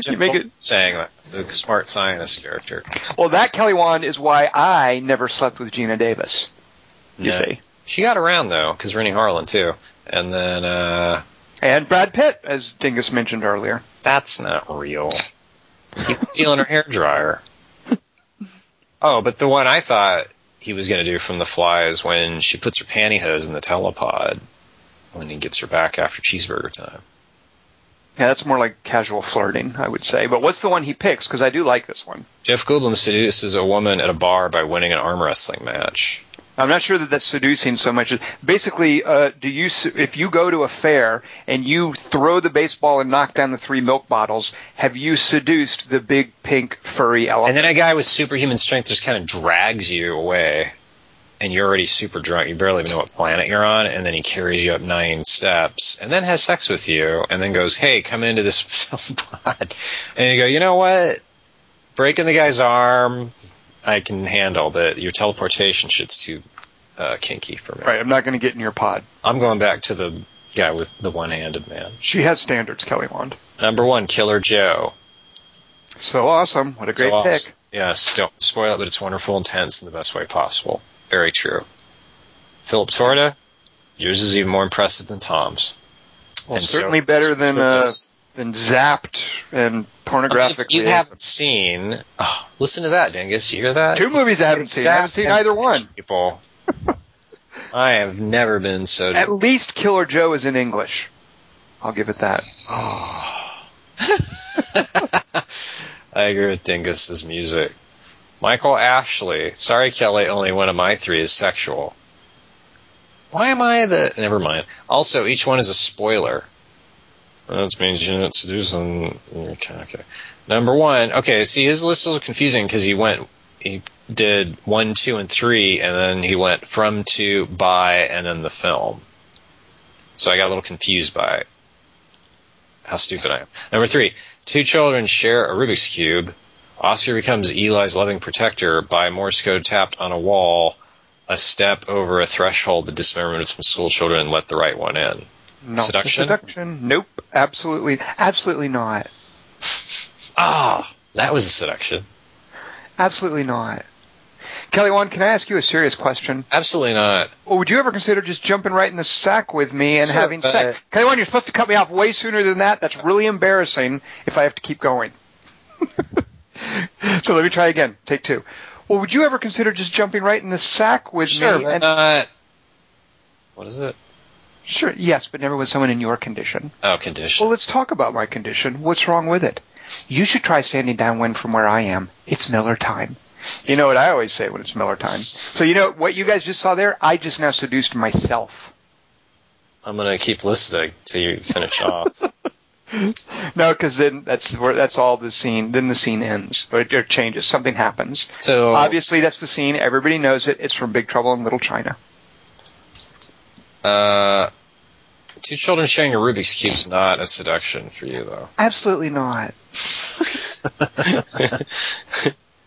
you make it. saying that the smart scientist character. Well, that Kelly Wand is why I never slept with Geena Davis. You No. see, She got around though, because Renny Harlin too. And then uh and Brad Pitt, as Dingus mentioned earlier. that's not real. He was stealing her hair dryer. Oh, but the one I thought he was going to do from The Fly is when she puts her pantyhose in the telepod when he gets her back after cheeseburger time. Yeah, that's more like casual flirting, I would say. But what's the one he picks? Because I do like this one. Jeff Goldblum seduces a woman at a bar by winning an arm wrestling match. I'm not sure that that's seducing so much. Basically, uh, do you if you go to a fair and you throw the baseball and knock down the three milk bottles, have you seduced the big pink furry elephant? And then a guy with superhuman strength just kind of drags you away, and you're already super drunk. You barely even know what planet you're on, and then he carries you up nine steps, and then has sex with you, and then goes, "Hey, come into this <laughs> spot," and you go, "You know what? Breaking the guy's arm, I can handle, but your teleportation shit's too uh, kinky for me. right, I'm not going to get in your pod. I'm going back to the guy with the one-handed man. She has standards, Kelly Wand. Number one, Killer Joe. So awesome! What a great So awesome. pick. Yes, don't spoil it, but it's wonderful, intense, in the best way possible. Very true. Philip Torta, yours is even more impressive than Tom's. Well, And certainly so- better than uh, than zapped and If pornographically. you haven't seen, oh, listen to that, Dingus. You hear that? Two movies I haven't seen. I haven't seen either one. People. <laughs> I have never been so. At least Killer Joe is in English. I'll give it that. <laughs> I agree with Dingus's music. Michael Ashley. Sorry, Kelly. Only one of my three is sexual. Why am I the? Never mind. Also, each one is a spoiler. That means you're not seducing. Okay, okay. Number one. Okay, see, his list was confusing because he went, he did one, two, and three, and then he went from to by, and then the film. So I got a little confused by how stupid I am. Number three. Two children share a Rubik's Cube. Oscar becomes Eli's loving protector by Morse code tapped on a wall, a step over a threshold, the dismemberment of some school children, and let the right one in. No. Seduction? Seduction? Nope. Absolutely, absolutely not. <laughs> Ah, that was a seduction. Absolutely not. Kelly Wand, can I ask you a serious question? Absolutely not. Well, would you ever consider just jumping right in the sack with me and Sure, having sex? Kelly Wand, you're supposed to cut me off way sooner than that. That's really embarrassing if I have to keep going. <laughs> so let me try again. Take two. Well, would you ever consider just jumping right in the sack with Sure, me? but and- not. What is it? Sure, yes, but never with someone in your condition. Oh, condition. Well, let's talk about my condition. What's wrong with it? You should try standing downwind from where I am. It's Miller time. You know what I always say when it's Miller time. So you know what you guys just saw there? I just now seduced myself. I'm gonna keep listening till you finish <laughs> off. No, because then that's where that's all the scene. Then the scene ends or or changes. Something happens. So Obviously, that's the scene. Everybody knows it. It's from Big Trouble in Little China. Uh, two children sharing a Rubik's cube is not a seduction for you, though. Absolutely not. <laughs>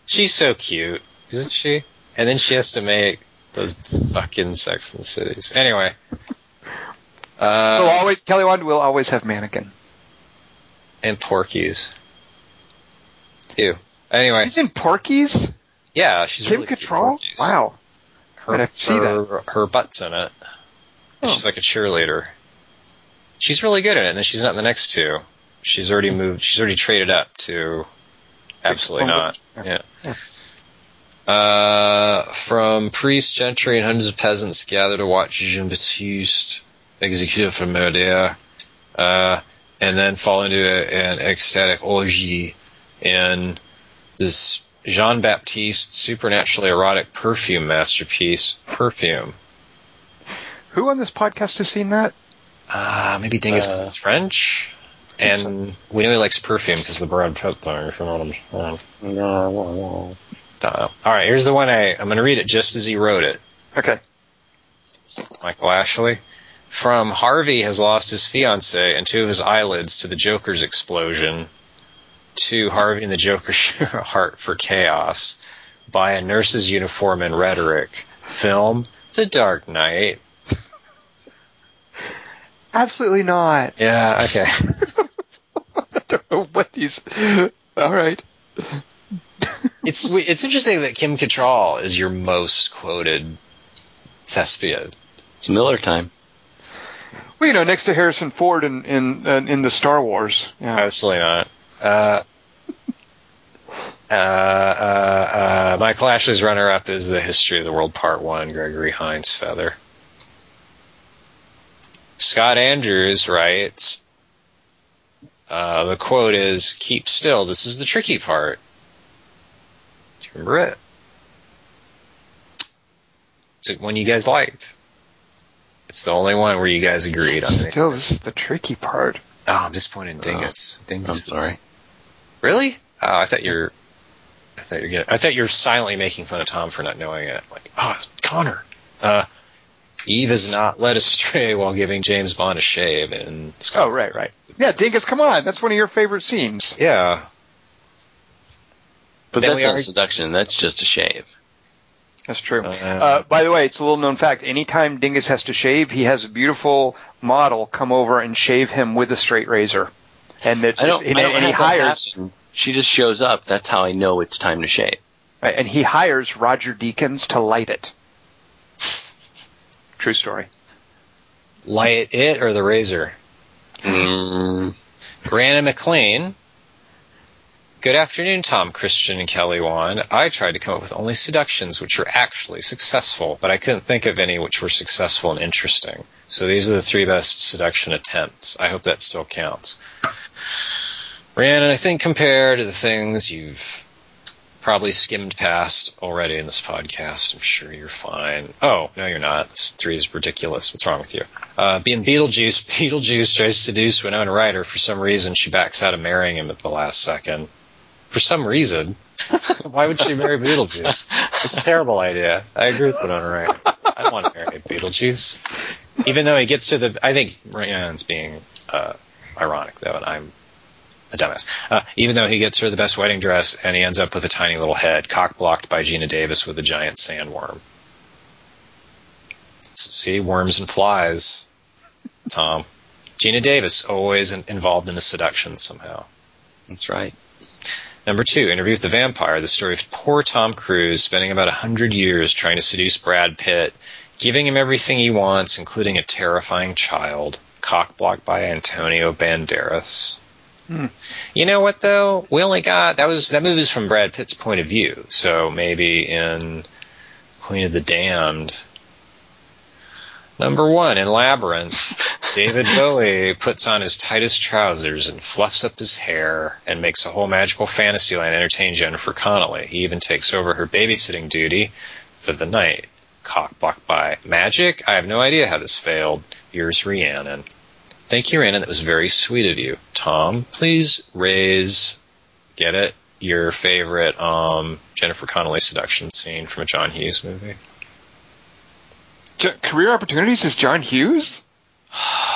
She's so cute, isn't she? And then she has to make those fucking Sex and the Cities. Anyway. we'll Uh, always Kelly Wand will always have mannequin. and Porky's. Ew. Anyway, She's in Porky's. yeah, she's Kim really in Cattrall. Wow. Her, I'd have see that. her, her butt's in it. Oh. she's like a cheerleader. She's really good at it, and then she's not in the next two. She's already moved. She's already traded up to. Absolutely not. Yeah. Uh, from priests, gentry, and hundreds of peasants gather to watch Jean Baptiste executed for murder, uh, and then fall into a, an ecstatic orgy in this Jean Baptiste supernaturally erotic perfume masterpiece, Perfume. Who on this podcast has seen that? Uh, maybe Dingus Uh, because it's French. And we know he likes perfume because the Brad Pitt thing. If you know what I'm saying. Uh, all right, here's the one I, I'm going to read it just as he wrote it. Okay. Michael Ashley. From Harvey has lost his fiance and two of his eyelids to the Joker's explosion. To Harvey and the Joker's <laughs> heart for chaos. By a nurse's uniform and rhetoric. Film The Dark Knight. Absolutely not. Yeah, okay. <laughs> I don't know what these. All right. it's it's interesting that Kim Cattrall is your most quoted thespian. It's Miller time. Well, you know, next to Harrison Ford in in uh, in the Star Wars. Yeah. Absolutely not. Uh, uh, uh, uh, Michael Ashley's runner-up is the History of the World Part One. Gregory Hines Feather. Scott Andrews writes. Uh, the quote is, "Keep still. This is the tricky part." Do you remember it? It's the one you guys liked. It's the only one where you guys agreed on it. Still, this is the tricky part. Oh, I'm disappointed in Dingus. Dingus. I'm is- sorry. Really? Oh, I thought you're. I thought you're getting, I thought you're silently making fun of Tom for not knowing it. Like, oh, Connor. Uh, Eve is not led astray while giving James Bond a shave, and Oh, right, right. Yeah, Dingus, come on. That's one of your favorite scenes. Yeah, But Then that's not are- seduction. That's just a shave. That's true. Uh, Uh, by the way, it's a little known fact. Anytime Dingus has to shave, he has a beautiful model come over and shave him with a straight razor. And it's, I don't. and, I don't and he hires. She just shows up. That's how I know it's time to shave. right, and he hires Roger Deakins to light it. True story. light it or the razor. Mm, Brandon McLean. Good afternoon, Tom, Christian, and Kelly Wand. I tried to come up with only seductions which were actually successful, but I couldn't think of any which were successful and interesting. So these are the three best seduction attempts. I hope that still counts. Brandon, I think compared to the things you've probably skimmed past already in this podcast, I'm sure you're fine. Oh, no, you're not. This three is ridiculous. What's wrong with you? Uh, being Beetlejuice, <laughs> Beetlejuice tries to seduce Winona Ryder. For some reason, she backs out of marrying him at the last second. For some reason. <laughs> Why would she marry Beetlejuice? It's a terrible idea. I agree with Winona Ryder. I don't want to marry Beetlejuice. Even though he gets to the, I think Ryan's being uh, ironic though, and I'm a dumbass. Uh, even though he gets her the best wedding dress, and he ends up with a tiny little head, cock blocked by Geena Davis with a giant sandworm. See, worms and flies, Tom. Geena Davis always in- involved in a seduction somehow. that's right. Number two, Interview with the Vampire, the story of poor Tom Cruise spending about a hundred years trying to seduce Brad Pitt, giving him everything he wants, including a terrifying child, cock blocked by Antonio Banderas. Hmm. You know what though? We only got that was that movie was from Brad Pitt's point of view. So maybe in Queen of the Damned, number one in Labyrinth, <laughs> David Bowie puts on his tightest trousers and fluffs up his hair and makes a whole magical fantasy land entertain Jennifer Connelly. He even takes over her babysitting duty for the night. Cock blocked by magic. I have no idea how this failed. Yours, Rhiannon. Thank you, Rhiannon. That was very sweet of you. Tom, please raise, get it, your favorite um, Jennifer Connelly seduction scene from a John Hughes movie. J- career opportunities is John Hughes? <sighs>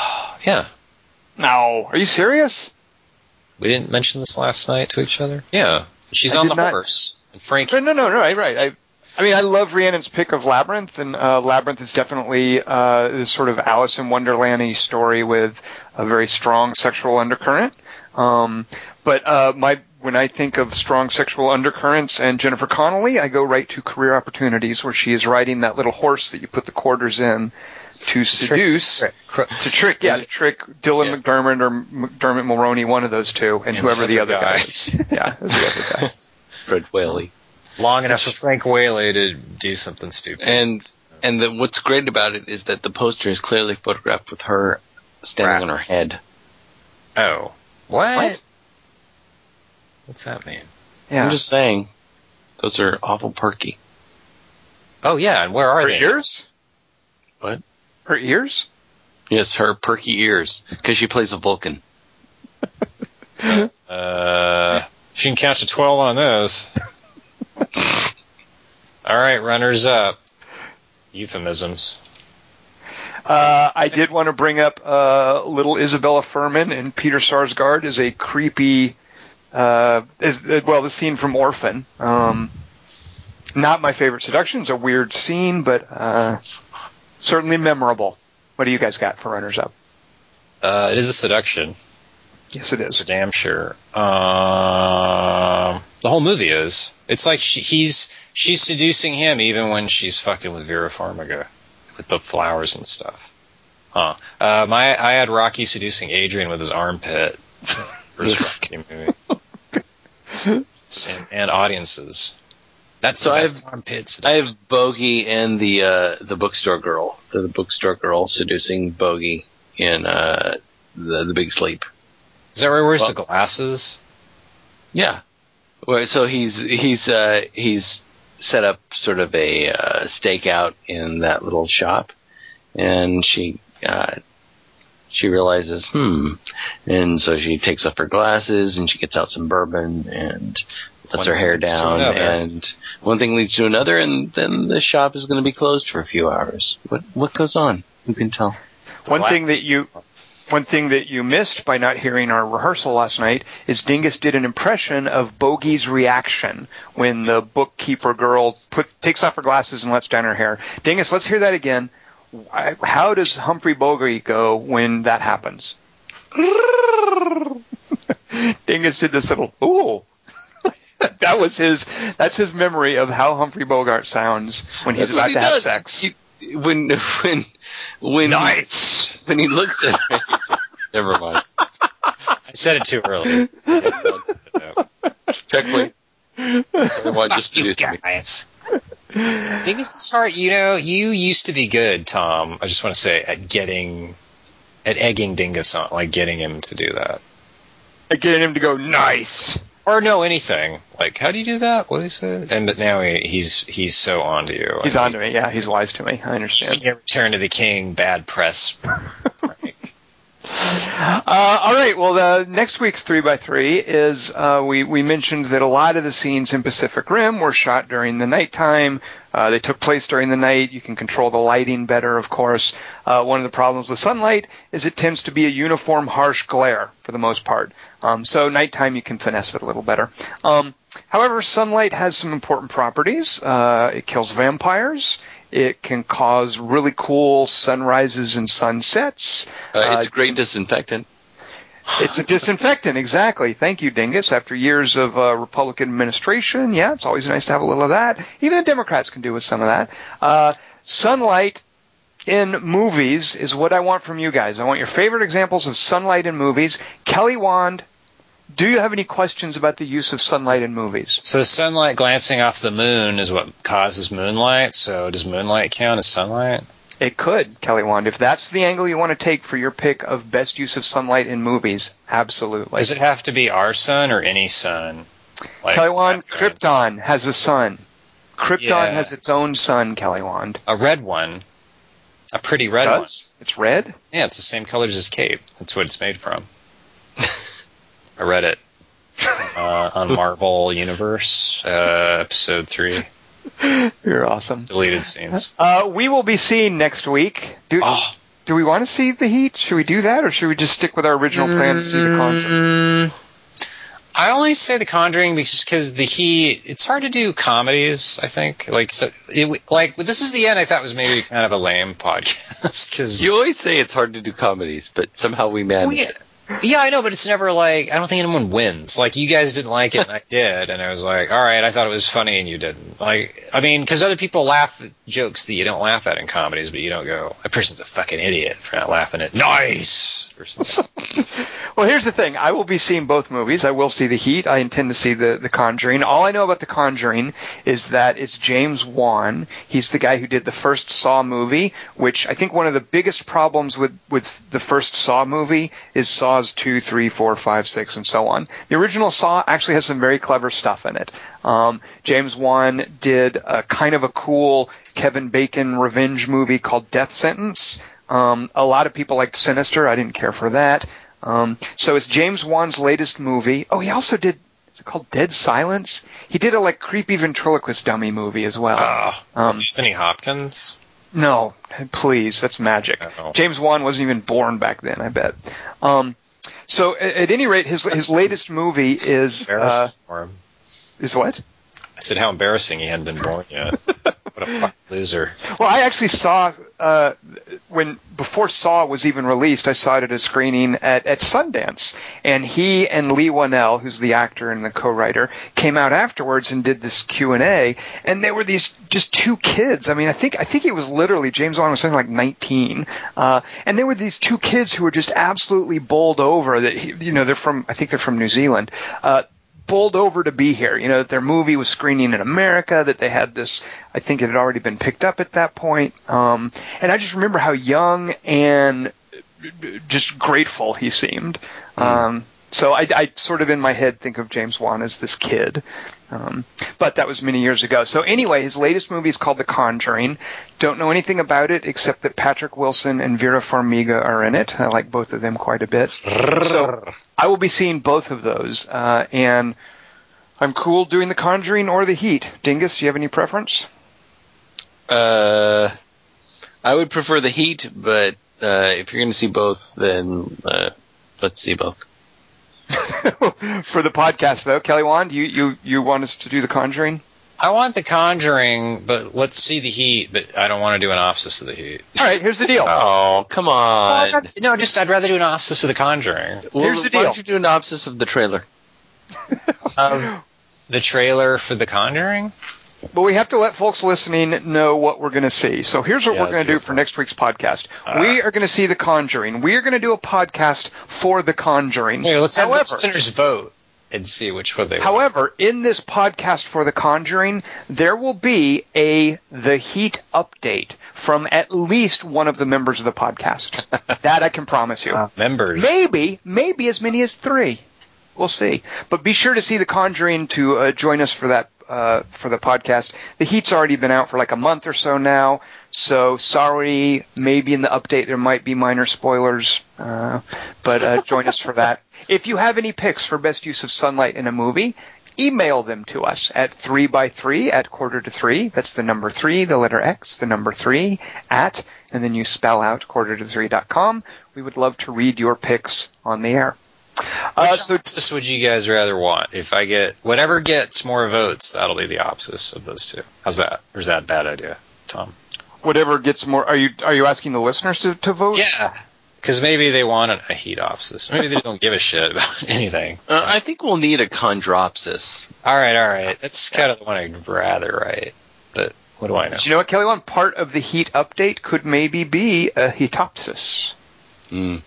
Yeah. No. Are you serious? We didn't mention this last night to each other? Yeah. She's I on the not. horse. And Frank. No, no, no, no. Right, right. I, I mean, I love Rhiannon's pick of Labyrinth, and uh, Labyrinth is definitely uh, this sort of Alice in Wonderland-y story with a very strong sexual undercurrent. Um, but uh, my when I think of strong sexual undercurrents and Jennifer Connelly, I go right to Career Opportunities, where she is riding that little horse that you put the quarters in to seduce. Cr- To trick, yeah, to trick Dylan Yeah. McDermott or McDermott Mulroney, one of those two, and, And whoever the the other other guy guy. is. Yeah, the other guy. <laughs> Fred Whaley. Long enough for Frank Whaley to do something stupid. And and the, what's great about it is that the poster is clearly photographed with her standing Right. on her head. oh, what? What? What's that mean? Yeah. I'm just saying, those are awful perky. Oh yeah, and where are Her they? ears? What? Her ears? Yes, her perky ears, because she plays a Vulcan. <laughs> Uh, she can count to twelve on those. <laughs> All right, runners up. Euphemisms. Uh, I did want to bring up uh, little Isabella Fuhrman and Peter Sarsgaard is a creepy, uh, is, uh, well, the scene from Orphan. Um, not my favorite seduction. It's a weird scene, but uh, certainly memorable. What do you guys got for runners up? Uh, it is a seduction. Yes, it It's for damn sure. Um, the whole movie is. It's like she, he's she's seducing him even when she's fucking with Vera Farmiga with the flowers and stuff. Huh. Uh, my I had Rocky seducing Adrian with his armpit. First Rocky movie. and, and audiences. That's So the I best armpits. I have Bogey and the uh, the bookstore girl, the, the bookstore girl seducing Bogey in uh, the the Big Sleep. Is that where he wears Well- the glasses? Yeah. Well, so he's he's uh, he's set up sort of a uh, stakeout in that little shop, and she uh, she realizes, hmm, and so she takes off her glasses and she gets out some bourbon and lets One her hair down, and one thing leads to another, and then the shop is going to be closed for a few hours. What what goes on? Who can tell? One thing that you one thing that you missed by not hearing our rehearsal last night is Dingus did an impression of Bogey's reaction when the bookkeeper girl put takes off her glasses and lets down her hair. Dingus, let's hear that again. How does Humphrey Bogey go when that happens? <laughs> Dingus did this little ooh. <laughs> that was his. That's his memory of how Humphrey Bogart sounds when he's That's about to have sex. He- when <laughs> when when Nice. when he looked at <laughs> me. never mind. I said it too early. Checkpoint. I want just to you do something. guys. Dingus is hard. You know, you used to be good, Tom. I just want to say at getting, at egging Dingus on, like getting him to do that, Getting him to go nice. Or no anything. Like, how do you do that? What is it? And but now he, he's he's so onto you. He's on to me. Yeah, he's wise to me. I understand. Yeah, Return to the King, bad press. <laughs> Uh, all right. Well, the next week's three by three is uh, we we mentioned that a lot of the scenes in Pacific Rim were shot during the nighttime. Uh, they took place during the night. You can control the lighting better, of course. Uh, one of the problems with sunlight is it tends to be a uniform, harsh glare for the most part. Um, so nighttime you can finesse it a little better. Um, however, sunlight has some important properties. Uh, it kills vampires. It can cause really cool sunrises and sunsets. Uh, it's Uh, a great disinfectant. It's a disinfectant, exactly. Thank you, Dingus. After years of uh, Republican administration, yeah, it's always nice to have a little of that. Even the Democrats can do with some of that. Uh, sunlight in movies is what I want from you guys. I want your favorite examples of sunlight in movies. Kelly Wand, do you have any questions about the use of sunlight in movies? So sunlight glancing off the moon is what causes moonlight. So does moonlight count as sunlight? It could, Kelly Wand. If that's the angle you want to take for your pick of best use of sunlight in movies, absolutely. Does it have to be our sun or any sun? Like, Kelly Wand. Krypton has a sun. Krypton Yeah. has its own sun, Kelly Wand. A red one. A pretty red one. Does? It's red? Yeah, it's the same colors as Cape. That's what it's made from. <laughs> I read it <laughs> uh, on Marvel Universe, uh, episode three, You're awesome. deleted scenes. Uh, we will be seeing next week. Do, Oh, do we want to see the Heat? Should we do that, or should we just stick with our original plan to see the Conjuring? Mm, I only say The Conjuring because because the Heat. It's hard to do comedies. I think like so. It, like this is the end. I thought was maybe kind of a lame <laughs> podcast because You always say it's hard to do comedies, but somehow we manage it. Yeah, I know, but it's never like I don't think anyone wins. Like you guys didn't like it, and I <laughs> did, and I was like, all right, I thought it was funny, and you didn't. Like, I mean, because other people laugh at jokes that you don't laugh at in comedies, but you don't go, that person's a fucking idiot for not laughing at nice or something. <laughs> Well, here's the thing. I will be seeing both movies. I will see The Heat. I intend to see the The Conjuring. All I know about The Conjuring is that it's James Wan. He's the guy who did the first Saw movie, which I think one of the biggest problems with with the first Saw movie is Saws two, three, four, five, six, and so on. The original Saw actually has some very clever stuff in it. Um, James Wan did a kind of a cool Kevin Bacon revenge movie called Death Sentence. Um, a lot of people liked Sinister. I didn't care for that. Um, so it's James Wan's latest movie. Oh, he also did. Is it called Dead Silence? He did a like creepy ventriloquist dummy movie as well. Oh, Um, Anthony Hopkins. no, please, that's magic. James Wan wasn't even born back then. I bet. Um, so at, at any rate, his his latest movie is Embarrassing uh, for him. is what? I said how embarrassing he hadn't been born yet. what a fucking loser. Well, I actually saw uh, when before Saw was even released. I saw it at a screening at, at Sundance, and he and Leigh Whannell, who's the actor and the co-writer, came out afterwards and did this Q and A. And they were these just two kids. I mean, I think I think it was literally James Wan was something like 19, uh, and they were these two kids who were just absolutely bowled over. That he, you know they're from I think they're from New Zealand. Uh, bowled over to be here. You know, that their movie was screening in America, that they had this, I think it had already been picked up at that point. Um, and I just remember how young and just grateful he seemed. Um, so I, I sort of in my head think of James Wan as this kid. Um, but that was many years ago. So anyway, his latest movie is called The Conjuring. Don't know anything about it except that Patrick Wilson and Vera Farmiga are in it. I like both of them quite a bit. So I will be seeing both of those, uh, and I'm cool doing The Conjuring or The Heat. Dingus, do you have any preference? Uh, I would prefer the Heat, but uh, if you're going to see both, then uh, let's see both. <laughs> For the podcast, though, Kelly Wand, you, you you want us to do The Conjuring? I want The Conjuring, but let's see the Heat. But I don't want to do an opsis of the Heat. All right, here's the deal. <laughs> Oh, come on. No, just I'd rather do an opsis of The Conjuring. Well, here's the why don't you do an opsis of the trailer? <laughs> Um, the trailer for The Conjuring. But we have to let folks listening know what we're going to see. So here's what Yeah, we're going to your do for next week's podcast. we are going to see The Conjuring. We are going to do a podcast for The Conjuring. Here, let's have the listeners vote and see which one they want. However, in this podcast for The Conjuring, there will be a The Heat update from at least one of the members of the podcast. <laughs> that I can promise you. members. Maybe, maybe as many as three. We'll see. But be sure to see The Conjuring to uh, join us for that uh, for the podcast. The Heat's already been out for like a month or so now. So sorry, maybe in the update there might be minor spoilers, uh, but uh, join us for that. <laughs> If you have any picks for best use of sunlight in a movie, email them to us at three by three at quarter to three. That's the number three, the letter X, the number three at, and then you spell out quarter to three dot com. We would love to read your picks on the air. Uh, Which so opsis would you guys rather want? If I get whatever gets more votes, that'll be the opsis of those two. How's that? Or is that a bad idea, Tom? whatever gets more, are you are you asking the listeners to, to vote? Yeah, because maybe they want a heat opsis. Maybe they don't give a shit about <laughs> anything. Uh, I think we'll need a chondropsis. All right, all right. That's kind of the one I'd rather write. But what do I know? But you know what, Kelly? One part of the heat update could maybe be a heatopsis. Mm.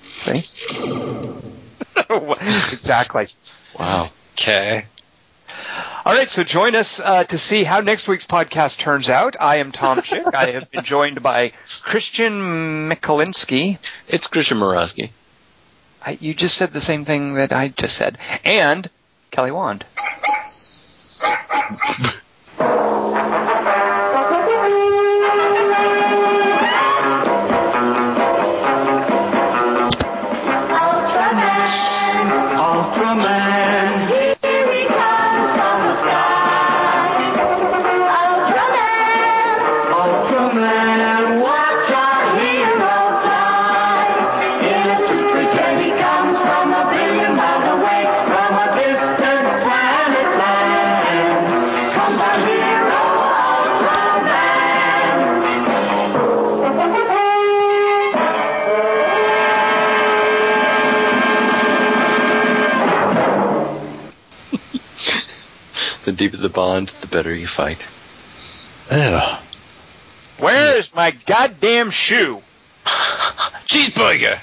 See? <laughs> exactly. Wow. Okay. All right, so join us uh, to see how next week's podcast turns out. I am Tom <laughs> Chick. I have been joined by Christian Mikulinski. It's Christian Morosky. I, you just said the same thing that I just said. And Kelly Wand. <laughs> The deeper the bond, the better you fight. Ugh. Where is my goddamn shoe? <laughs> Cheeseburger.